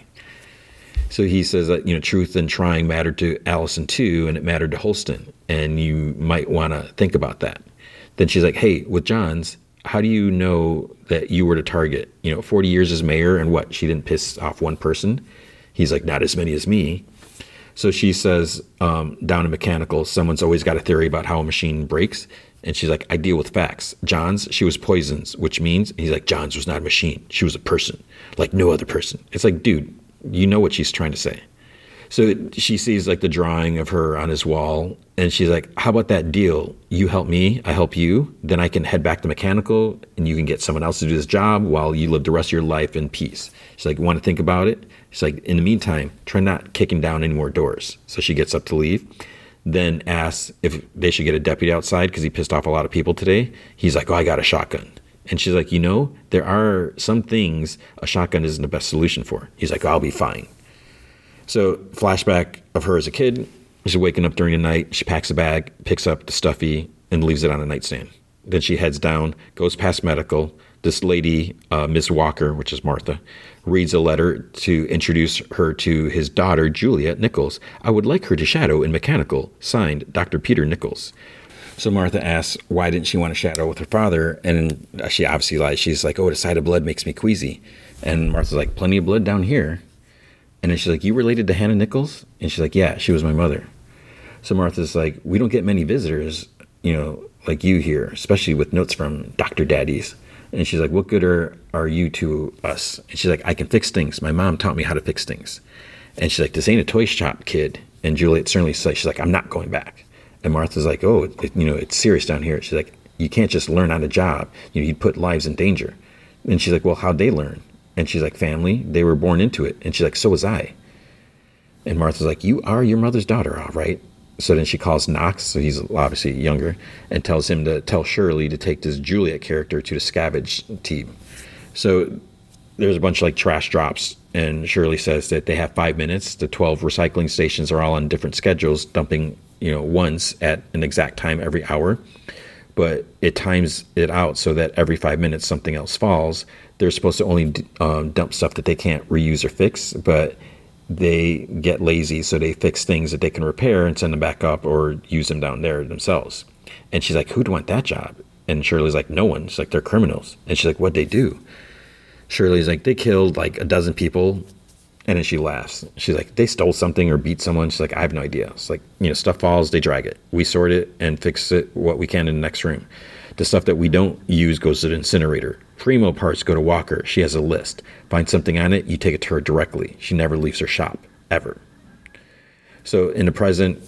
So he says that, you know, truth and trying mattered to Allison too, and it mattered to Holston. And you might want to think about that. Then she's like, hey, with Jahns, how do you know that you were to target? You know, 40 years as mayor and what? She didn't piss off one person. He's like, not as many as me. So she says, um, down in mechanical, someone's always got a theory about how a machine breaks. And she's like, I deal with facts. Jahns, she was poisons, which means he's like, Jahns was not a machine. She was a person, like no other person. It's like, dude, you know what she's trying to say. So she sees like the drawing of her on his wall, and she's like, How about that deal? You help me, I help you. Then I can head back to mechanical, and you can get someone else to do this job while you live the rest of your life in peace. She's like, Want to think about it? She's like, In the meantime, try not kicking down any more doors. So she gets up to leave, then asks if they should get a deputy outside because he pissed off a lot of people today. He's like, Oh, I got a shotgun. And she's like, you know, there are some things a shotgun isn't the best solution for. He's like, I'll be fine. So, flashback of her as a kid. She's waking up during the night. She packs a bag, picks up the stuffy, and leaves it on a nightstand. Then she heads down, goes past medical. This lady, uh, Miss Walker, which is Martha, reads a letter to introduce her to his daughter, Juliet Nichols. I would like her to shadow in mechanical, signed Dr. Peter Nichols. So Martha asks, why didn't she want to shadow with her father? And uh, she obviously lies. She's like, oh, the sight of blood makes me queasy. And Martha's like, plenty of blood down here. And then she's like, you related to Hannah Nichols? And she's like, yeah, she was my mother. So Martha's like, we don't get many visitors, you know, like you here, especially with notes from Dr. Daddies. And she's like, What good are, are you to us? And she's like, I can fix things. My mom taught me how to fix things. And she's like, This ain't a toy shop, kid. And Juliet certainly says, She's like, I'm not going back. And Martha's like, Oh, it, you know, it's serious down here. She's like, You can't just learn on a job. You know, you'd put lives in danger. And she's like, Well, how'd they learn? And she's like, Family. They were born into it. And she's like, So was I. And Martha's like, You are your mother's daughter, all right. So then she calls Knox, so he's obviously younger, and tells him to tell Shirley to take this Juliet character to the scavenge team. So there's a bunch of like trash drops, and Shirley says that they have five minutes. The 12 recycling stations are all on different schedules, dumping, you know, once at an exact time every hour. But it times it out so that every five minutes something else falls. They're supposed to only um, dump stuff that they can't reuse or fix, but they get lazy, so they fix things that they can repair and send them back up or use them down there themselves. And she's like, Who'd want that job? And Shirley's like, No one. She's like, They're criminals. And she's like, What'd they do? Shirley's like, They killed like a dozen people. And then she laughs. She's like, They stole something or beat someone. She's like, I have no idea. It's like, you know, stuff falls, they drag it. We sort it and fix it what we can in the next room. The stuff that we don't use goes to the incinerator. Primo parts go to Walker. She has a list. Find something on it, you take it to her directly. She never leaves her shop, ever. So in the present,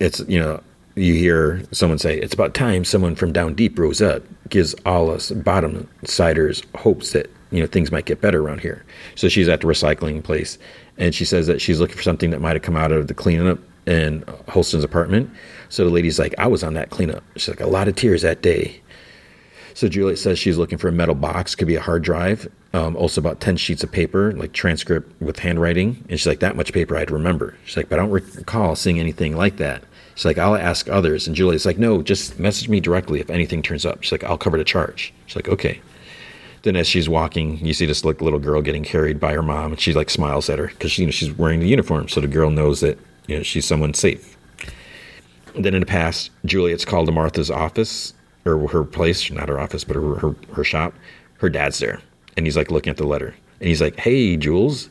it's, you know, you hear someone say, It's about time someone from down deep rose up, gives all us bottom siders hopes that, you know, things might get better around here. So she's at the recycling place and she says that she's looking for something that might have come out of the cleanup in Holston's apartment. So the lady's like, I was on that cleanup. She's like, a lot of tears that day. So Juliet says she's looking for a metal box, could be a hard drive, um, also about 10 sheets of paper, like transcript with handwriting. And she's like, that much paper I'd remember. She's like, but I don't recall seeing anything like that. She's like, I'll ask others. And Juliet's like, no, just message me directly if anything turns up. She's like, I'll cover the charge. She's like, okay. Then as she's walking, you see this like little girl getting carried by her mom, and she like smiles at her because you know she's wearing the uniform, so the girl knows that you know she's someone safe. And then in the past, Juliet's called to Martha's office or her place, not her office, but her, her, her shop. Her dad's there. And he's like looking at the letter. And he's like, Hey, Jules.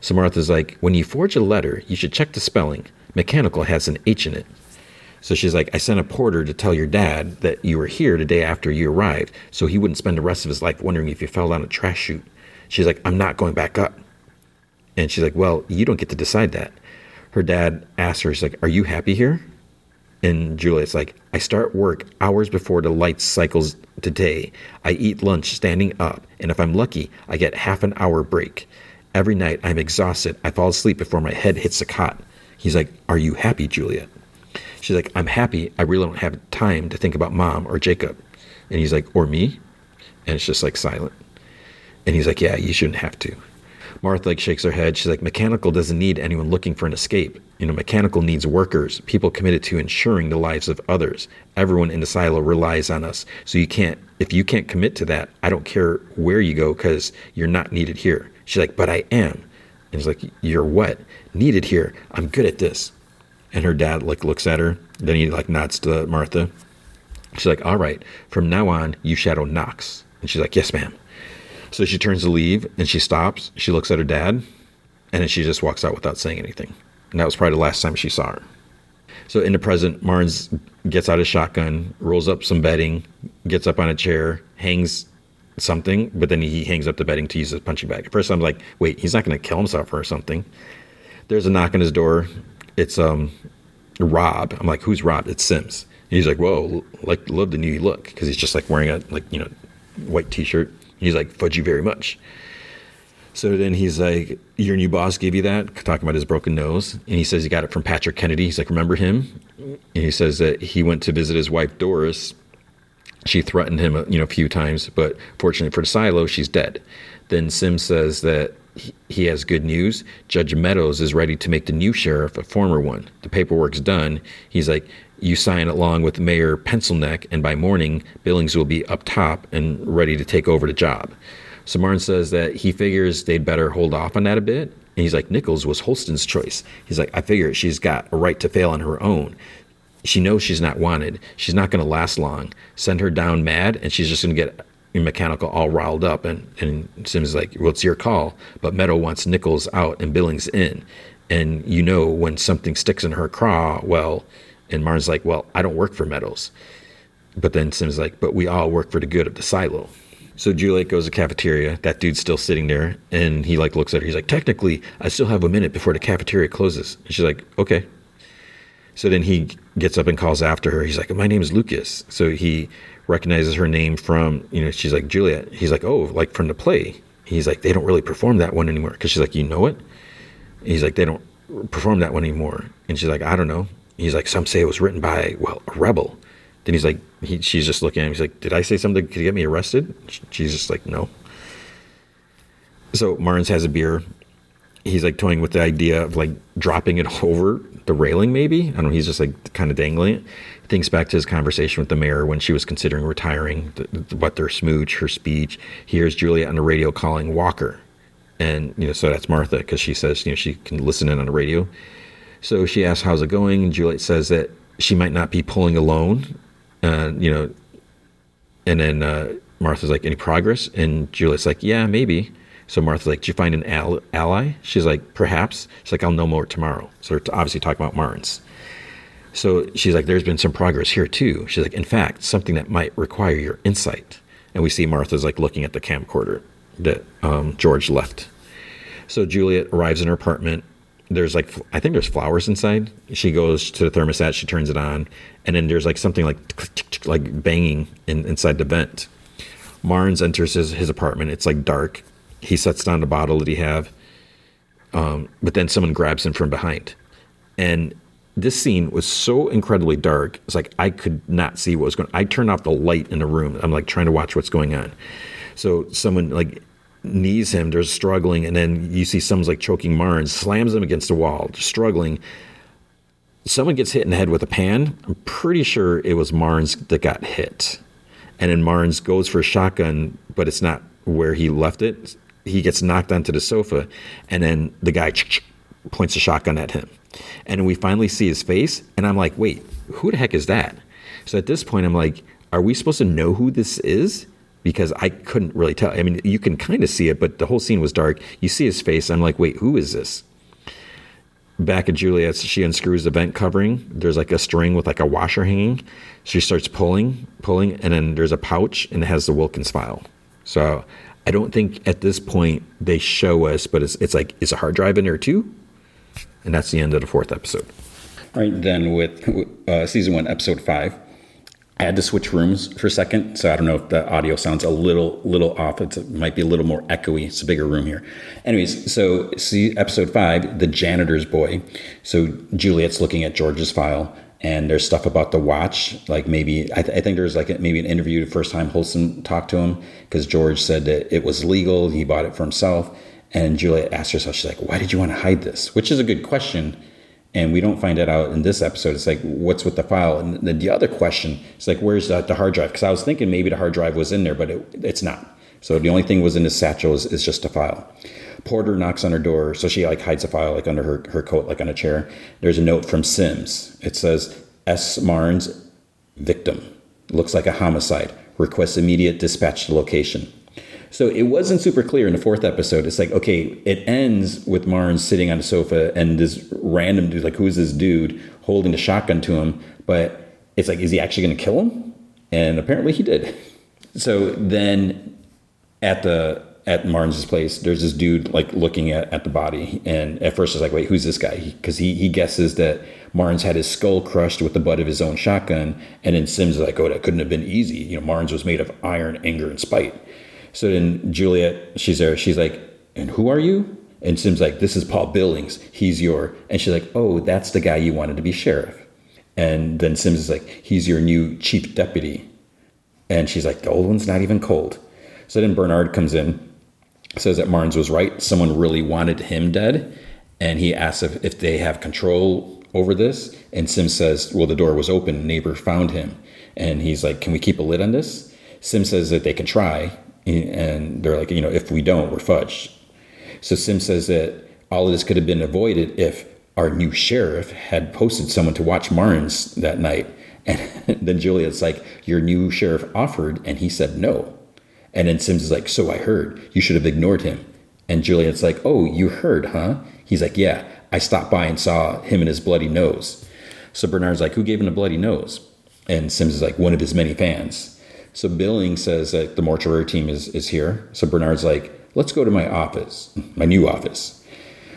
So Martha's like, When you forge a letter, you should check the spelling. Mechanical has an H in it. So she's like, I sent a porter to tell your dad that you were here the day after you arrived, so he wouldn't spend the rest of his life wondering if you fell down a trash chute. She's like, I'm not going back up. And she's like, Well, you don't get to decide that. Her dad asks her, He's like, Are you happy here? And Juliet's like, I start work hours before the light cycles today. I eat lunch standing up, and if I'm lucky, I get half an hour break. Every night I'm exhausted. I fall asleep before my head hits the cot. He's like, Are you happy, Juliet? She's like, I'm happy. I really don't have time to think about mom or Jacob. And he's like, Or me? And it's just like silent. And he's like, Yeah, you shouldn't have to. Martha like shakes her head. She's like, mechanical doesn't need anyone looking for an escape. You know, mechanical needs workers, people committed to ensuring the lives of others. Everyone in the silo relies on us. So you can't, if you can't commit to that, I don't care where you go because you're not needed here. She's like, but I am. And he's like, you're what? Needed here. I'm good at this. And her dad like looks at her. Then he like nods to Martha. She's like, all right, from now on, you shadow Knox. And she's like, yes, ma'am. So she turns to leave and she stops. She looks at her dad and then she just walks out without saying anything. And that was probably the last time she saw her. So in the present, Marnes gets out his shotgun, rolls up some bedding, gets up on a chair, hangs something, but then he hangs up the bedding to use his punching bag. At first, I'm like, wait, he's not going to kill himself or something. There's a knock on his door. It's um Rob. I'm like, who's Rob? It's Sims. And he's like, whoa, like love the new look because he's just like wearing a like you know white t-shirt He's like, fudge you very much. So then he's like, Your new boss gave you that? Talking about his broken nose. And he says he got it from Patrick Kennedy. He's like, Remember him? And he says that he went to visit his wife, Doris, She threatened him, you know, a few times, but fortunately for silo, she's dead. Then Sims says that he has good news. Judge Meadows is ready to make the new sheriff a former one. The paperwork's done. He's like, you sign along with Mayor Pencilneck, and by morning, Billings will be up top and ready to take over the job. So says that he figures they'd better hold off on that a bit. And he's like, Nichols was Holston's choice. He's like, I figure she's got a right to fail on her own. She knows she's not wanted. She's not going to last long. Send her down mad, and she's just going to get mechanical all riled up. And, and Sims is like, well, it's your call. But Meadow wants Nichols out and Billings in. And you know, when something sticks in her craw, well, and Martin's like, well, I don't work for Meadows. But then Sims like, but we all work for the good of the silo. So Juliet goes to cafeteria. That dude's still sitting there, and he like looks at her. He's like, "Technically, I still have a minute before the cafeteria closes." And she's like, "Okay." So then he gets up and calls after her. He's like, "My name is Lucas." So he recognizes her name from you know. She's like Juliet. He's like, "Oh, like from the play." He's like, "They don't really perform that one anymore." Because she's like, "You know it?" He's like, "They don't perform that one anymore." And she's like, "I don't know." He's like, "Some say it was written by well a rebel." Then he's like, he, she's just looking at him. He's like, did I say something to get me arrested? She's just like, no. So Marnes has a beer. He's like toying with the idea of like dropping it over the railing, maybe. I don't know. He's just like kind of dangling it. He thinks back to his conversation with the mayor when she was considering retiring, what their smooch, her speech. He hears Juliet on the radio calling Walker. And, you know, so that's Martha because she says, you know, she can listen in on the radio. So she asks, how's it going? And Juliet says that she might not be pulling alone uh, you know, and then uh, Martha's like, any progress? And Juliet's like, yeah, maybe. So Martha's like, did you find an al- ally? She's like, perhaps. She's like, I'll know more tomorrow. So they're obviously talking about Marnes. So she's like, there's been some progress here too. She's like, in fact, something that might require your insight. And we see Martha's like looking at the camcorder that um, George left. So Juliet arrives in her apartment there's like I think there's flowers inside. She goes to the thermostat, she turns it on, and then there's like something like like banging in, inside the vent. Marnes enters his, his apartment. It's like dark. He sets down the bottle that he have, um, but then someone grabs him from behind, and this scene was so incredibly dark. It's like I could not see what was going. I turned off the light in the room. I'm like trying to watch what's going on. So someone like knees him. They're struggling, and then you see someone's like choking Marnes, slams him against the wall, struggling. Someone gets hit in the head with a pan. I'm pretty sure it was Marnes that got hit, and then Marnes goes for a shotgun, but it's not where he left it. He gets knocked onto the sofa, and then the guy points a shotgun at him, and we finally see his face, and I'm like, wait, who the heck is that? So at this point, I'm like, are we supposed to know who this is? Because I couldn't really tell. I mean, you can kind of see it, but the whole scene was dark. You see his face. I'm like, wait, who is this? Back at Juliet's, she unscrews the vent covering. There's like a string with like a washer hanging. She starts pulling, pulling, and then there's a pouch and it has the Wilkins file. So I don't think at this point they show us, but it's, it's like, is a hard drive in there too? And that's the end of the fourth episode. Right, then with uh, season one, episode five, I had to switch rooms for a second, so I don't know if the audio sounds a little little off. It's, it might be a little more echoey. It's a bigger room here. Anyways, so see episode five, the janitor's boy. So Juliet's looking at George's file, and there's stuff about the watch. Like maybe I, th- I think there's like a, maybe an interview the first time Holston talked to him because George said that it was legal. He bought it for himself, and Juliet asked herself, she's like, "Why did you want to hide this?" Which is a good question and we don't find it out in this episode. It's like, what's with the file? And then the other question is like, where's the, the hard drive? Because I was thinking maybe the hard drive was in there, but it, it's not. So the only thing was in his satchel is, is just a file. Porter knocks on her door, so she like hides a file like under her, her coat, like on a chair. There's a note from Sims. It says, S. Marnes, victim. Looks like a homicide. Requests immediate dispatch to location. So it wasn't super clear in the fourth episode. It's like, okay, it ends with Marnes sitting on a sofa and this random dude, like, who's this dude holding a shotgun to him? But it's like, is he actually going to kill him? And apparently he did. So then at the at Marnes's place, there's this dude like looking at, at the body, and at first it's like, wait, who's this guy? Because he, he guesses that Marnes had his skull crushed with the butt of his own shotgun, and then Sims is like, oh, that couldn't have been easy. You know, Marnes was made of iron, anger, and spite. So then Juliet, she's there. She's like, and who are you? And Sim's like, this is Paul Billings. He's your. And she's like, oh, that's the guy you wanted to be sheriff. And then Sims is like, he's your new chief deputy. And she's like, the old one's not even cold. So then Bernard comes in, says that Marnes was right. Someone really wanted him dead. And he asks if, if they have control over this. And Sims says, well, the door was open. Neighbor found him. And he's like, can we keep a lid on this? Sims says that they can try. And they're like, you know, if we don't, we're fudged. So Sims says that all of this could have been avoided if our new sheriff had posted someone to watch Marnes that night. And then Juliet's like, Your new sheriff offered, and he said no. And then Sims is like, So I heard. You should have ignored him. And Juliet's like, Oh, you heard, huh? He's like, Yeah, I stopped by and saw him and his bloody nose. So Bernard's like, Who gave him a bloody nose? And Sims is like, One of his many fans. So Billing says that the mortuary team is, is here. So Bernard's like, Let's go to my office, my new office.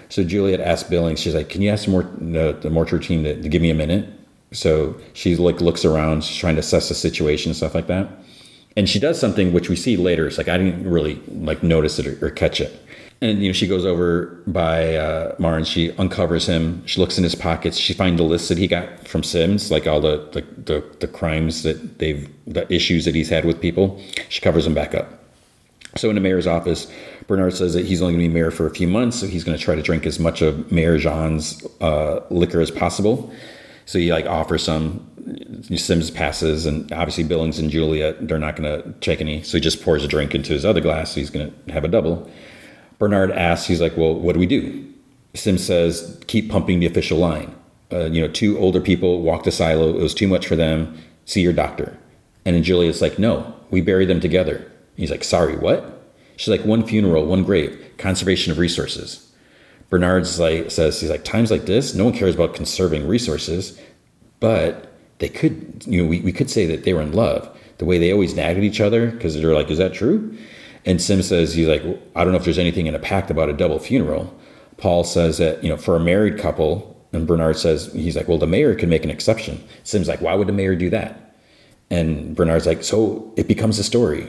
So Juliet asks Billing, she's like, "Can you ask the, the mortuary team to, to, give me a minute?" So she like looks around, she's trying to assess the situation and stuff like that. And she does something which we see later. It's like I didn't really like notice it or, or catch it. And you know, she goes over by uh, Marn. She uncovers him. She looks in his pockets. She finds the list that he got from Sims, like all the the, the, the crimes that they've, the issues that he's had with people. She covers them back up. So in the mayor's office, Bernard says that he's only going to be mayor for a few months, so he's going to try to drink as much of Mayor Jean's uh, liquor as possible. So he like offers some. Sims passes, and obviously Billings and Juliet they're not going to take any. So he just pours a drink into his other glass. So he's going to have a double. Bernard asks, he's like, "Well, what do we do?" Sim says, "Keep pumping the official line." Uh, you know, two older people walked to silo. It was too much for them. See your doctor. And then Juliet's like, "No, we bury them together." He's like, "Sorry, what?" She's like, one funeral, one grave, conservation of resources. Bernard's like says he's like times like this, no one cares about conserving resources, but they could, you know, we, we could say that they were in love. The way they always nagged at each other because they're like, is that true? And Sim says he's like, I don't know if there's anything in a pact about a double funeral. Paul says that you know for a married couple, and Bernard says he's like, well, the mayor could make an exception. Sim's like, why would the mayor do that? And Bernard's like, so it becomes a story.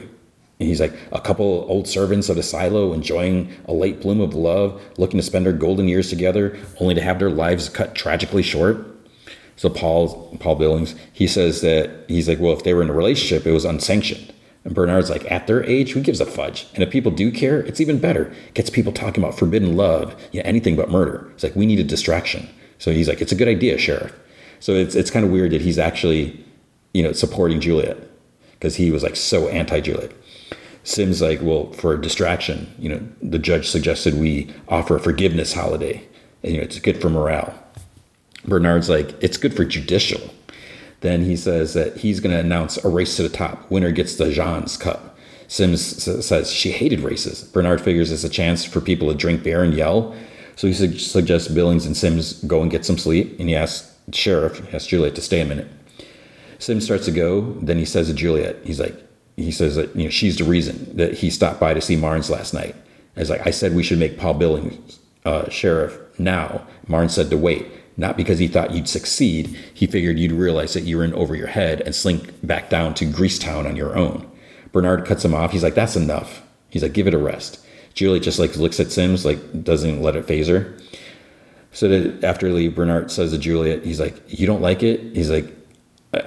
And he's like, a couple old servants of the silo enjoying a late bloom of love, looking to spend their golden years together, only to have their lives cut tragically short. So Paul, Paul Billings, he says that he's like, well, if they were in a relationship, it was unsanctioned. And Bernard's like, at their age, who gives a fudge? And if people do care, it's even better. gets people talking about forbidden love, you know, anything but murder. It's like, we need a distraction. So he's like, it's a good idea, Sheriff. So it's, it's kind of weird that he's actually, you know, supporting Juliet because he was like so anti-Juliet. Sim's like, well, for a distraction, you know, the judge suggested we offer a forgiveness holiday. And, you know, it's good for morale. Bernard's like, it's good for judicial. Then he says that he's going to announce a race to the top. Winner gets the Jean's Cup. Sims says she hated races. Bernard figures it's a chance for people to drink beer and yell. So he su- suggests Billings and Sims go and get some sleep. And he asks Sheriff, he asks Juliet to stay a minute. Sims starts to go. Then he says to Juliet, he's like, he says that you know she's the reason that he stopped by to see Marnes last night. As like I said, we should make Paul Billings uh, sheriff now. Marnes said to wait, not because he thought you'd succeed. He figured you'd realize that you were in over your head and slink back down to Greasetown on your own. Bernard cuts him off. He's like, "That's enough." He's like, "Give it a rest." Julie just like looks at Sims, like doesn't let it phase her. So that after Lee, Bernard says to Juliet, he's like, "You don't like it?" He's like,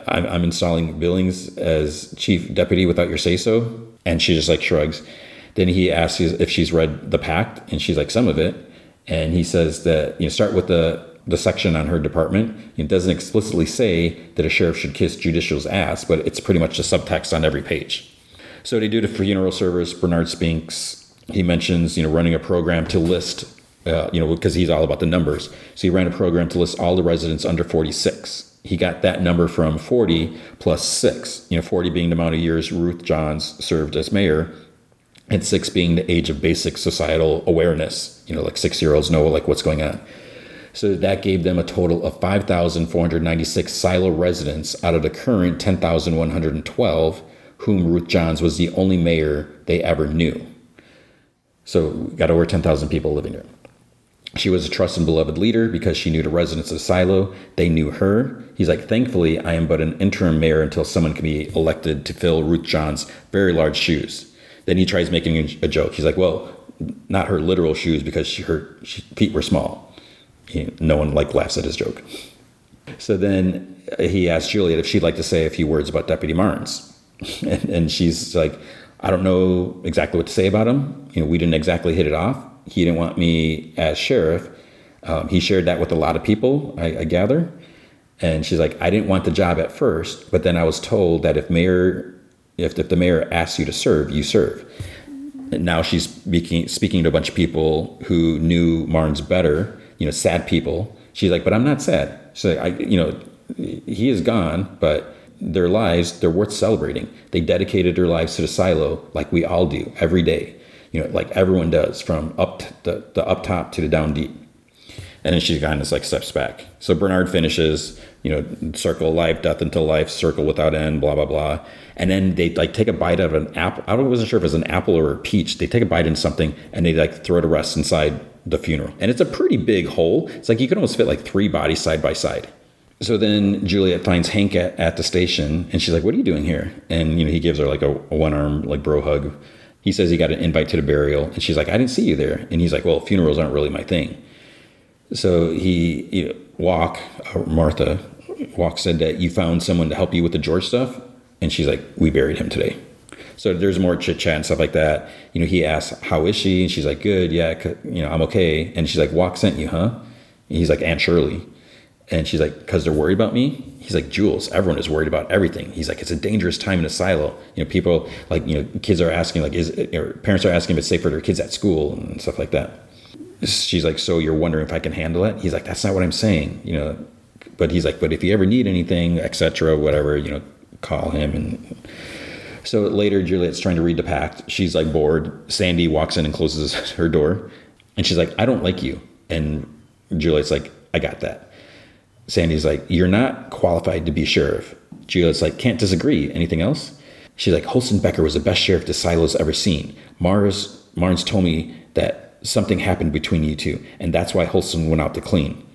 I'm, I'm installing Billings as chief deputy without your say so. And she just like shrugs. Then he asks if she's read the pact, and she's like, some of it. And he says that, you know, start with the, the section on her department. It doesn't explicitly say that a sheriff should kiss judicial's ass, but it's pretty much the subtext on every page. So they do the funeral service. Bernard Spinks, he mentions, you know, running a program to list, uh, you know, because he's all about the numbers. So he ran a program to list all the residents under 46 he got that number from 40 plus 6 you know 40 being the amount of years ruth Jahns served as mayor and 6 being the age of basic societal awareness you know like 6 year olds know like what's going on so that gave them a total of 5496 silo residents out of the current 10112 whom ruth Jahns was the only mayor they ever knew so got over 10000 people living there she was a trusted and beloved leader because she knew the residents of Silo. They knew her. He's like, thankfully, I am but an interim mayor until someone can be elected to fill Ruth Jahns' very large shoes. Then he tries making a joke. He's like, well, not her literal shoes because she, her she, feet were small. No one like laughs at his joke. So then he asked Juliet if she'd like to say a few words about Deputy Marnes. And, and she's like, I don't know exactly what to say about him. You know, we didn't exactly hit it off. He didn't want me as sheriff. Um, he shared that with a lot of people, I, I gather. And she's like, I didn't want the job at first, but then I was told that if mayor, if, if the mayor asks you to serve, you serve. And now she's speaking speaking to a bunch of people who knew Marnes better, you know, sad people. She's like, but I'm not sad. She's like, I, you know, he is gone, but their lives, they're worth celebrating. They dedicated their lives to the silo like we all do every day, you know, like everyone does from up the, the up top to the down deep. And then she kind of like steps back. So Bernard finishes, you know, circle life, death until life, circle without end, blah blah blah. And then they like take a bite out of an apple. I wasn't sure if it was an apple or a peach. They take a bite in something and they like throw to rest inside the funeral. And it's a pretty big hole. It's like you can almost fit like three bodies side by side. So then Juliet finds Hank at, at the station and she's like, What are you doing here? And you know, he gives her like a, a one arm like bro hug. He says he got an invite to the burial, and she's like, I didn't see you there. And he's like, Well, funerals aren't really my thing. So he, you know, Walk, uh, Martha, Walk said that you found someone to help you with the George stuff. And she's like, We buried him today. So there's more chit chat and stuff like that. You know, he asks, How is she? And she's like, Good, yeah, you know, I'm okay. And she's like, Walk sent you, huh? And he's like, Aunt Shirley. And she's like, Because they're worried about me? He's like, Jules, everyone is worried about everything. He's like, It's a dangerous time in a silo. You know, people like, you know, kids are asking, like, is or parents are asking if it's safe for their kids at school and stuff like that. She's like, So you're wondering if I can handle it? He's like, That's not what I'm saying, you know. But he's like, But if you ever need anything, etc., whatever, you know, call him and so later, Juliet's trying to read the pact. She's like bored. Sandy walks in and closes her door. And she's like, I don't like you. And Juliet's like, I got that. Sandy's like, You're not qualified to be sheriff. Juliet's like, Can't disagree. Anything else? She's like, Holston Becker was the best sheriff the silo's ever seen. Mars Marnes told me that something happened between you two, and that's why Holston went out to clean.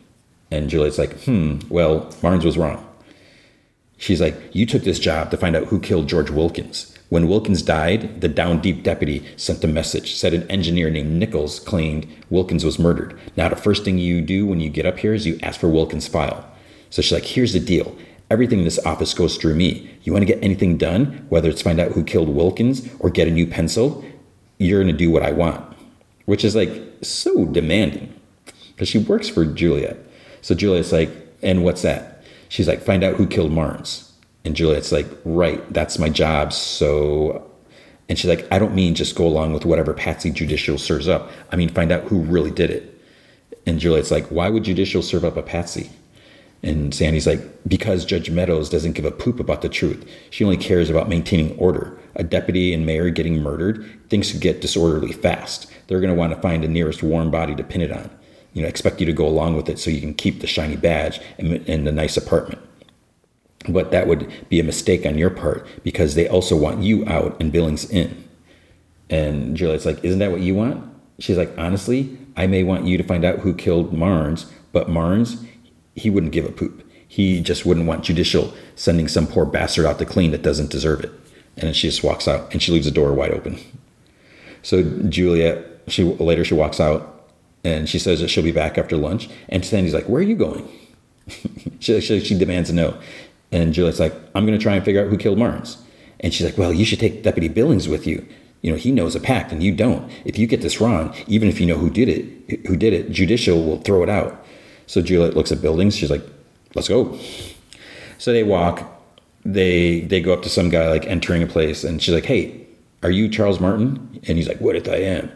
And Juliet's like, Hmm, well, Marnes was wrong. She's like, You took this job to find out who killed George Wilkins. When Wilkins died, the down deep deputy sent a message, said an engineer named Nichols claimed Wilkins was murdered. Now, the first thing you do when you get up here is you ask for Wilkins' file. So she's like, Here's the deal. Everything in this office goes through me. You want to get anything done, whether it's find out who killed Wilkins or get a new pencil, you're going to do what I want. Which is like so demanding because she works for Juliet. So Juliet's like, And what's that? She's like, Find out who killed Marnes. And Juliet's like, right, that's my job. So, and she's like, I don't mean just go along with whatever Patsy Judicial serves up. I mean, find out who really did it. And Juliet's like, why would Judicial serve up a Patsy? And Sandy's like, because Judge Meadows doesn't give a poop about the truth. She only cares about maintaining order. A deputy and mayor getting murdered, things could get disorderly fast. They're going to want to find the nearest warm body to pin it on. You know, expect you to go along with it so you can keep the shiny badge and, and the nice apartment. But that would be a mistake on your part because they also want you out and Billings in. And Juliet's like, Isn't that what you want? She's like, Honestly, I may want you to find out who killed Marnes, but Marnes, he wouldn't give a poop. He just wouldn't want judicial sending some poor bastard out to clean that doesn't deserve it. And then she just walks out and she leaves the door wide open. So Juliet, she later she walks out and she says that she'll be back after lunch. And Sandy's like, Where are you going? she, she, she demands to know. And Juliet's like, I'm going to try and figure out who killed Marnes. And she's like, Well, you should take Deputy Billings with you. You know, he knows a pact and you don't. If you get this wrong, even if you know who did it, who did it, judicial will throw it out. So Juliet looks at Billings. She's like, Let's go. So they walk. They they go up to some guy like entering a place, and she's like, Hey, are you Charles Martin? And he's like, What if I am?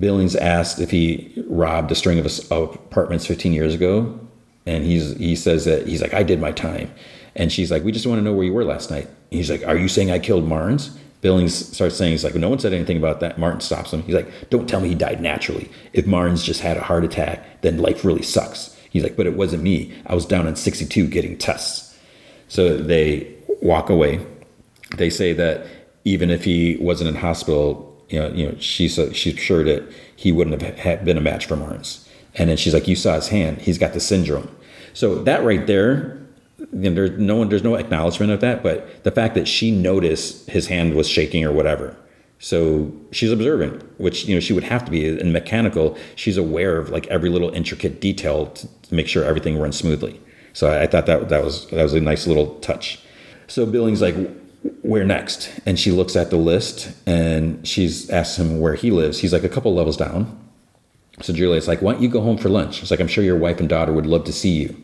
Billings asked if he robbed a string of, apartments 15 years ago, and he's he says that he's like, I did my time. And she's like, We just want to know where you were last night. And he's like, Are you saying I killed Marnes? Billings starts saying, He's like, No one said anything about that. Martin stops him. He's like, Don't tell me he died naturally. If Marnes just had a heart attack, then life really sucks. He's like, But it wasn't me. I was down on 62 getting tests. So they walk away. They say that even if he wasn't in hospital, you know, you know, she's she's sure that he wouldn't have been a match for Marnes. And then she's like, "You saw his hand; he's got the syndrome." So that right there you know, there's no one, there's no acknowledgement of that, but the fact that she noticed his hand was shaking or whatever. So she's observant, which you know she would have to be. In mechanical, she's aware of like every little intricate detail to, to make sure everything runs smoothly. So I, I thought that that was that was a nice little touch. So Billings like, where next? And she looks at the list and she's asked him where he lives. He's like a couple levels down. So Juliet's like, why don't you go home for lunch? She's like, I'm sure your wife and daughter would love to see you.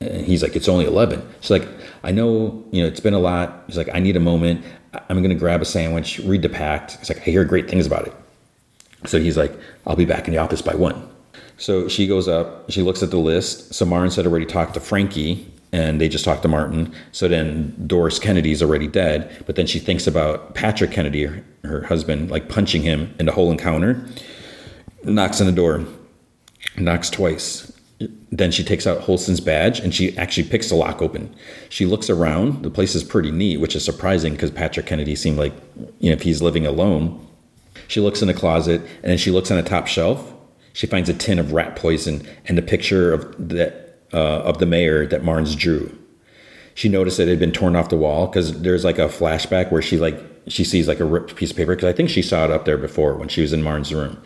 And he's like, it's only 11. She's like, I know, you know, it's been a lot. He's like, I need a moment. I'm going to grab a sandwich, read the pact. He's like, I hear great things about it. So he's like, I'll be back in the office by one. So she goes up, she looks at the list. So Martin had already talked to Frankie and they just talked to Martin. So then Doris Kennedy's already dead, but then she thinks about Patrick Kennedy, her, her husband, like punching him in the whole encounter. Knocks on the door, knocks twice. Then she takes out Holston's badge and she actually picks the lock open. She looks around. The place is pretty neat, which is surprising because Patrick Kennedy seemed like, you know, if he's living alone. She looks in the closet and then she looks on a top shelf. She finds a tin of rat poison and a picture of the uh, of the mayor that Marnes drew. She noticed that it had been torn off the wall because there's like a flashback where she like she sees like a ripped piece of paper because I think she saw it up there before when she was in Marnes' room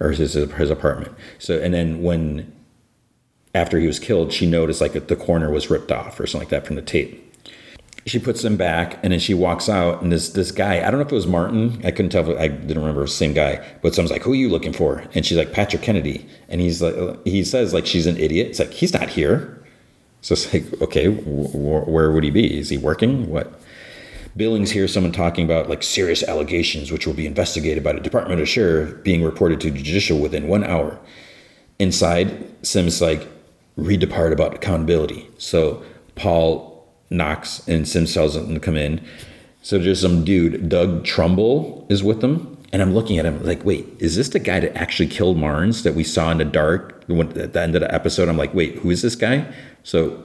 or his his apartment. So and then when after he was killed, she noticed like the corner was ripped off or something like that from the tape. She puts them back and then she walks out and this this guy, I don't know if it was Martin, I couldn't tell I didn't remember the same guy, but someone's like, Who are you looking for? And she's like, Patrick Kennedy. And he's like he says like she's an idiot. It's like, he's not here. So it's like, okay, wh- where would he be? Is he working? What? Billings hears someone talking about like serious allegations which will be investigated by the Department of Sheriff being reported to judicial within one hour. Inside, Sims like read the part about accountability. So Paul knocks and Sims tells him come in. So there's some dude, Doug Trumbull, is with them. And I'm looking at him like, wait, is this the guy that actually killed Marnes that we saw in the dark at the end of the episode? I'm like, wait, who is this guy? So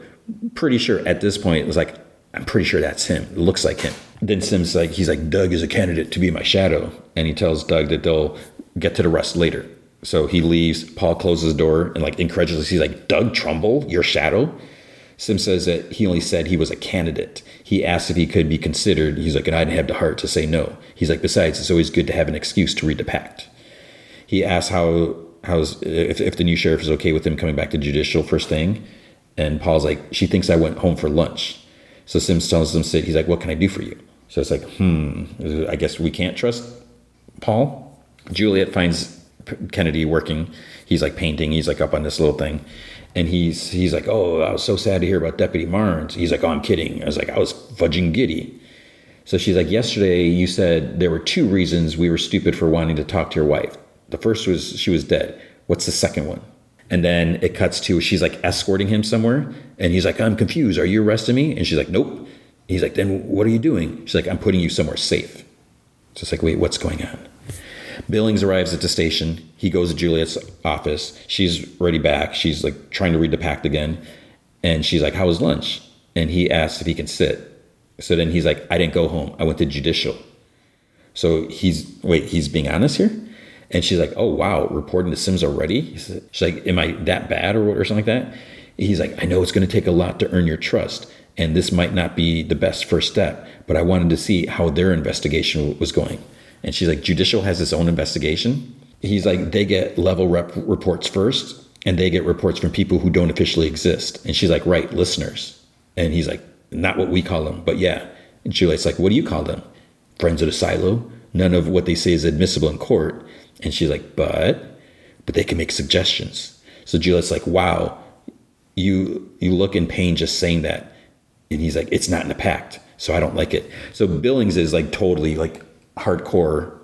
pretty sure at this point it was like, I'm pretty sure that's him. It looks like him. Then Sims like, he's like, Doug is a candidate to be my shadow. And he tells Doug that they'll get to the rest later. So he leaves. Paul closes the door and like incredulously, he's like, Doug Trumbull, your shadow? Sim says that he only said he was a candidate. He asked if he could be considered. He's like, and I didn't have the heart to say no. He's like, besides, it's always good to have an excuse to read the pact. He asks how how's if, if the new sheriff is okay with him coming back to judicial first thing. And Paul's like, she thinks I went home for lunch. So Sims tells him, Sid, he's like, what can I do for you? So it's like, hmm, I guess we can't trust Paul. Juliet finds Kennedy working. He's like painting. He's like up on this little thing. And he's he's like, oh, I was so sad to hear about Deputy Marnes. He's like, oh, I'm kidding. I was like, I was fudging giddy. So she's like, yesterday you said there were two reasons we were stupid for wanting to talk to your wife. The first was she was dead. What's the second one? And then it cuts to she's like escorting him somewhere, and he's like, I'm confused. Are you arresting me? And she's like, Nope. He's like, Then what are you doing? She's like, I'm putting you somewhere safe. So it's like, wait, what's going on? Billings arrives at the station. He goes to Juliet's office. She's ready back. She's like trying to read the pact again. And she's like, How was lunch? And he asks if he can sit. So then he's like, I didn't go home. I went to judicial. So he's, wait, he's being honest here? And she's like, Oh, wow, reporting to Sims already? She's like, Am I that bad or, or something like that? He's like, I know it's going to take a lot to earn your trust. And this might not be the best first step, but I wanted to see how their investigation was going. And she's like, Judicial has its own investigation. He's like, they get level rep reports first, and they get reports from people who don't officially exist. And she's like, right, listeners. And he's like, not what we call them, but yeah. And Juliet's like, what do you call them? Friends of the silo. None of what they say is admissible in court. And she's like, but, but they can make suggestions. So Juliet's like, wow, you you look in pain just saying that. And he's like, it's not in the pact, so I don't like it. So Billings is like totally like hardcore,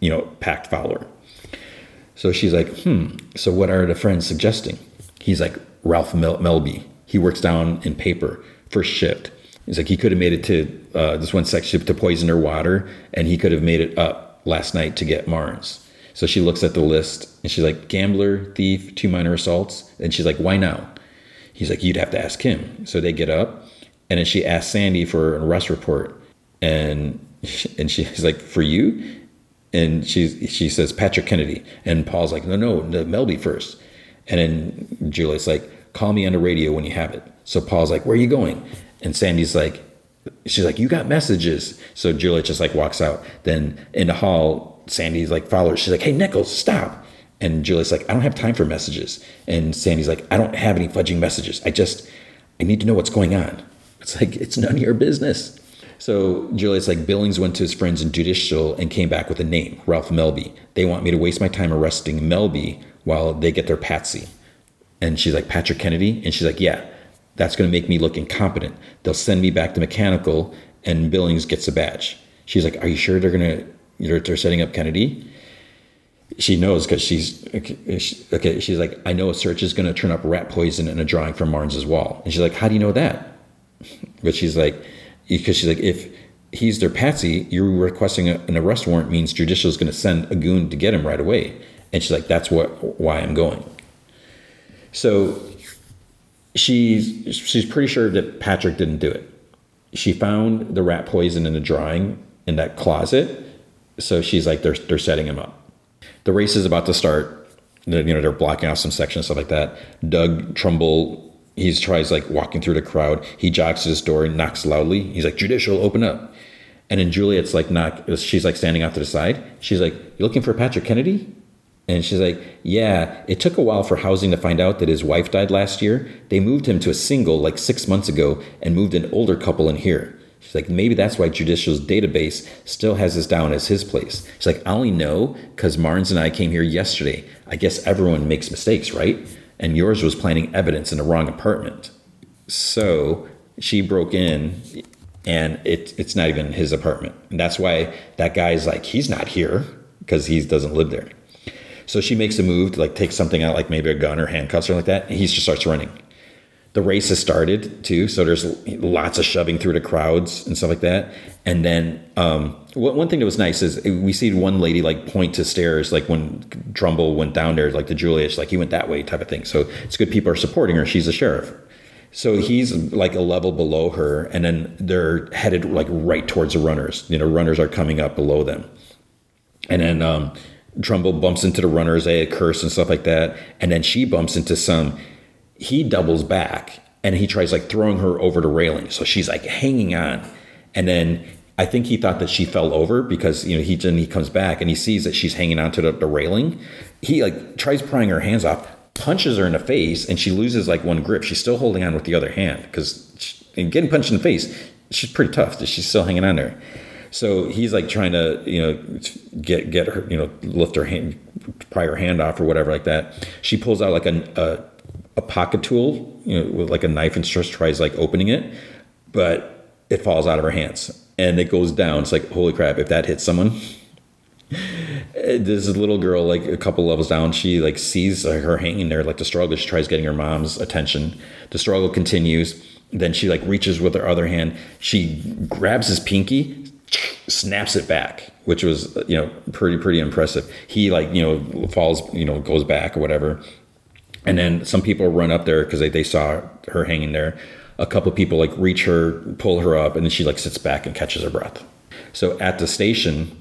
you know, pact follower. So she's like, hmm, so what are the friends suggesting? He's like, Ralph Mel- Melby. He works down in paper, first shift. He's like, he could have made it to uh, this one section to poison her water, and he could have made it up last night to get Marnes. So she looks at the list and she's like, gambler, thief, two minor assaults. And she's like, why now? He's like, you'd have to ask him. So they get up and then she asks Sandy for an arrest report. And and she's like, for you? And she she says Patrick Kennedy. And Paul's like, no, no, no Melby first. And then Juliet's like, call me on the radio when you have it. So Paul's like, where are you going? And Sandy's like, she's like, you got messages. So Juliet just like walks out. Then in the hall, Sandy's like follows. She's like, hey Nichols, stop. And Juliet's like, I don't have time for messages. And Sandy's like, I don't have any fudging messages. I just I need to know what's going on. It's like it's none of your business. So Juliet's like, Billings went to his friends in judicial and came back with a name, Ralph Melby. They want me to waste my time arresting Melby while they get their patsy. And she's like, Patrick Kennedy? And she's like, yeah, that's going to make me look incompetent. They'll send me back to mechanical and Billings gets a badge. She's like, are you sure they're going to, they're, they're setting up Kennedy? She knows because she's okay. She's like, I know a search is going to turn up rat poison in a drawing from Marnes's wall. And she's like, how do you know that? But she's like, because she's like, if he's their patsy, you're requesting a, an arrest warrant means judicial is going to send a goon to get him right away. And she's like, that's what why I'm going. So she's she's pretty sure that Patrick didn't do it. She found the rat poison in the drawing in that closet. So she's like, they're they're setting him up. The race is about to start. You know, they're blocking off some sections, stuff like that. Doug Trumbull he tries like walking through the crowd. He jogs to his door and knocks loudly. He's like, "Judicial, open up." And then Juliet's like, knock. She's like standing off to the side. She's like, "You looking for Patrick Kennedy?" And she's like, "Yeah." It took a while for housing to find out that his wife died last year. They moved him to a single like six months ago and moved an older couple in here. She's like, maybe that's why Judicial's database still has this down as his place. She's like, I only know because Marnes and I came here yesterday. I guess everyone makes mistakes, right? And yours was planting evidence in the wrong apartment. So she broke in and it, it's not even his apartment. And that's why that guy's like, he's not here because he doesn't live there. So she makes a move to like take something out, like maybe a gun or handcuffs or like that. And he just starts running. The race has started too. So there's lots of shoving through the crowds and stuff like that. And then um, one thing that was nice is we see one lady like point to stairs, like when Trumbull went down there, like to Julius, like he went that way type of thing. So it's good people are supporting her. She's a sheriff. So he's like a level below her, and then they're headed like right towards the runners. You know, runners are coming up below them. And then um, Trumbull bumps into the runners, they curse and stuff like that. And then she bumps into some. He doubles back and he tries like throwing her over the railing. So she's like hanging on. And then I think he thought that she fell over because you know he then he comes back and he sees that she's hanging onto the, the railing. He like tries prying her hands off, punches her in the face, and she loses like one grip. She's still holding on with the other hand because getting punched in the face, she's pretty tough. She's still hanging on there. So he's like trying to you know get get her you know lift her hand, pry her hand off or whatever like that. She pulls out like a, a a pocket tool, you know, with like a knife and just tries like opening it, but it falls out of her hands and it goes down. It's like, holy crap, if that hits someone. this little girl, like a couple levels down, she like sees her hanging there, like the struggle. She tries getting her mom's attention. The struggle continues. Then she like reaches with her other hand. She grabs his pinky, snaps it back, which was you know pretty pretty impressive. He like you know falls, you know goes back or whatever. And then some people run up there because they, they saw her hanging there a couple people like reach her, pull her up, and then she like sits back and catches her breath. So at the station,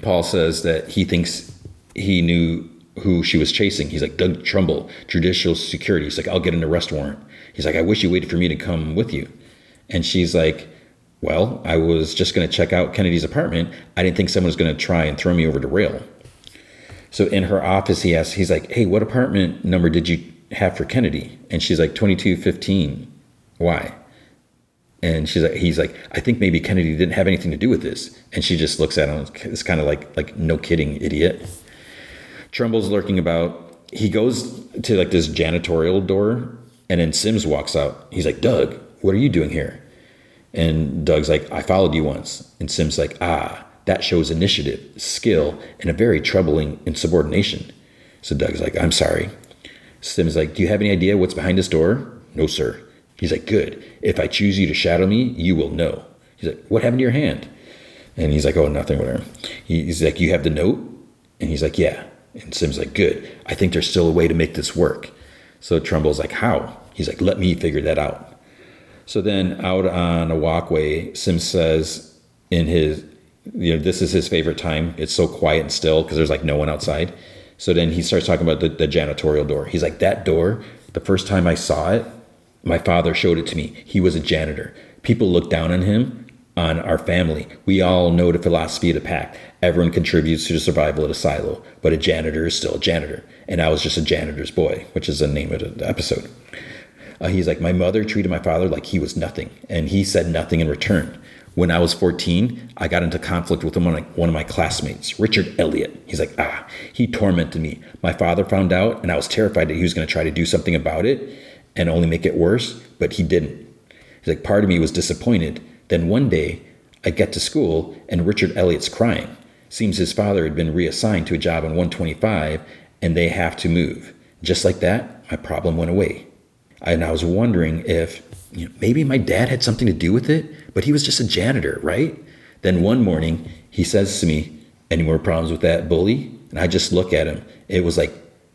Paul says that he thinks he knew who she was chasing. He's like, Doug Trumbull, judicial security. He's like, I'll get an arrest warrant. He's like, I wish you waited for me to come with you. And she's like, Well, I was just going to check out Kennedy's apartment. I didn't think someone was going to try and throw me over the rail. So in her office, he asks, he's like, Hey, what apartment number did you have for Kennedy? And she's like, 2215. Why? And she's like, he's like, I think maybe Kennedy didn't have anything to do with this. And she just looks at him. It's kind of like, like, no kidding, idiot. Trumbull's lurking about. He goes to like this janitorial door, and then Sims walks out. He's like, Doug, what are you doing here? And Doug's like, I followed you once. And Sims like, ah, that shows initiative, skill, and a very troubling insubordination. So Doug's like, I'm sorry. Sims like, do you have any idea what's behind this door? No, sir. He's like, Good. If I choose you to shadow me, you will know. He's like, What happened to your hand? And he's like, Oh, nothing, whatever. He's like, You have the note? And he's like, Yeah. And Sim's like, Good. I think there's still a way to make this work. So Trumbull's like, How? He's like, Let me figure that out. So then out on a walkway, Sim says in his, you know, this is his favorite time. It's so quiet and still because there's like no one outside. So then he starts talking about the, the janitorial door. He's like, That door, the first time I saw it, my father showed it to me. He was a janitor. People look down on him, on our family. We all know the philosophy of the pact. Everyone contributes to the survival of the silo, but a janitor is still a janitor. And I was just a janitor's boy, which is the name of the episode. Uh, he's like, My mother treated my father like he was nothing, and he said nothing in return. When I was 14, I got into conflict with one of, my, classmates, Richard Elliott. He's like, ah, he tormented me. My father found out, and I was terrified that he was going to try to do something about it and only make it worse, but he didn't. He's like, part of me was disappointed. Then one day, I get to school, and Richard Elliott's crying. Seems his father had been reassigned to a job on 125, and they have to move. Just like that, my problem went away. And I was wondering if you know, maybe my dad had something to do with it, but he was just a janitor, right? Then one morning, he says to me, Any more problems with that bully? And I just look at him. It was like,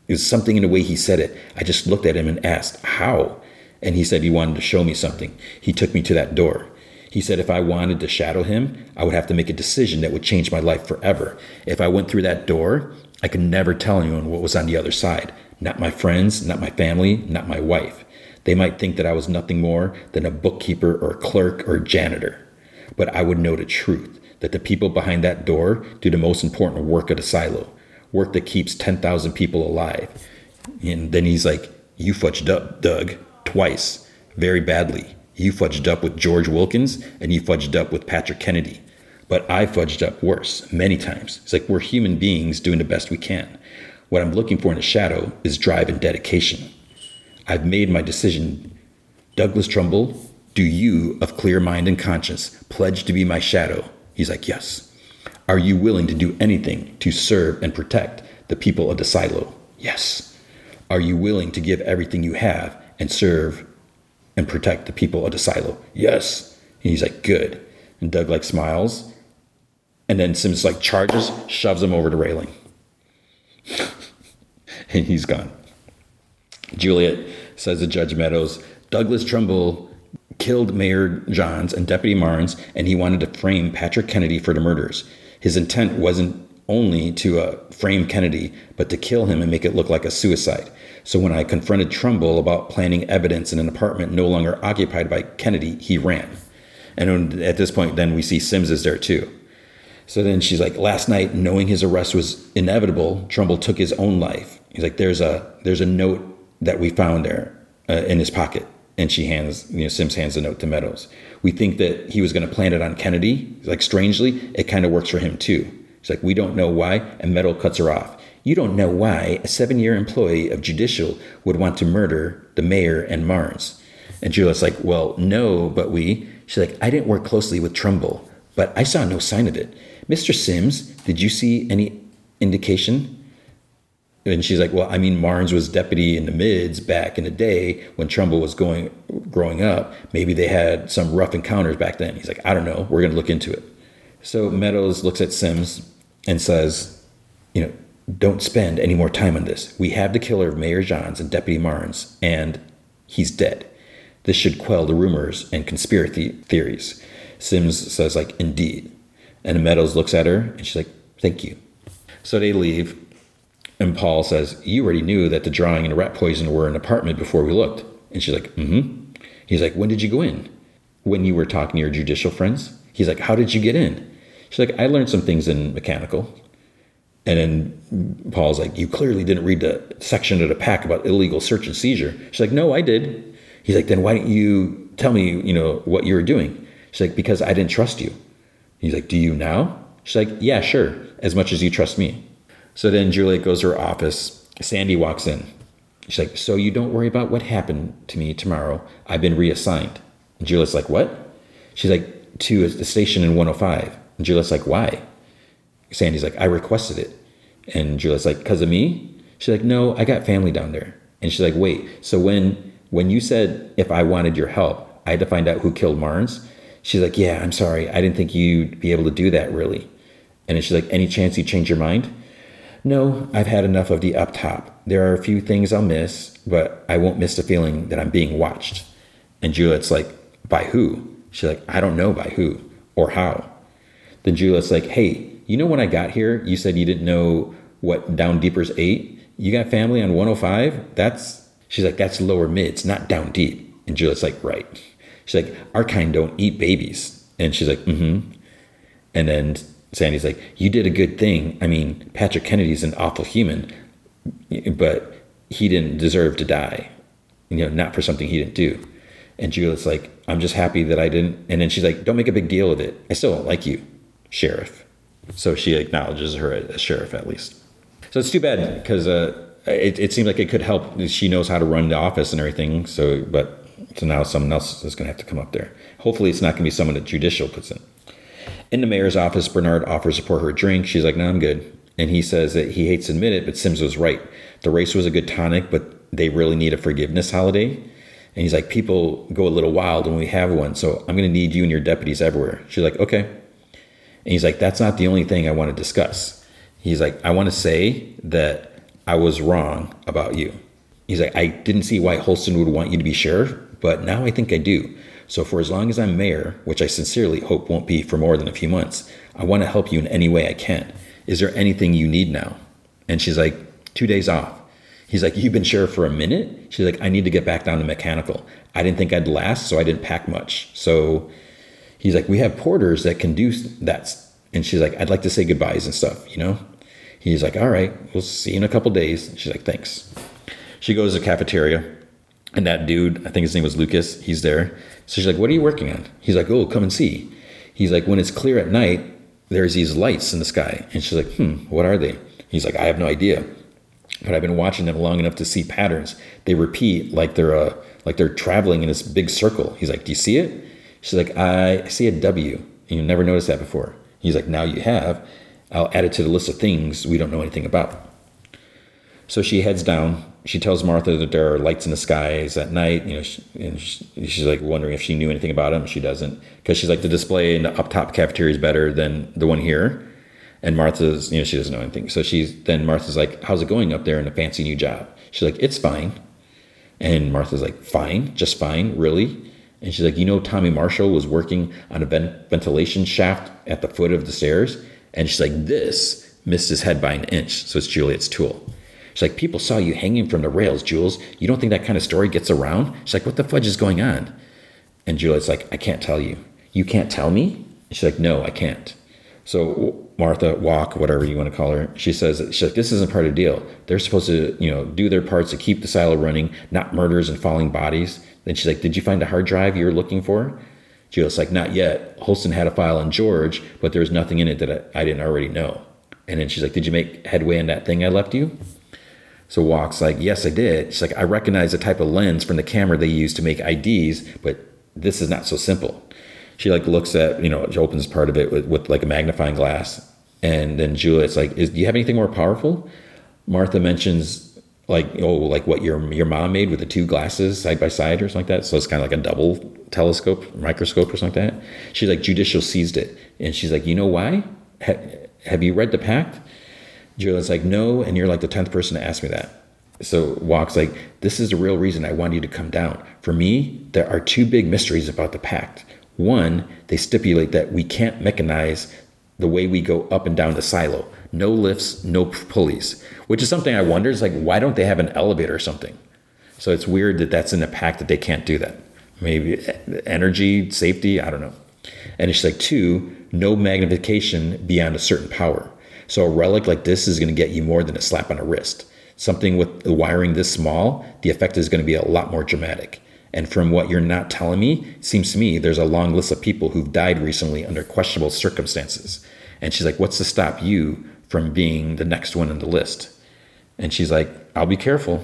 it was something in the way he said it. I just looked at him and asked, How? And he said he wanted to show me something. He took me to that door. He said if I wanted to shadow him, I would have to make a decision that would change my life forever. If I went through that door, I could never tell anyone what was on the other side. Not my friends, not my family, not my wife. They might think that I was nothing more than a bookkeeper or a clerk or a janitor. But I would know the truth that the people behind that door do the most important work of the silo, work that keeps 10,000 people alive. And then he's like, You fudged up, Doug, twice, very badly. You fudged up with George Wilkins and you fudged up with Patrick Kennedy. But I fudged up worse, many times. It's like we're human beings doing the best we can. What I'm looking for in a shadow is drive and dedication. I've made my decision. Douglas Trumbull, do you, of clear mind and conscience, pledge to be my shadow? He's like, Yes. Are you willing to do anything to serve and protect the people of the silo? Yes. Are you willing to give everything you have and serve and protect the people of the silo? Yes. And he's like, Good. And Doug like smiles. And then Sims like charges, shoves him over the railing. and he's gone. Juliet says to Judge Meadows, Douglas Trumbull killed Mayor Jahns and Deputy Marnes, and he wanted to frame Patrick Kennedy for the murders. His intent wasn't only to uh, frame Kennedy, but to kill him and make it look like a suicide. So when I confronted Trumbull about planting evidence in an apartment no longer occupied by Kennedy, he ran. And at this point, then we see Sims is there too. So then she's like, last night, knowing his arrest was inevitable, Trumbull took his own life. He's like, there's a there's a note that we found there uh, in his pocket. And she hands, you know, Sims hands the note to Meadows. We think that he was going to plant it on Kennedy. Like, strangely, it kind of works for him too. It's like, we don't know why. And Meadows cuts her off. You don't know why a seven year employee of judicial would want to murder the mayor and Marnes. And Juliet's like, well, no, but we. She's like, I didn't work closely with Trumbull, but I saw no sign of it. Mr. Sims, did you see any indication and she's like, well, I mean, Marnes was deputy in the mids back in the day when Trumbull was going growing up. Maybe they had some rough encounters back then. He's like, I don't know. We're going to look into it. So Meadows looks at Sims and says, you know, don't spend any more time on this. We have the killer of Mayor Jahns and Deputy Marnes, and he's dead. This should quell the rumors and conspiracy theories. Sims says, like, indeed. And Meadows looks at her and she's like, thank you. So they leave and Paul says, You already knew that the drawing and rat poison were in an apartment before we looked. And she's like, Mm hmm. He's like, When did you go in? When you were talking to your judicial friends? He's like, How did you get in? She's like, I learned some things in mechanical. And then Paul's like, You clearly didn't read the section of the pact about illegal search and seizure. She's like, No, I did. He's like, Then why didn't you tell me, you know, what you were doing? She's like, Because I didn't trust you. He's like, Do you now? She's like, Yeah, sure, as much as you trust me. So then Juliet goes to her office. Sandy walks in. She's like, So you don't worry about what happened to me tomorrow. I've been reassigned. And Juliet's like, What? She's like, To the station in 105. And Juliet's like, Why? Sandy's like, I requested it. And Juliet's like, Because of me? She's like, No, I got family down there. And she's like, Wait, so when when you said if I wanted your help, I had to find out who killed Marnes? She's like, Yeah, I'm sorry. I didn't think you'd be able to do that really. And she's like, Any chance you change your mind? No, I've had enough of the up top. There are a few things I'll miss, but I won't miss the feeling that I'm being watched. And Juliet's like, by who? She's like, I don't know by who or how. Then Juliet's like, hey, you know when I got here, you said you didn't know what Down Deepers ate? You got family on 105? That's, she's like, that's lower mids, not down deep. And Juliet's like, right. She's like, our kind don't eat babies. And she's like, mm hmm. And then Sandy's like, you did a good thing. I mean, Patrick Kennedy's an awful human, but he didn't deserve to die, you know, not for something he didn't do. And Juliet's like, I'm just happy that I didn't. And then she's like, don't make a big deal of it. I still don't like you, sheriff. So she acknowledges her as sheriff at least. So it's too bad because uh, it, it seems like it could help. She knows how to run the office and everything. So, but so now someone else is going to have to come up there. Hopefully, it's not going to be someone that judicial puts in. In the mayor's office, Bernard offers to pour her a drink. She's like, "No, I'm good." And he says that he hates to admit it, but Sims was right. The race was a good tonic, but they really need a forgiveness holiday. And he's like, people go a little wild when we have one, so I'm going to need you and your deputies everywhere. She's like, okay. And he's like, that's not the only thing I want to discuss. He's like, I want to say that I was wrong about you. He's like, I didn't see why Holston would want you to be sheriff, but now I think I do. So for as long as I'm mayor, which I sincerely hope won't be for more than a few months, I want to help you in any way I can. Is there anything you need now? And she's like, two days off. He's like, You've been sheriff for a minute? She's like, I need to get back down to mechanical. I didn't think I'd last, so I didn't pack much. So he's like, We have porters that can do that. And she's like, I'd like to say goodbyes and stuff, you know? He's like, All right, we'll see you in a couple days. She's like, Thanks. She goes to the cafeteria, and that dude, I think his name was Lucas, he's there. So she's like, What are you working on? He's like, Oh, come and see. He's like, When it's clear at night, there's these lights in the sky. And she's like, Hmm, what are they? He's like, I have no idea but I've been watching them long enough to see patterns. They repeat like they're uh, like they're traveling in this big circle. He's like, "Do you see it?" She's like, "I see a W." And you never noticed that before. He's like, "Now you have. I'll add it to the list of things we don't know anything about." So she heads down. She tells Martha that there are lights in the skies at night. You know, she, and she, she's like wondering if she knew anything about them. She doesn't, because she's like the display in the up top cafeteria is better than the one here. And Martha's, you know, she doesn't know anything. So she's then Martha's like, "How's it going up there in a fancy new job?" She's like, "It's fine." And Martha's like, "Fine, just fine, really?" And she's like, "You know, Tommy Marshall was working on a ventilation shaft at the foot of the stairs." And she's like, "This missed his head by an inch." So it's Juliet's tool. She's like, "People saw you hanging from the rails, Jules. You don't think that kind of story gets around?" She's like, "What the fudge is going on?" And Juliet's like, "I can't tell you. You can't tell me?" She's like, "No, I can't." So Martha Walk, whatever you want to call her, she says she's like, this isn't part of the deal. They're supposed to, you know, do their parts to keep the silo running, not murders and falling bodies. Then she's like, did you find a hard drive you were looking for? Juliet's like, not yet. Holston had a file on George, but there was nothing in it that I, I didn't already know. And then she's like, did you make headway on that thing I left you? So Walk's like, yes, I did. She's like, I recognize the type of lens from the camera they use to make IDs, but this is not so simple. She like looks at you know she opens part of it with, with like a magnifying glass and then juliet's like is, do you have anything more powerful? Martha mentions like oh like what your your mom made with the two glasses side by side or something like that. So it's kind of like a double telescope microscope or something like that. She's like judicial seized it. And she's like you know why? Ha- have you read the pact juliet's like no and you're like the 10th person to ask me that so walks like this is the real reason i want you to come down for me there are two big mysteries about the pact one, they stipulate that we can't mechanize the way we go up and down the silo. No lifts, no pulleys, which is something I wonder is like, why don't they have an elevator or something? So it's weird that that's in the pact that they can't do that. Maybe energy, safety, I don't know. And it's like, two, no magnification beyond a certain power. So a relic like this is going to get you more than a slap on the wrist. Something with the wiring this small, the effect is going to be a lot more dramatic. And from what you're not telling me, seems to me there's a long list of people who've died recently under questionable circumstances. And she's like, What's to stop you from being the next one in the list? And she's like, I'll be careful.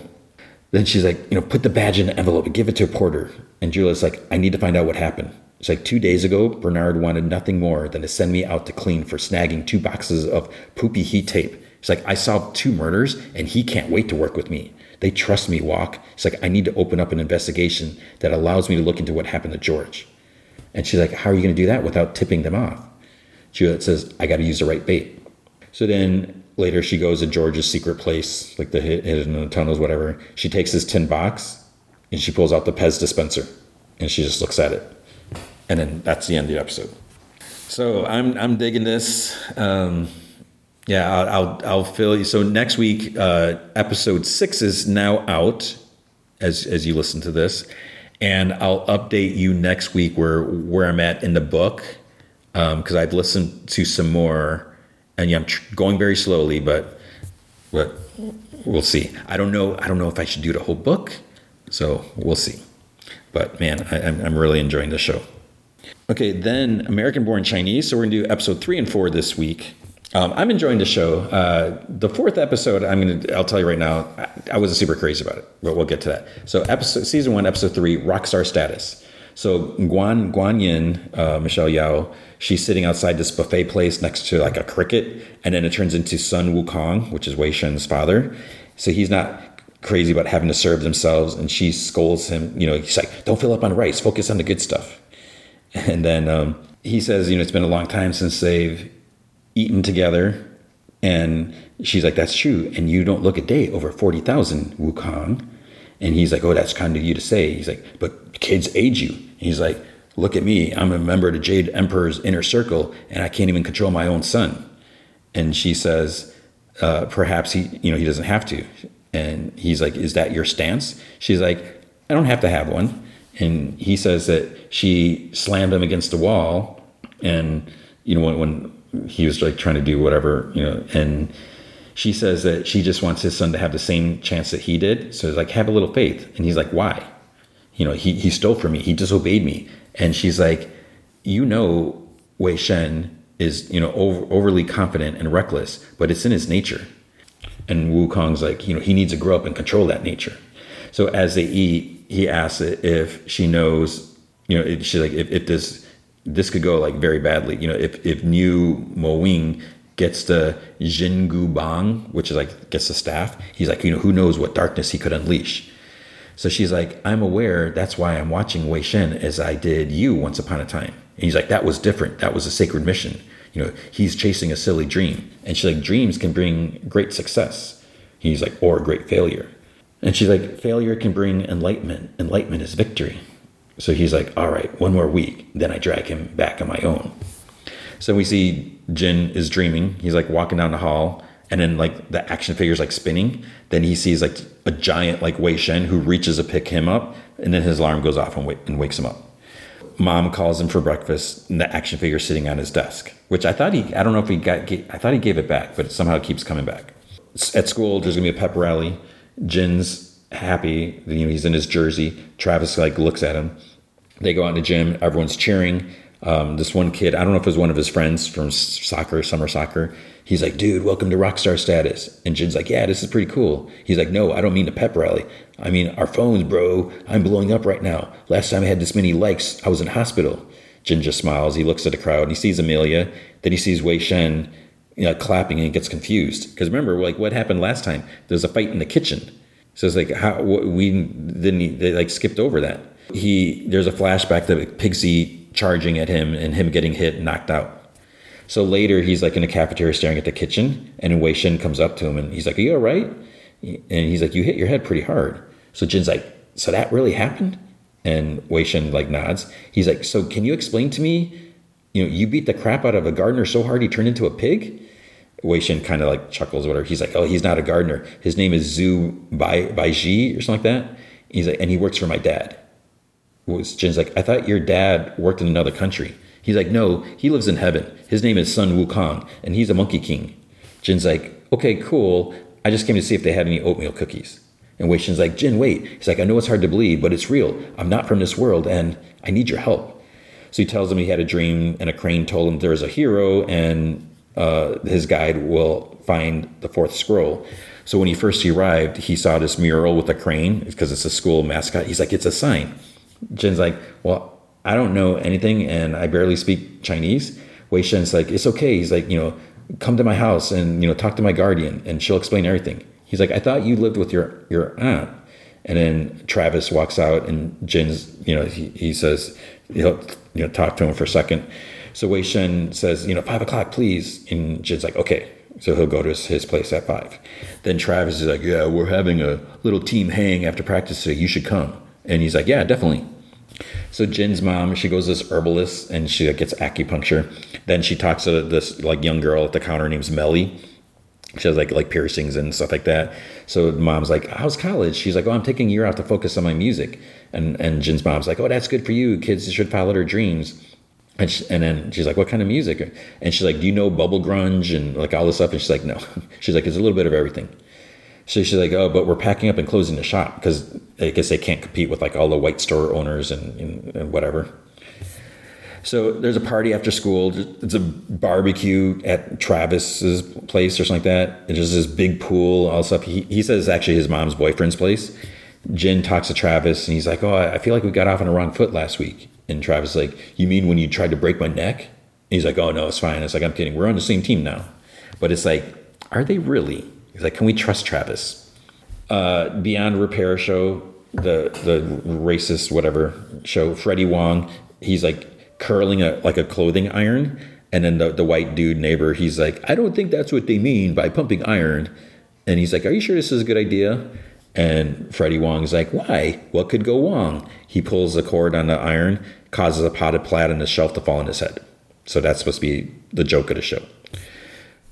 Then she's like, You know, put the badge in the envelope and give it to a porter. And Julia's like, I need to find out what happened. It's like two days ago, Bernard wanted nothing more than to send me out to clean for snagging two boxes of poopy heat tape. It's like, I solved two murders and he can't wait to work with me. They trust me, Walk. It's like, I need to open up an investigation that allows me to look into what happened to George. And she's like, How are you going to do that without tipping them off? Juliet says, I got to use the right bait. So then later she goes to George's secret place, like the hidden tunnels, whatever. She takes his tin box and she pulls out the Pez dispenser and she just looks at it. And then that's the end of the episode. So I'm, I'm digging this. Um, yeah, I'll, I'll, I'll fill you. So next week, uh, episode six is now out as as you listen to this, and I'll update you next week where where I'm at in the book because um, I've listened to some more, and yeah, I'm tr- going very slowly, but but we'll see. I don't know. I don't know if I should do the whole book, so we'll see. But man, I, I'm, I'm really enjoying the show. Okay, then American Born Chinese. So we're gonna do episode three and four this week. Um, I'm enjoying the show. Uh, the fourth episode, I'm gonna. I'll tell you right now, I, I wasn't super crazy about it, but we'll get to that. So episode season one, episode three, rock star status. So Guan Guan Yin, uh, Michelle Yeoh, she's sitting outside this buffet place next to like a cricket, and then it turns into Sun Wukong, which is Wei Shen's father. So he's not crazy about having to serve themselves, and she scolds him. You know, he's like, "Don't fill up on rice. Focus on the good stuff." And then um, he says, "You know, it's been a long time since they've eaten together." And she's like, "That's true." And you don't look a day over forty thousand Wukong. And he's like, "Oh, that's kind of you to say." He's like, "But kids age you." And he's like, "Look at me. I'm a member of the Jade Emperor's inner circle, and I can't even control my own son." And she says, uh, "Perhaps he, you know, he doesn't have to." And he's like, "Is that your stance?" She's like, "I don't have to have one." And he says that she slammed him against the wall, and you know when, when he was like trying to do whatever, you know, and she says that she just wants his son to have the same chance that he did. So it's like, have a little faith. And he's like, why? You know, he, he stole from me. He disobeyed me. And she's like, you know, Wei Shen is, you know, over, overly confident and reckless, but it's in his nature. And Wukong's like, you know, he needs to grow up and control that nature. So as they eat, he asks if she knows, you know, she's like, if, if this, this could go like very badly, you know, if, if New Mo Wing gets the Jingu Bang, which is like gets the staff. He's like, you know, who knows what darkness he could unleash. So she's like, I'm aware. That's why I'm watching Wei Shen as I did you once upon a time. And he's like, that was different. That was a sacred mission. You know, he's chasing a silly dream. And she's like, dreams can bring great success. He's like, or great failure. And she's like, failure can bring enlightenment. Enlightenment is victory. So he's like, all right, one more week. Then I drag him back on my own. So we see Jin is dreaming. He's like walking down the hall, and then like the action figure's like spinning. Then he sees like a giant like Wei Shen who reaches to pick him up, and then his alarm goes off and, and wakes him up. Mom calls him for breakfast, and the action figure sitting on his desk, which I thought he, I don't know if he got, I thought he gave it back, but it somehow keeps coming back. At school, there's gonna be a pep rally. Jin's happy, you know, he's in his jersey. Travis like looks at him. They go out in the gym, everyone's cheering. Um, this one kid, I don't know if it was one of his friends from soccer, summer soccer. He's like, dude, welcome to rockstar status. And Jin's like, yeah, this is pretty cool. He's like, no, I don't mean a pep rally. I mean our phones, bro. I'm blowing up right now. Last time I had this many likes, I was in hospital. Jin just smiles. He looks at the crowd and he sees Amelia. Then he sees Wei Shen you know, clapping and gets confused. Because remember, like what happened last time? There's a fight in the kitchen. So it's like how we didn't they like skipped over that. He there's a flashback to Pigsy charging at him and him getting hit knocked out. So later he's like in the cafeteria staring at the kitchen and Wei Shen comes up to him and he's like, Are you all right? And he's like, You hit your head pretty hard. So Jin's like, So that really happened? And Wei Shen like nods. He's like, So can you explain to me, you know, you beat the crap out of a gardener so hard he turned into a pig? Wei Shen kind of like chuckles, whatever. He's like, Oh, he's not a gardener. His name is Zhu Bai Baiji or something like that. He's like, and he works for my dad Jin's like, I thought your dad worked in another country. He's like, no, he lives in heaven. His name is Sun Wukong, and he's a monkey king. Jin's like, okay, cool. I just came to see if they had any oatmeal cookies. And Wei Shen's like, Jin, wait. He's like, I know it's hard to believe, but it's real. I'm not from this world, and I need your help. So he tells him he had a dream, and a crane told him there's a hero, and uh, his guide will find the fourth scroll. So when he first arrived, he saw this mural with a crane because it's a school mascot. He's like, it's a sign. Jin's like, well, I don't know anything and I barely speak Chinese. Wei Shen's like, it's okay. He's like, you know, come to my house and, you know, talk to my guardian and she'll explain everything. He's like, I thought you lived with your, your aunt. And then Travis walks out and Jin's, you know, he, he says, he'll, you know, talk to him for a second. So Wei Shen says, you know, five o'clock, please. And Jin's like, okay. So he'll go to his, his place at five. Then Travis is like, yeah, we're having a little team hang after practice so You should come. And he's like, yeah, definitely. So Jin's mom, she goes to this herbalist and she gets acupuncture. Then she talks to this like young girl at the counter named Melly. She has like like piercings and stuff like that. So mom's like, "How's college?" She's like, "Oh, I'm taking a year off to focus on my music." And and Jin's mom's like, "Oh, that's good for you. Kids should follow their dreams." And, she, and then she's like, "What kind of music?" And she's like, "Do you know bubble grunge and like all this stuff?" And she's like, "No." She's like, "It's a little bit of everything." So she's like, oh, but we're packing up and closing the shop because I guess they can't compete with like all the white store owners and, and, and whatever. So there's a party after school. It's a barbecue at Travis's place or something like that. And there's this big pool, all stuff. He, he says it's actually his mom's boyfriend's place. Jen talks to Travis and he's like, Oh, I feel like we got off on the wrong foot last week. And Travis is like, You mean when you tried to break my neck? And he's like, Oh, no, it's fine. It's like, I'm kidding. We're on the same team now. But it's like, Are they really? He's like, Can we trust Travis? Uh, Beyond Repair show, the the racist whatever show, Freddie Wong, he's like curling a like a clothing iron. And then the, the white dude neighbor, he's like, I don't think that's what they mean by pumping iron. And he's like, Are you sure this is a good idea? And Freddie Wong is like, Why? What could go wrong? He pulls the cord on the iron, causes a potted plant on the shelf to fall on his head. So that's supposed to be the joke of the show.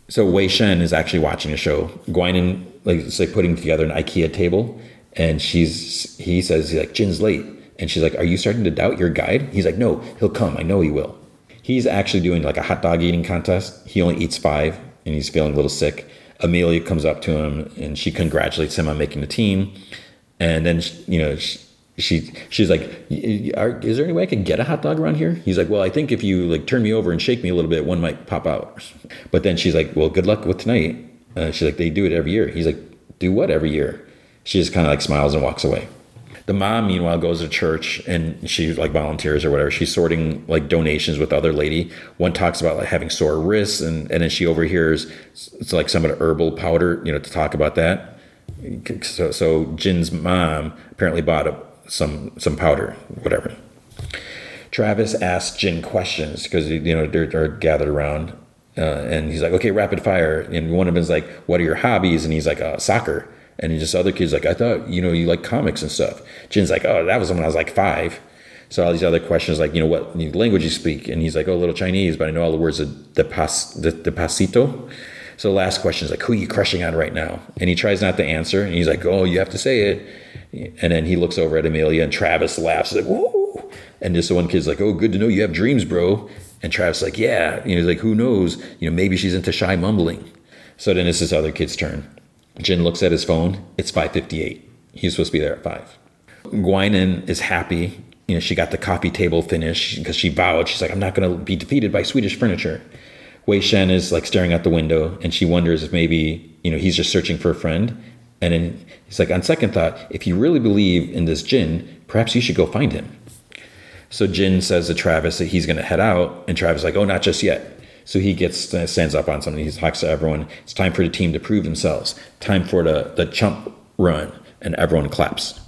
So Wei Shen is actually watching the show. Guanyin like it's like putting together an IKEA table, and she's he says he's like Jin's late, and she's like, "Are you starting to doubt your guide?" He's like, "No, he'll come. I know he will." He's actually doing like a hot dog eating contest. He only eats five, and he's feeling a little sick. Amelia comes up to him and she congratulates him on making the team. And then, you know, she, she she's like, "Is there any way I can get a hot dog around here?" He's like, "Well, I think if you like turn me over and shake me a little bit, one might pop out." But then she's like, "Well, good luck with tonight." Uh, she's like, "They do it every year." He's like, "Do what every year?" She just kind of like smiles and walks away. The mom, meanwhile, goes to church and she like volunteers or whatever. She's sorting like donations with other lady. One talks about like having sore wrists, and and then she overhears it's like some of the herbal powder, you know, to talk about that. So so Jin's mom apparently bought a, some some powder, whatever. Travis asks Jin questions because you know they're, they're gathered around, uh, and he's like, "Okay, rapid fire." And one of them is like, "What are your hobbies?" And he's like, uh, "Soccer." And just other kids like, "I thought you know you like comics and stuff." Jin's like, "Oh, that was when I was like five. So all these other questions like, you know, what language you speak? And he's like, "Oh, a little Chinese, but I know all the words of the pas the, the pasito." So last question is like, "Who are you crushing on right now?" And he tries not to answer, and he's like, "Oh, you have to say it." And then he looks over at Amelia, and Travis laughs like, "Whoa!" And this one kid's like, "Oh, good to know you have dreams, bro." And Travis like, "Yeah." You know, he's like, "Who knows? You know, maybe she's into shy mumbling." So then it's this other kid's turn. Jin looks at his phone. It's 5:58. He's supposed to be there at five. Guanyin is happy. You know, she got the coffee table finished because she vowed. She's like, "I'm not going to be defeated by Swedish furniture." Wei Shen is like staring out the window, and she wonders if maybe you know he's just searching for a friend. And then he's like, on second thought, if you really believe in this Jin, perhaps you should go find him. So Jin says to Travis that he's going to head out, and Travis is like, "Oh, not just yet." So he gets uh, stands up on something. He talks to everyone. It's time for the team to prove themselves. Time for the the chump run, and everyone claps.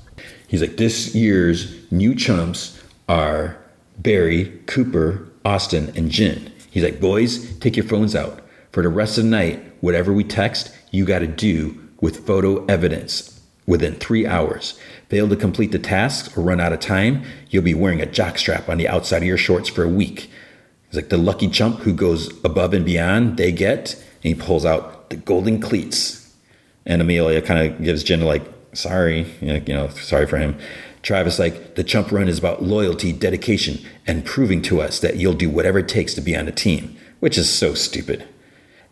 He's like, "This year's new chumps are Barry, Cooper, Austin, and Jin." He's like, "Boys, take your phones out for the rest of the night. Whatever we text, you got to do with photo evidence." Within three hours. Fail to complete the tasks or run out of time, you'll be wearing a jockstrap on the outside of your shorts for a week. It's like the lucky chump who goes above and beyond, they get, and he pulls out the golden cleats. And Amelia kind of gives Jen like, sorry, you know, sorry for him. Travis like, the chump run is about loyalty, dedication, and proving to us that you'll do whatever it takes to be on the team, which is so stupid.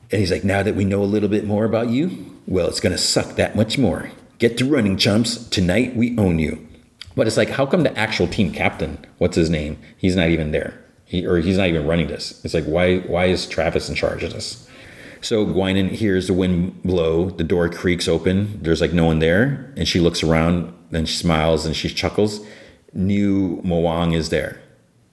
And he's like, now that we know a little bit more about you, well, it's to suck that much more. Get to running, chumps. Tonight we own you. But it's like, how come the actual team captain, what's his name? He's not even there. He, or he's not even running this. It's like, why, why is Travis in charge of this? So Guanyin hears the wind blow, the door creaks open, there's like no one there, and she looks around, then she smiles and she chuckles. Niu Mowang is there.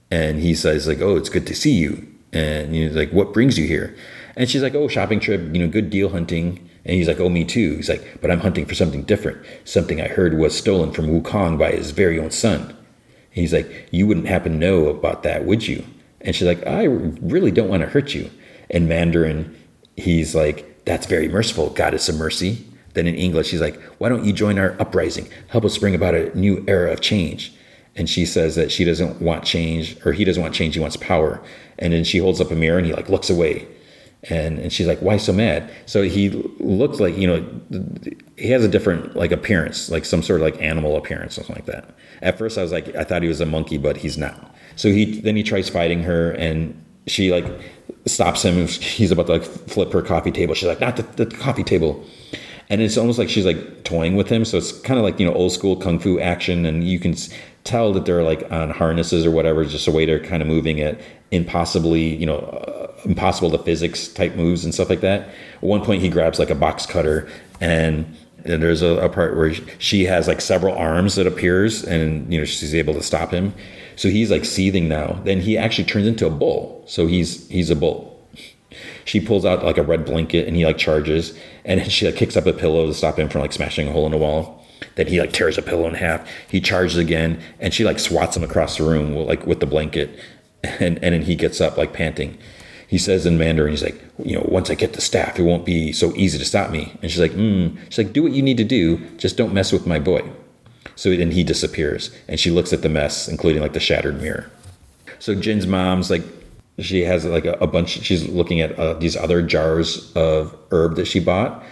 And he says, like, oh, it's good to see you. And he's like, what brings you here? And she's like, oh, shopping trip, you know, good deal hunting. And he's like, oh, me too. He's like, but I'm hunting for something different. Something I heard was stolen from Wukong by his very own son. He's like, you wouldn't happen to know about that, would you? And she's like, I really don't want to hurt you. In Mandarin, he's like, that's very merciful, goddess of mercy. Then in English, he's like, why don't you join our uprising? Help us bring about a new era of change. And she says that she doesn't want change, or he doesn't want change, he wants power. And then she holds up a mirror and he like looks away. And, and she's like, why so mad? So he looks like, you know, he has a different like appearance, like some sort of like animal appearance, something like that. At first I was like, I thought he was a monkey, but he's not. So he, then he tries fighting her and she like stops him. He's about to like flip her coffee table. She's like, not the, the coffee table. and it's almost like she's like toying with him. So it's kind of like you know old school kung fu action, and you can tell that they're like on harnesses or whatever, just a way they're kind of moving it impossibly, you know, impossible to physics type moves and stuff like that. At one point, he grabs like a box cutter and. And there's a, a part where she has like several arms that appears, and you know she's able to stop him. So he's like seething now. Then he actually turns into a bull. So he's he's a bull she pulls out like a red blanket and he like charges and she like kicks up a pillow to stop him from like smashing a hole in the wall then he like tears a pillow in half he charges again and she like swats him across the room with, like with the blanket and and then he gets up like panting he says in mandarin he's like you know once i get the staff it won't be so easy to stop me. And she's like mm. she's like do what you need to do just don't mess with my boy. So then he disappears and she looks at the mess including like the shattered mirror. So jin's mom's like she has like a, a bunch she's looking at uh, these other jars of herb that she bought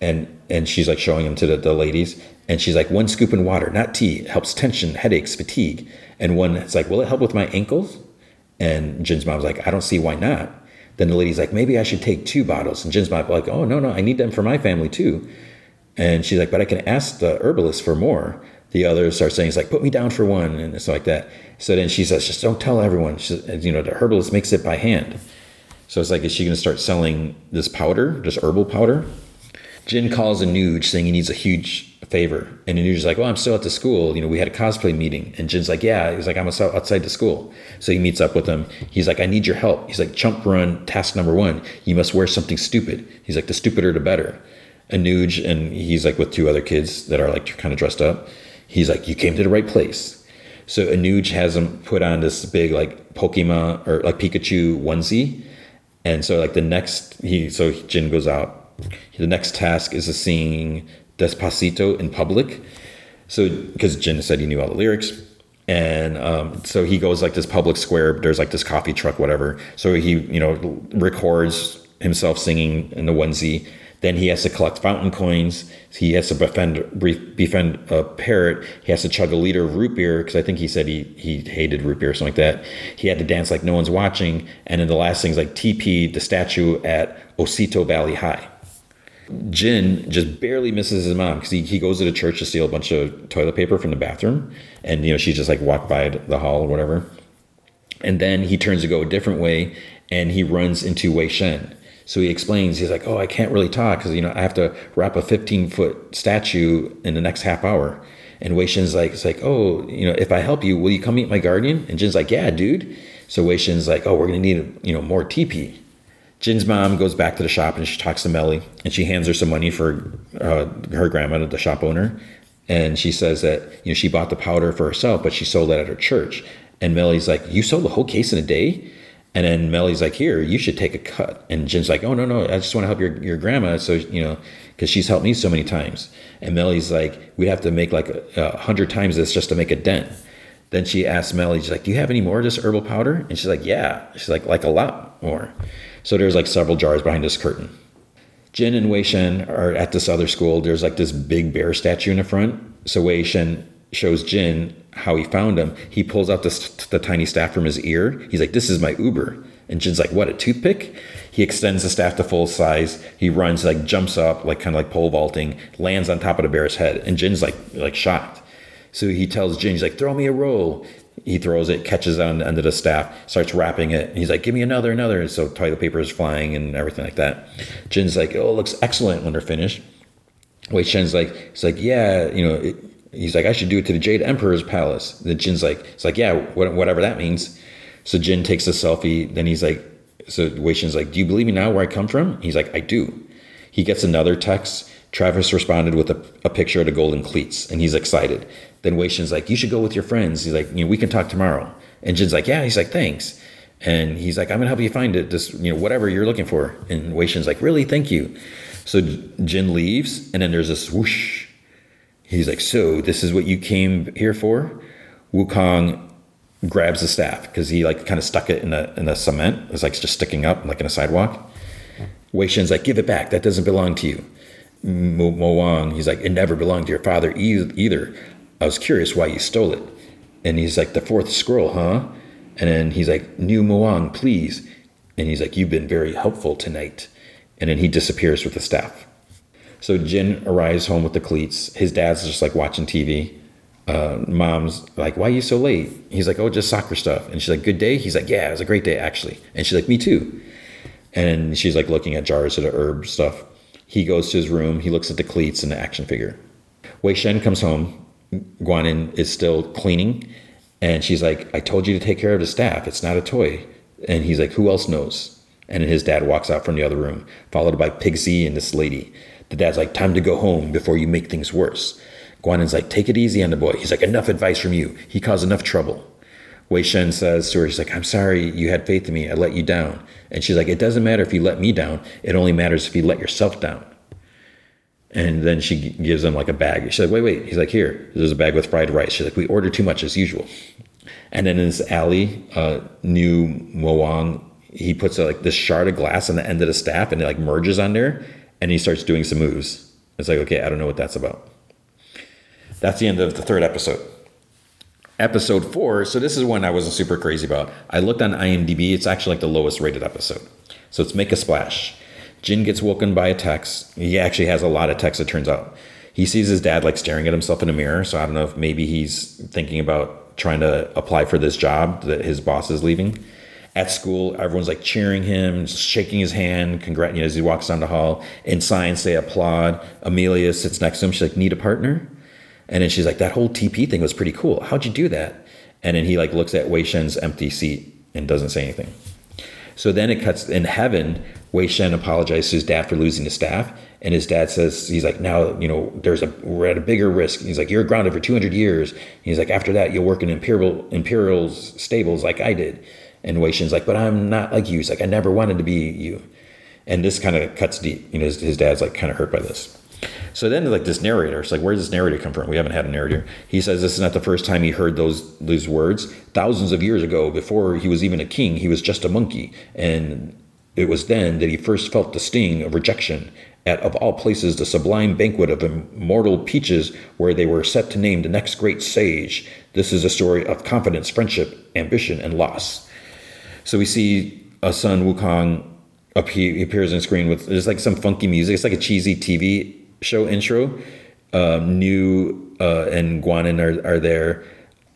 and and she's like showing them to the, the ladies and she's like one scoop in water not tea it helps tension headaches fatigue. And one it's like will it help with my ankles? And jin's mom's like i don't see why not then the lady's like maybe i should take two bottles and jin's mom's like oh no no i need them for my family too and she's like but i can ask the herbalist for more the others start saying, "It's like put me down for one," and it's like that. So then she says, "Just don't tell everyone." You know, the herbalist makes it by hand. So it's like, is she going to start selling this powder, this herbal powder? Jin calls Anuj saying he needs a huge favor, and Anuj is like, "Well, I'm still at the school. You know, we had a cosplay meeting." And Jin's like, "Yeah." He's like, "I'm outside the school." So he meets up with him. He's like, "I need your help." He's like, "Chump run task number one. You must wear something stupid." He's like, "The stupider, the better." Anuj and he's like with two other kids that are like kind of dressed up he's like, you came to the right place. So Anuj has him put on this big like Pokemon or like Pikachu onesie. And so like the next he so Jin goes out. The next task is to sing Despacito in public. So because Jin said he knew all the lyrics. And um, so he goes like this public square. There's like this coffee truck, whatever. So he, you know, records himself singing in the onesie then he has to collect fountain coins. He has to befriend befriend a parrot. He has to chug a liter of root beer because I think he said he he hated root beer or something like that. He had to dance like no one's watching. And then the last thing is like TP the statue at Osito Valley High. Jin just barely misses his mom because he, he goes to the church to steal a bunch of toilet paper from the bathroom. And, you know, she just like walked by the hall or whatever. And then he turns to go a different way and he runs into Wei Shen. So he explains, he's like, oh, I can't really talk because, you know, I have to wrap a 15 foot statue in the next half hour. And Wei Shen's like, it's like, oh, you know, if I help you, will you come meet my guardian? And Jin's like, yeah, dude. So Wei Shen's like, oh, we're going to need, you know, more TP. Jin's mom goes back to the shop and she talks to Melly and she hands her some money for uh, her grandma, the shop owner. And she says that, you know, she bought the powder for herself, but she sold it at her church. And Melly's like, you sold the whole case in a day? And then Melly's like, here, you should take a cut. And Jin's like, oh, no, no, I just want to help your, your grandma. So, you know, because she's helped me so many times. And Melly's like, We'd have to make like a, a, hundred times this just to make a dent. Then she asks Melly, she's like, do you have any more of this herbal powder? And she's like, yeah. She's like, like a lot more. So there's like several jars behind this curtain. Jin and Wei Shen are at this other school. There's like this big bear statue in the front. So Wei Shen shows Jin how he found him. He pulls out this, the tiny staff from his ear. He's like, "This is my Uber." And Jin's like, "What? A toothpick?" He extends the staff to full size. He runs, like jumps up, like kind of like pole vaulting, lands on top of the bear's head, and Jin's like like shocked. So he tells Jin, he's like, "Throw me a roll." He throws it, catches it on the end of the staff, starts wrapping it. And he's like, "Give me another, another." And so toilet paper is flying and everything like that. Jin's like, "Oh, it looks excellent when they're finished." Wei Shen's like, "It's like, yeah, you know." It, he's like, I should do it to the Jade Emperor's palace. The Jin's like, it's like, yeah, whatever that means. So Jin takes a selfie. Then he's like, so Wei Shen's like, do you believe me now where I come from? He's like, I do. He gets another text. Travis responded with a, a picture of the golden cleats, and he's excited. Then Wei Shen's like, you should go with your friends. He's like, you know, we can talk tomorrow. And Jin's like, yeah. He's like, thanks. And he's like, I'm gonna help you find it. This, you know, whatever you're looking for. And Wei Shen's like, really? Thank you. So Jin leaves, and then there's this whoosh He's like, So this is what you came here for? Wukong grabs the staff because he like kind of stuck it in the in the cement. It's like just sticking up like in a sidewalk. Wei Shen's like, give it back. That doesn't belong to you. Mo Wang, he's like, it never belonged to your father either. I was curious why you stole it. And he's like, the fourth scroll, huh? And then he's like, Niu Mowang, please. And he's like, you've been very helpful tonight. And then he disappears with the staff. So Jin arrives home with the cleats. His dad's just like watching TV. Uh, mom's like, "Why are you so late?" He's like, "Oh, just soccer stuff." And she's like, "Good day." He's like, "Yeah, it was a great day actually." And she's like, "Me too." And she's like looking at jars of the herb stuff. He goes to his room. He looks at the cleats and the action figure. Wei Shen comes home. Guanyin is still cleaning, and she's like, "I told you to take care of the staff. It's not a toy." And he's like, "Who else knows?" And his dad walks out from the other room, followed by Pigsy and this lady. The dad's like, "Time to go home before you make things worse." Guanyin's like, "Take it easy on the boy." He's like, "Enough advice from you. He caused enough trouble." Wei Shen says to her, she's like, I'm sorry you had faith in me. I let you down. And she's like, It doesn't matter if you let me down. It only matters if you let yourself down. And then she gives him like a bag. She's like, Wait, wait. He's like, Here, there's a bag with fried rice. She's like, We ordered too much as usual. And then in this alley, uh, Niu Mowang, he puts uh, like this shard of glass on the end of the staff and it like merges on there. And he starts doing some moves. It's like, okay, I don't know what that's about. That's the end of the third episode episode four. So this is one I wasn't super crazy about. I looked on IMDb. It's actually like the lowest rated episode. So it's Make a Splash. Jin gets woken by a text. He actually has a lot of texts, it turns out. He sees his dad like staring at himself in a mirror. So I don't know if maybe he's thinking about trying to apply for this job that his boss is leaving. At school, everyone's like cheering him, shaking his hand, congrat you know, as he walks down the hall. In science, they applaud. Amelia sits next to him. She's like, "Need a partner?" And then she's like, that whole TP thing was pretty cool. How'd you do that? And then he like looks at Wei Shen's empty seat and doesn't say anything. So then it cuts in heaven. Wei Shen apologizes to his dad for losing his staff. And his dad says, he's like, now, you know, there's a, we're at a bigger risk. He's like, you're grounded for 200 years. He's like, after that, you'll work in Imperial, Imperial's stables like I did. And Wei Shen's like, but I'm not like you. He's like, I never wanted to be you. And this kind of cuts deep. You know, his, his dad's like kind of hurt by this. So then, like this narrator, it's like, where does this narrator come from? We haven't had a narrator. He says this is not the first time he heard those those words. Thousands of years ago, before he was even a king, he was just a monkey, and it was then that he first felt the sting of rejection at of all places the sublime banquet of immortal peaches where they were set to name the next great sage. This is a story of confidence, friendship, ambition, and loss. So we see a Sun Wukong appear, appears on screen with there's like some funky music. It's like a cheesy TV show intro. Um, Niu uh, and Guanyin are, are there.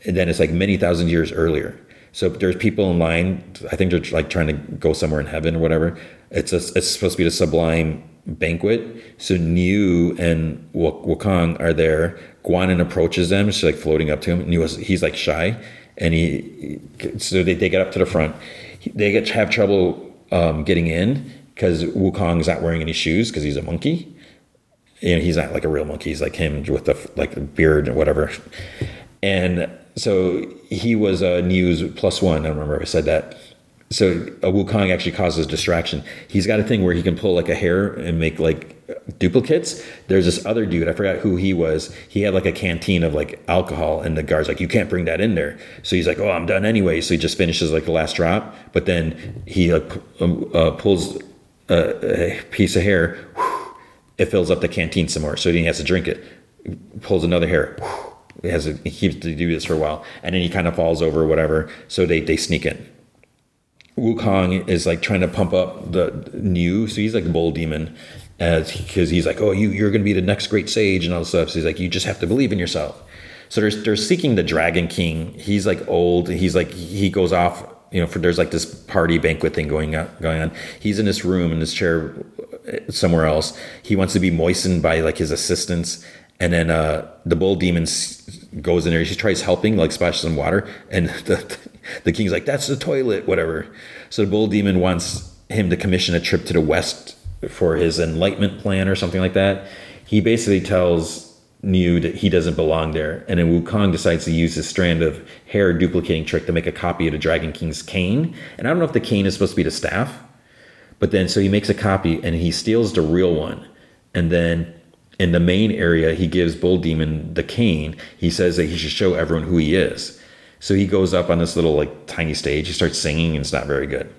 And then it's like many thousand years earlier. So there's people in line. I think they're like trying to go somewhere in heaven or whatever. It's a, it's supposed to be the sublime banquet. So Niu and Wukong are there. Guanyin approaches them. She's like floating up to him. Niu he's like shy, and he so they, they get up to the front. They get have trouble um, getting in because Wukong's not wearing any shoes because he's a monkey you know, he's not like a real monkey. He's like him with the like the beard and whatever. And so he was a Niu's plus one. I don't remember I said that. So a Wukong actually causes distraction. He's got a thing where he can pull like a hair and make like duplicates. There's this other dude, I forgot who he was. He had like a canteen of like alcohol, and the guard's like, "You can't bring that in there." So he's like, "Oh, I'm done anyway." So he just finishes like the last drop, but then he like um, uh, pulls a, a, piece of hair. Whew, it fills up the canteen some more. So he has to drink it. Pulls another hair. It has to, he keeps to do this for a while, and then he kind of falls over, whatever. So they they sneak in. Wukong is like trying to pump up the new, so he's like the bull demon, as because he's like, oh, you you're gonna be the next great sage and all this stuff. So he's like, you just have to believe in yourself. So they're they're seeking the Dragon King. He's like old. He's like he goes off. You know, for there's like this party banquet thing going on. Going on. He's in this room in this chair somewhere else. He wants to be moistened by like his assistants, and then uh, the bull demon goes in there. He tries helping, like splashes some water, and the the king's like, "That's the toilet, whatever." So the bull demon wants him to commission a trip to the west for his enlightenment plan or something like that. He basically tells Niu that he doesn't belong there, and then Wukong decides to use his strand of hair duplicating trick to make a copy of the Dragon King's cane. And I don't know if the cane is supposed to be the staff but then, so he makes a copy and he steals the real one. And then in the main area, he gives Bull Demon the cane. He says that he should show everyone who he is. So he goes up on this little, like, tiny stage. He starts singing, and it's not very good.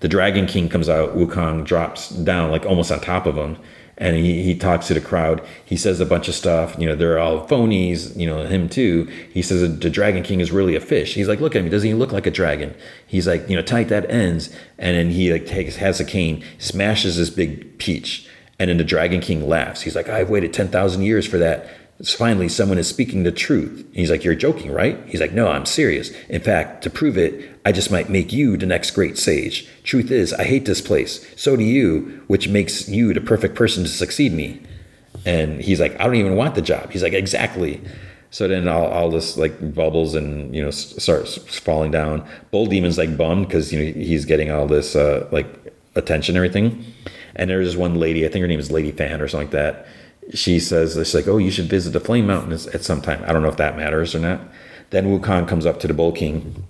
The Dragon King comes out. Wukong drops down, like, almost on top of him and he, he talks to the crowd. He says a bunch of stuff. You know, they're all phonies. You know, him too. He says the Dragon King is really a fish. He's like, look at him. Doesn't he look like a dragon? He's like, you know, tight that ends. And then he like takes has a cane, smashes this big peach, and then the Dragon King laughs. He's like, I've waited 10,000 years for that. Finally someone is speaking the truth. He's like, You're joking, right? He's like, No, I'm serious. In fact, to prove it, I just might make you the next great sage. Truth is, I hate this place. So do you, which makes you the perfect person to succeed me. And he's like, I don't even want the job. He's like, Exactly. So then all, all this like bubbles and you know starts falling down. Bull Demon's like bummed because you know he's getting all this uh, like attention and everything. And there's this one lady, I think her name is Lady Fan or something like that she says, she's like, oh, you should visit the Flame Mountains at some time. I don't know if that matters or not. Then Wukong comes up to the Bull King.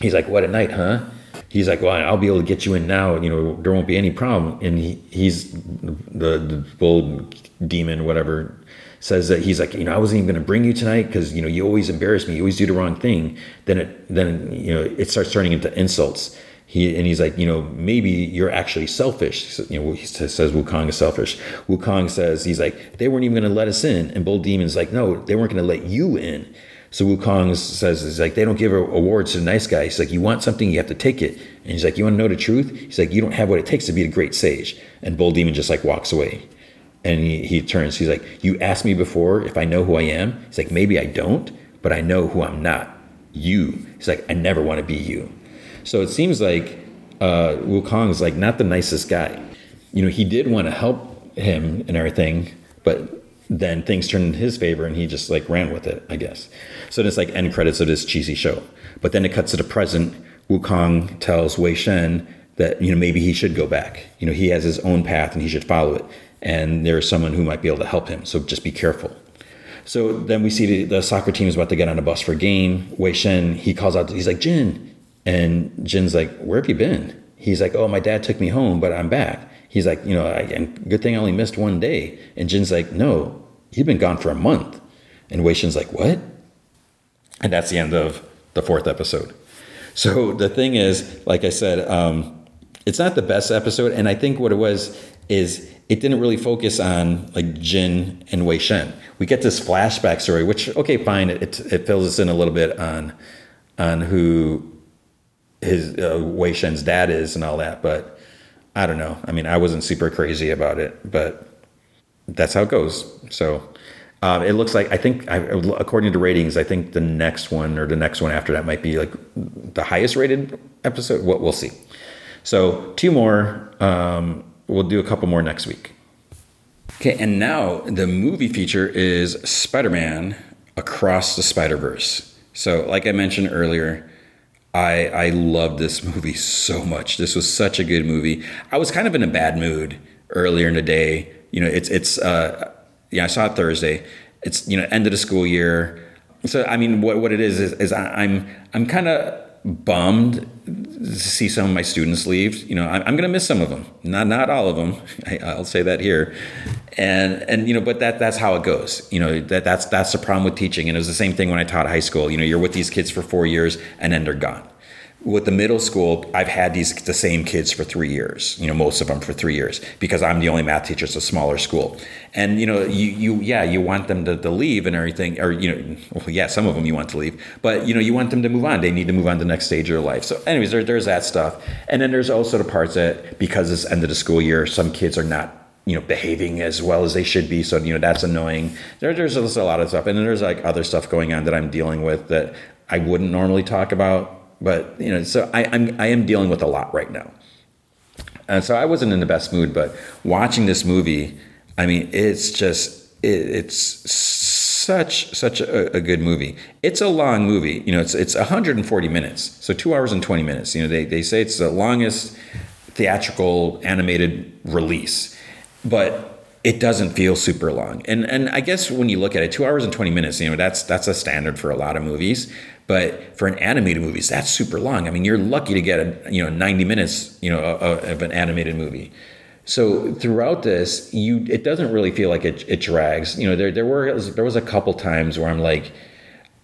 He's like, what at night, huh? He's like, well, I'll be able to get you in now. You know, there won't be any problem. And he, he's the, the bull demon, whatever, says that he's like, you know, I wasn't even going to bring you tonight because you know you always embarrass me. You always do the wrong thing. Then it, then you know, it starts turning into insults he and he's like, you know, maybe you're actually selfish. You know, he says Wukong is selfish. Wukong says he's like, they weren't even going to let us in, and Bull Demon's like, no, they weren't going to let you in. So Wukong says, he's like, they don't give awards to the nice guy. He's like, you want something, you have to take it. And he's like, you want to know the truth? He's like, you don't have what it takes to be a great sage. And Bull Demon just like walks away. And he, he turns, he's like, you asked me before if I know who I am. He's like, maybe I don't, but I know who I'm not. You. He's like, I never want to be you. So it seems like uh, Wukong is like not the nicest guy. You know, he did want to help him and everything, but then things turned in his favor and he just like ran with it, I guess. So it's like end credits of this cheesy show. But then it cuts to the present. Wukong tells Wei Shen that, you know, maybe he should go back. You know, he has his own path and he should follow it. And there's someone who might be able to help him. So just be careful. So then we see the, the soccer team is about to get on a bus for a game. Wei Shen, he calls out, he's like, Jin, and Jin's like, Where have you been? He's like, Oh, my dad took me home, but I'm back. He's like, You know, I, and good thing I only missed one day. And Jin's like, No, you've been gone for a month. And Wei Shen's like, What? And that's the end of the fourth episode. So the thing is, like I said, um, it's not the best episode. And I think what it was is it didn't really focus on like Jin and Wei Shen. We get this flashback story, which okay, fine, it, it fills us in a little bit on on who his uh, Wei Shen's dad is and all that. But I don't know. I mean, I wasn't super crazy about it, but that's how it goes. So um, it looks like I think, I, according to ratings, I think the next one or the next one after that might be like the highest rated episode. What we'll see. So two more. Um, we'll do a couple more next week. Okay, and now the movie feature is Spider Man Across the Spider Verse. So, like I mentioned earlier, I I love this movie so much. This was such a good movie. I was kind of in a bad mood earlier in the day. You know, it's it's uh yeah, I saw it Thursday. It's you know end of the school year. So I mean, what what it is is, is I'm I'm kind of bummed to see some of my students leave. You know, I'm, I'm going to miss some of them. Not not all of them. I, will say that here. And and you know, but that that's how it goes. You know, that that's that's the problem with teaching. And it was the same thing when I taught high school. You know, you're with these kids for four years and then they're gone with the middle school, I've had these the same kids for three years. You know, most of them for three years because I'm the only math teacher. It's a smaller school, and you know, you you yeah, you want them to, to leave and everything, or you know, well, yeah, some of them you want to leave, but you know, you want them to move on. They need to move on to the next stage of their life. So, anyways, there, there's that stuff, and then there's also the parts that because it's end of the school year, some kids are not you know behaving as well as they should be so you know that's annoying there, there's a lot of stuff and then there's like other stuff going on that i'm dealing with that i wouldn't normally talk about but you know, so I, I'm I am dealing with a lot right now, and so I wasn't in the best mood. But watching this movie, I mean, it's just it, it's such such a, a, good movie. It's a long movie. You know, it's it's 140 minutes, so two hours and 20 minutes. You know, they they say it's the longest theatrical animated release, but it doesn't feel super long. And and I guess when you look at it, two hours and 20 minutes, you know, that's that's a standard for a lot of movies. But for an animated movie, that's super long. I mean, you're lucky to get a you know 90 minutes you know of an animated movie. So throughout this, you it doesn't really feel like it, it drags. You know, there there were there was a couple times where I'm like,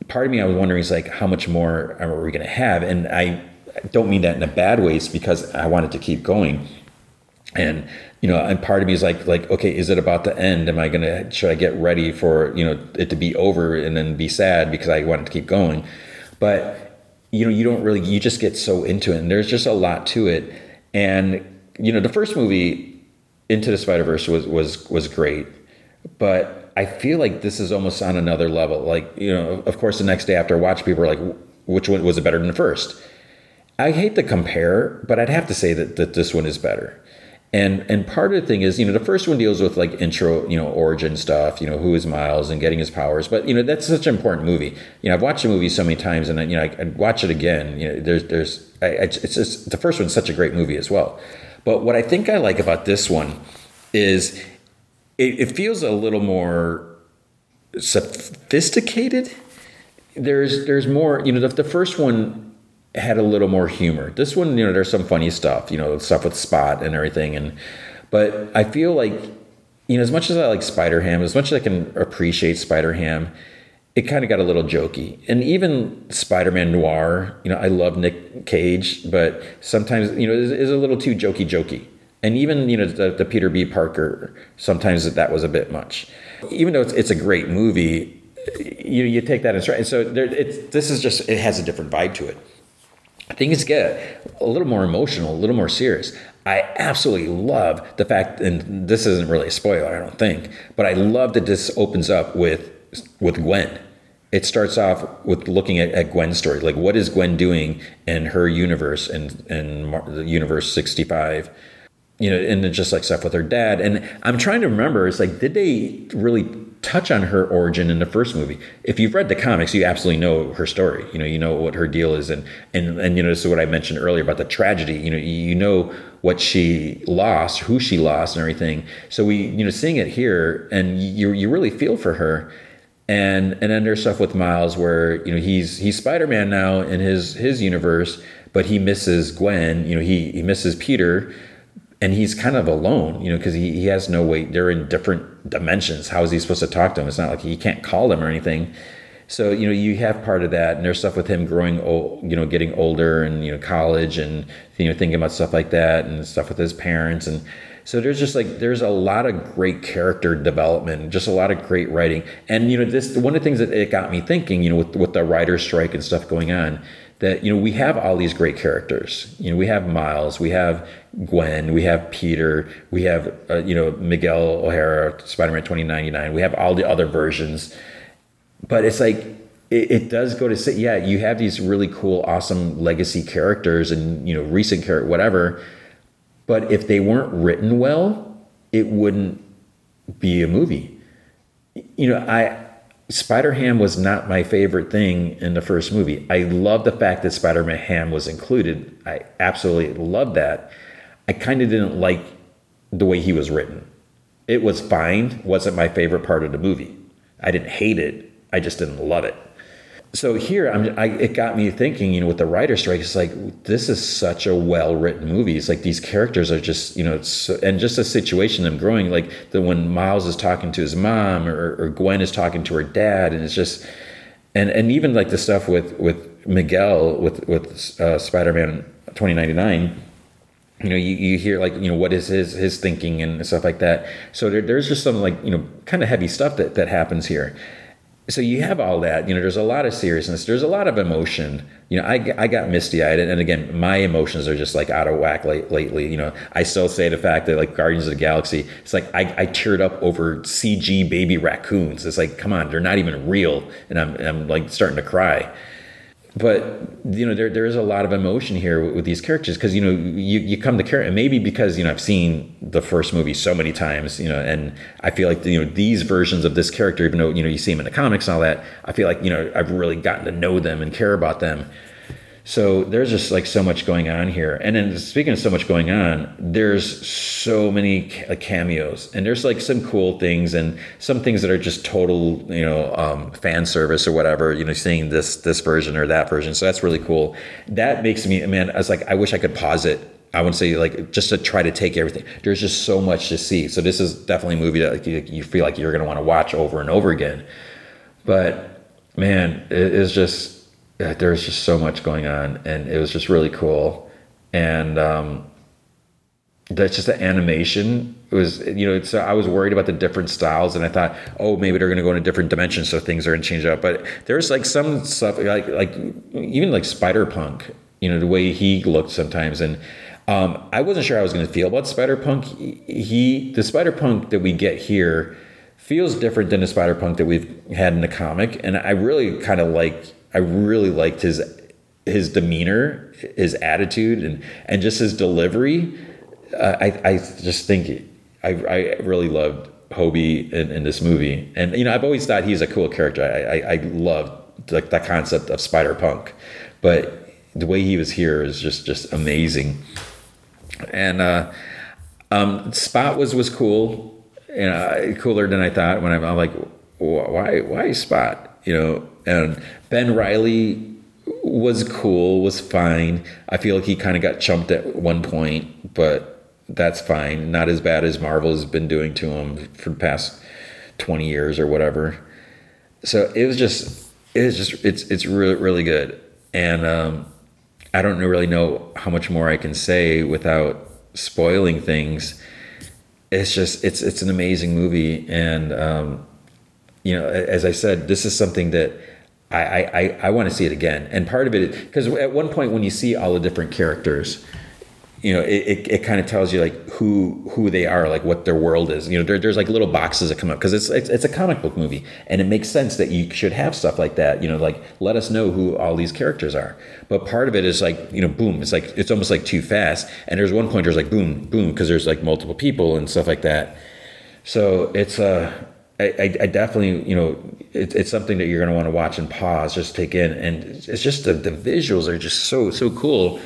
part of me I was wondering is like how much more are we to have, and I don't mean that in a bad way. It's because I wanted to keep going, and you know, and part of me is like, like, okay, is it about to end? Am I gonna should I get ready for you know it to be over and then be sad because I wanted to keep going? But you know, you don't really, you just get so into it, and there's just a lot to it. And you know, the first movie, Into the Spider Verse was was was great, but I feel like this is almost on another level. Like you know, of course, the next day after watch, people are like, "Which one was it better than the first? I hate to compare, but I'd have to say that, that this one is better. And and part of the thing is, you know, the first one deals with like intro, you know, origin stuff, you know, who is Miles and getting his powers. But you know, that's such an important movie. You know, I've watched the movie so many times, and you know, I, would watch it again. You know, there's there's I, it's just the first one's such a great movie as well. But what I think I like about this one is it, it feels a little more sophisticated. There's there's more. You know, the, the first one had a little more humor. This one, you know, there's some funny stuff, you know, stuff with Spot and everything. And but I feel like, you know, as much as I like Spider Ham, as much as I can appreciate Spider Ham, it kind of got a little jokey. And even Spider Man Noir, you know, I love Nick Cage, but sometimes, you know, is, a little too jokey jokey. And even, you know, the, the Peter B. Parker, sometimes that was a bit much. Even though it's, it's a great movie, you you take that and. So there, it's, this is just, it has a different vibe to it things get a little more emotional, a little more serious. I absolutely love the fact, and this isn't really a spoiler, I don't think, but I love that this opens up with with Gwen. It starts off with looking at, at Gwen's story, like what is Gwen doing in her universe and in, in the universe sixty five, you know, and just like stuff with her dad. And I'm trying to remember, it's like, did they really touch on her origin in the first movie. If you've read the comics, you absolutely know her story. You know, you know what her deal is, and and and you know, this is what I mentioned earlier about the tragedy. You know, you know what she lost, who she lost, and everything. So we, you know, seeing it here, and you you really feel for her. And and then there's stuff with Miles where you know he's he's Spider Man now in his his universe, but he misses Gwen. You know, he he misses Peter and he's kind of alone, you know, because he, he has no way. They're in different dimensions. How is he supposed to talk to him? It's not like he can't call them or anything. So you know, you have part of that, and there's stuff with him growing old, you know, getting older, and you know, college, and you know, thinking about stuff like that, and stuff with his parents, and so there's just like there's a lot of great character development, just a lot of great writing, and you know, this one of the things that it got me thinking, you know, with with the writer's strike and stuff going on that you know we have all these great characters. You know, we have Miles, we have Gwen, we have Peter, we have uh, you know Miguel O'Hara, Spider-Man 2099. We have all the other versions, but it's like it, it, does go to say, yeah, you have these really cool, awesome legacy characters and you know recent character, whatever. But if they weren't written well, it wouldn't be a movie. You know, I Spider Ham was not my favorite thing in the first movie. I love the fact that Spider Man Ham was included. I absolutely love that. I kind of didn't like the way he was written. It was fine, wasn't my favorite part of the movie. I didn't hate it, I just didn't love it so here I'm, I, it got me thinking you know with the writer strike it's like this is such a well written movie. It's like these characters are just you know so, and just a situation them growing like the when miles is talking to his mom or, or gwen is talking to her dad and it's just and and even like the stuff with with miguel with with uh, spider-man 2099 you know you, you hear like you know what is his his thinking and stuff like that. So there, there's just some like you know kind of heavy stuff that that happens here so you have all that you know there's a lot of seriousness there's a lot of emotion. You know i, I got misty-eyed and again my emotions are just like out of whack late, lately you know. I still say the fact that like guardians of the galaxy it's like I, I teared up over cg baby raccoons. It's like come on they're not even real. And i'm, I'm like starting to cry but you know there there is a lot of emotion here with, with these characters because you know you, you come to care and maybe because you know I've seen the first movie so many times you know and I feel like you know these versions of this character even though you know you see them in the comics and all that I feel like you know I've really gotten to know them and care about them so there's just like so much going on here. And then speaking of so much going on, there's so many cameos and there's like some cool things and some things that are just total, you know, um, fan service or whatever, you know, seeing this, this version or that version. So that's really cool. That makes me, man, I was like, I wish I could pause it I would say like just to try to take everything. There's just so much to see. So this is definitely a movie that like, you, you feel like you're to want to watch over and over again. But man, it is just there's just so much going on, and it was just really cool. And um, that's just the animation. It was, you know, it's, I was worried about the different styles, and I thought, oh, maybe they're going to go in a different dimension, so things are going to change up. But there's like some stuff, like like even like Spider Punk, you know, the way he looked sometimes, and Um, I wasn't sure how I was going to feel about Spider Punk. He, the Spider Punk that we get here, feels different than the Spider Punk that we've had in the comic, and I really kind of like. I really liked his his demeanor, his attitude, and and just his delivery. Uh, I I just think I I really loved Hobie in, in, this movie, and you know I've always thought he's a cool character. I I, I love like the concept of Spider Punk, but the way he was here is just just amazing. And uh, um, Spot was was cool, you know, cooler than I thought. When I'm, I'm like, why why Spot? You know, and Ben Reilly was cool, was fine. I feel like he kind of got chumped at one point, but that's fine. Not as bad as Marvel has been doing to him for the past 20 years or whatever. So it was just, it was just, it's, it's really, really good. And um, I don't really know how much more I can say without spoiling things. It's just, it's, it's an amazing movie. And, um, you know, as I said, this is something that I, I, I want to see it again. And part of it, because at one point when you see all the different characters, you know, it, it, it, kind of tells you like who who they are, like what their world is. You know, there, there's like little boxes that come up because it's, it's, it's a comic book movie, and it makes sense that you should have stuff like that. You know, like let us know who all these characters are. But part of it is like you know, boom, it's like it's almost like too fast. And there's one point there's like boom, boom, because there's like multiple people and stuff like that. So it's uh I, I, definitely, you know, it, it's something that you're going to want to watch and pause, just take in, and it's just the, the visuals are just so so cool,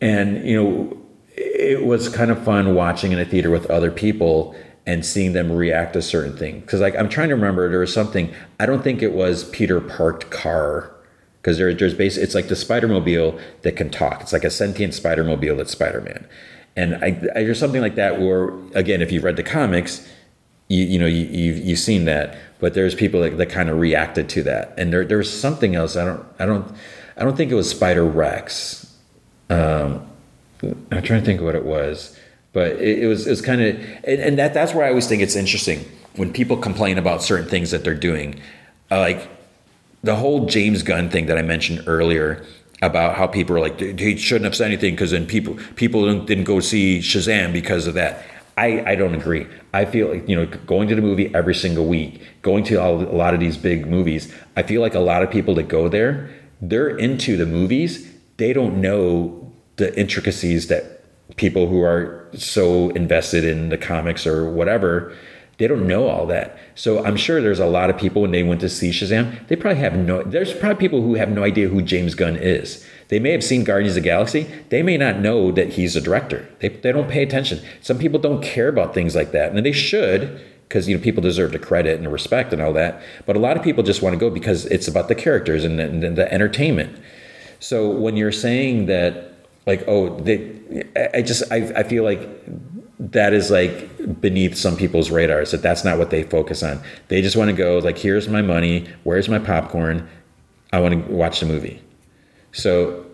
and you know, it was kind of fun watching in a theater with other people and seeing them react to certain things. Because like I'm trying to remember, there was something I don't think it was Peter parked car because there, there's basically it's like the Spider Mobile that can talk. It's like a sentient Spider Mobile that's Spider Man, and I, I there's something like that where again, if you've read the comics you, you know you, you've, you've seen that but there's people that, that kind of reacted to that. And there there's something else i don't i don't i don't think it was spider rex. Um, i'm trying to think what it was but it, it was it was kind of and, and, that that's where i always think it's interesting when people complain about certain things that they're doing. Uh, like the whole james gunn thing that i mentioned earlier about how people are like he shouldn't have said anything because then people people didn't go see shazam because of that I, I don't agree. I feel like, you know, going to the movie every single week, going to a lot of these big movies, I feel like a lot of people that go there, they're into the movies. They don't know the intricacies that people who are so invested in the comics or whatever, they don't know all that. So I'm sure there's a lot of people when they went to see Shazam, they probably have no, there's probably people who have no idea who James Gunn is. They may have seen Guardians of the Galaxy. They may not know that he's a director. They, they don't pay attention. Some people don't care about things like that, and they should because you know people deserve the credit and the respect and all that. But a lot of people just want to go because it's about the characters and the, and the entertainment. So when you're saying that, like, oh, they, I just I, I feel like that is like beneath some people's radars that that's not what they focus on. They just want to go like, here's my money, where's my popcorn? I want to watch the movie. So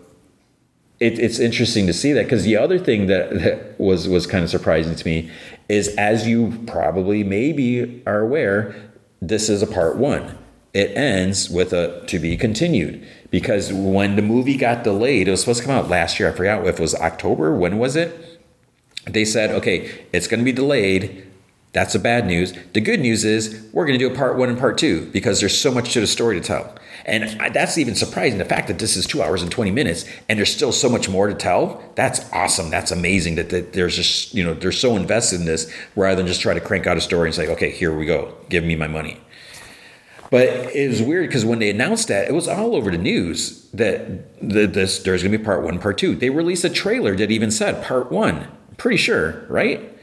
it, it's interesting to see that because the other thing that, that was was kind of surprising to me is as you probably maybe are aware, this is a part one. It ends with a to be continued because when the movie got delayed, it was supposed to come out last year. I forgot if it was October. When was it? They said, okay, it's going to be delayed. That's the bad news. The good news is we're going to do a part one and part two because there's so much to the story to tell. And that's even surprising. The fact that this is two hours and 20 minutes and there's still so much more to tell, that's awesome. That's amazing that, that there's just, you know, they're so invested in this rather than just try to crank out a story and say, okay, here we go, give me my money. But it was weird because when they announced that, it was all over the news that the, this there's going to be part one, part two. They released a trailer that even said part one. Pretty sure, right?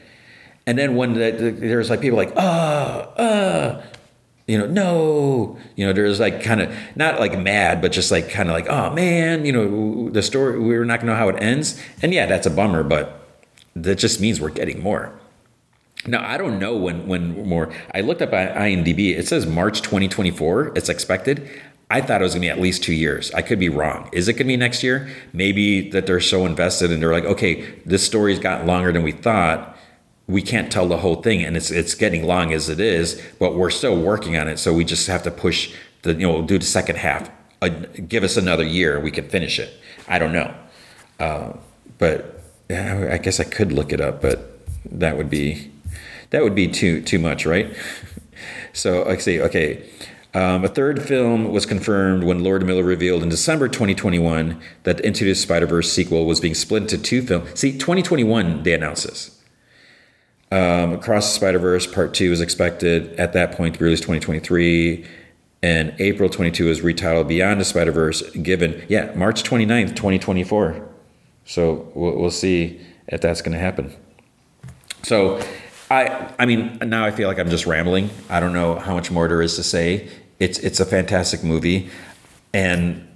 And then when the, the, there's like people like, oh, uh, you know, no, you know, there's like kind of not like mad, but just like kind of like, oh man, you know, the story, we're not gonna know how it ends. And yeah, that's a bummer, but that just means we're getting more. Now, I don't know when, when more. I looked up at IMDb, it says March 2024, it's expected. I thought it was gonna be at least two years. I could be wrong. Is it gonna be next year? Maybe that they're so invested and they're like, okay, this story's got longer than we thought we can't tell the whole thing and it's it's getting long as it is but we're still working on it so we just have to push the you know we'll do the second half uh, give us another year we can finish it i don't know uh, but I guess I could look it up, but that would be that would be too too much, right? so let's see. Okay, um, a third film was confirmed when Lord Miller revealed in December 2021 that the Into the Spider Verse sequel was being split into two films. See, 2021 they announced this. Um, Across the Spider Verse Part Two is expected at that point to be released 2023 and April 22 is retitled Beyond the Spider Verse, given, yeah, March 29th, 2024. So we'll, we'll see if that's going to happen. So, I, I mean, now I feel like I'm just rambling. I don't know how much more there is to say. It's, it's a fantastic movie, and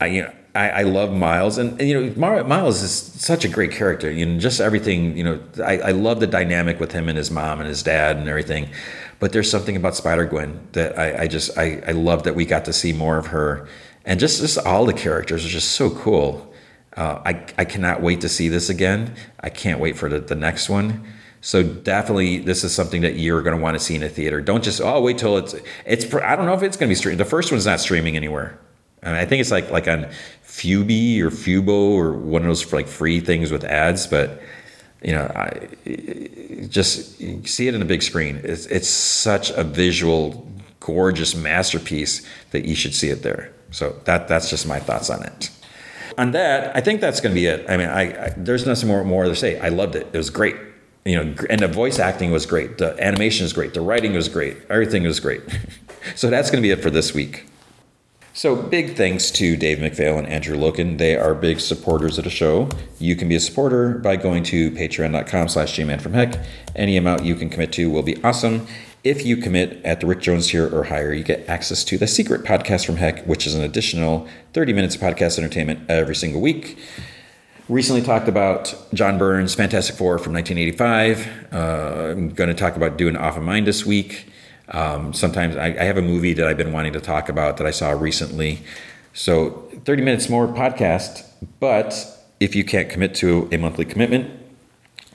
I, you know, I, I love Miles, and, and, you know, Miles is such a great character. You know, just everything. You know, I, I love the dynamic with him and his mom and his dad and everything. But there's something about Spider Gwen that I, I just I, I love that we got to see more of her, and just just all the characters are just so cool. Uh, I I cannot wait to see this again. I can't wait for the, the next one. So definitely, this is something that you're going to want to see in a theater. Don't just oh wait till it's it's. I don't know if it's going to be streamed. The first one's not streaming anywhere. Mean, I think it's like like on Fubi or Fubo or one of those like free things with ads, but you know, I, just see it in a big screen. It's, it's such a visual, gorgeous masterpiece that you should see it there. So that that's just my thoughts on it. On that, I think that's going to be it. I mean, I, I, there's nothing more more to say. I loved it. It was great. You know, and the voice acting was great. The animation is great. The writing was great. Everything was great. so that's going to be it for this week. So big thanks to Dave McPhail and Andrew Loken. They are big supporters of the show. You can be a supporter by going to patreon.com slash gmanfromheck. Any amount you can commit to will be awesome. If you commit at the Rick Jones tier or higher, you get access to the secret podcast from Heck, which is an additional 30 minutes of podcast entertainment every single week. Recently talked about John Byrne's Fantastic Four from 1985. Uh, I'm going to talk about doing Off of Mind this week. Um, sometimes I, I, have a movie that I've been wanting to talk about that I saw recently. So 30 minutes more podcast, but if you can't commit to a monthly commitment,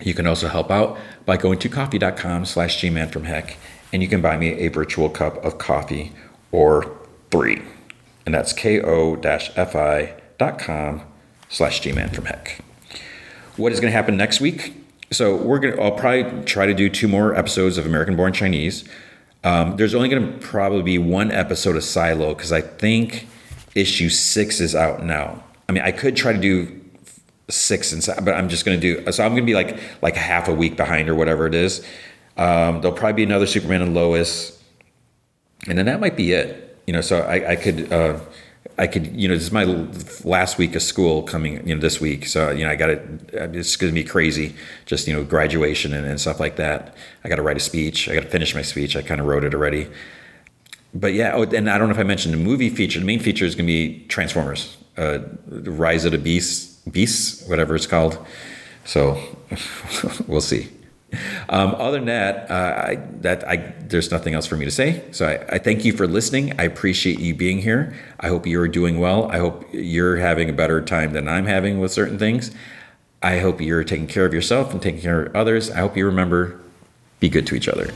you can also help out by going to ko-fi.com slash gman from heck and you can buy me a virtual cup of coffee or three. And that's ko-fi.com slash gman from heck. What is going to happen next week? So we're going to, I'll probably try to do two more episodes of American Born Chinese. Um, there's only going to probably be one episode of Silo because I think issue six is out now. I mean, I could try to do six and but I'm just going to do so. I'm going to be like like half a week behind or whatever it is. Um, there'll probably be another Superman and Lois, and then that might be it. You know, so I, I could. Uh, I could, you know, this is my last week of school coming, you know, this week. So, you know, I got it. It's going to be crazy, just, you know, graduation and, and stuff like that. I got to write a speech. I got to finish my speech. I kind of wrote it already. But yeah, oh, and I don't know if I mentioned the movie feature. The main feature is going to be Transformers, uh, Rise of the Beasts, Beasts, whatever it's called. So we'll see. Um, other than that, uh, I, that I, there's nothing else for me to say. So I, I, thank you for listening. I appreciate you being here. I hope you're doing well. I hope you're having a better time than I'm having with certain things. I hope you're taking care of yourself and taking care of others. I hope you remember be good to each other.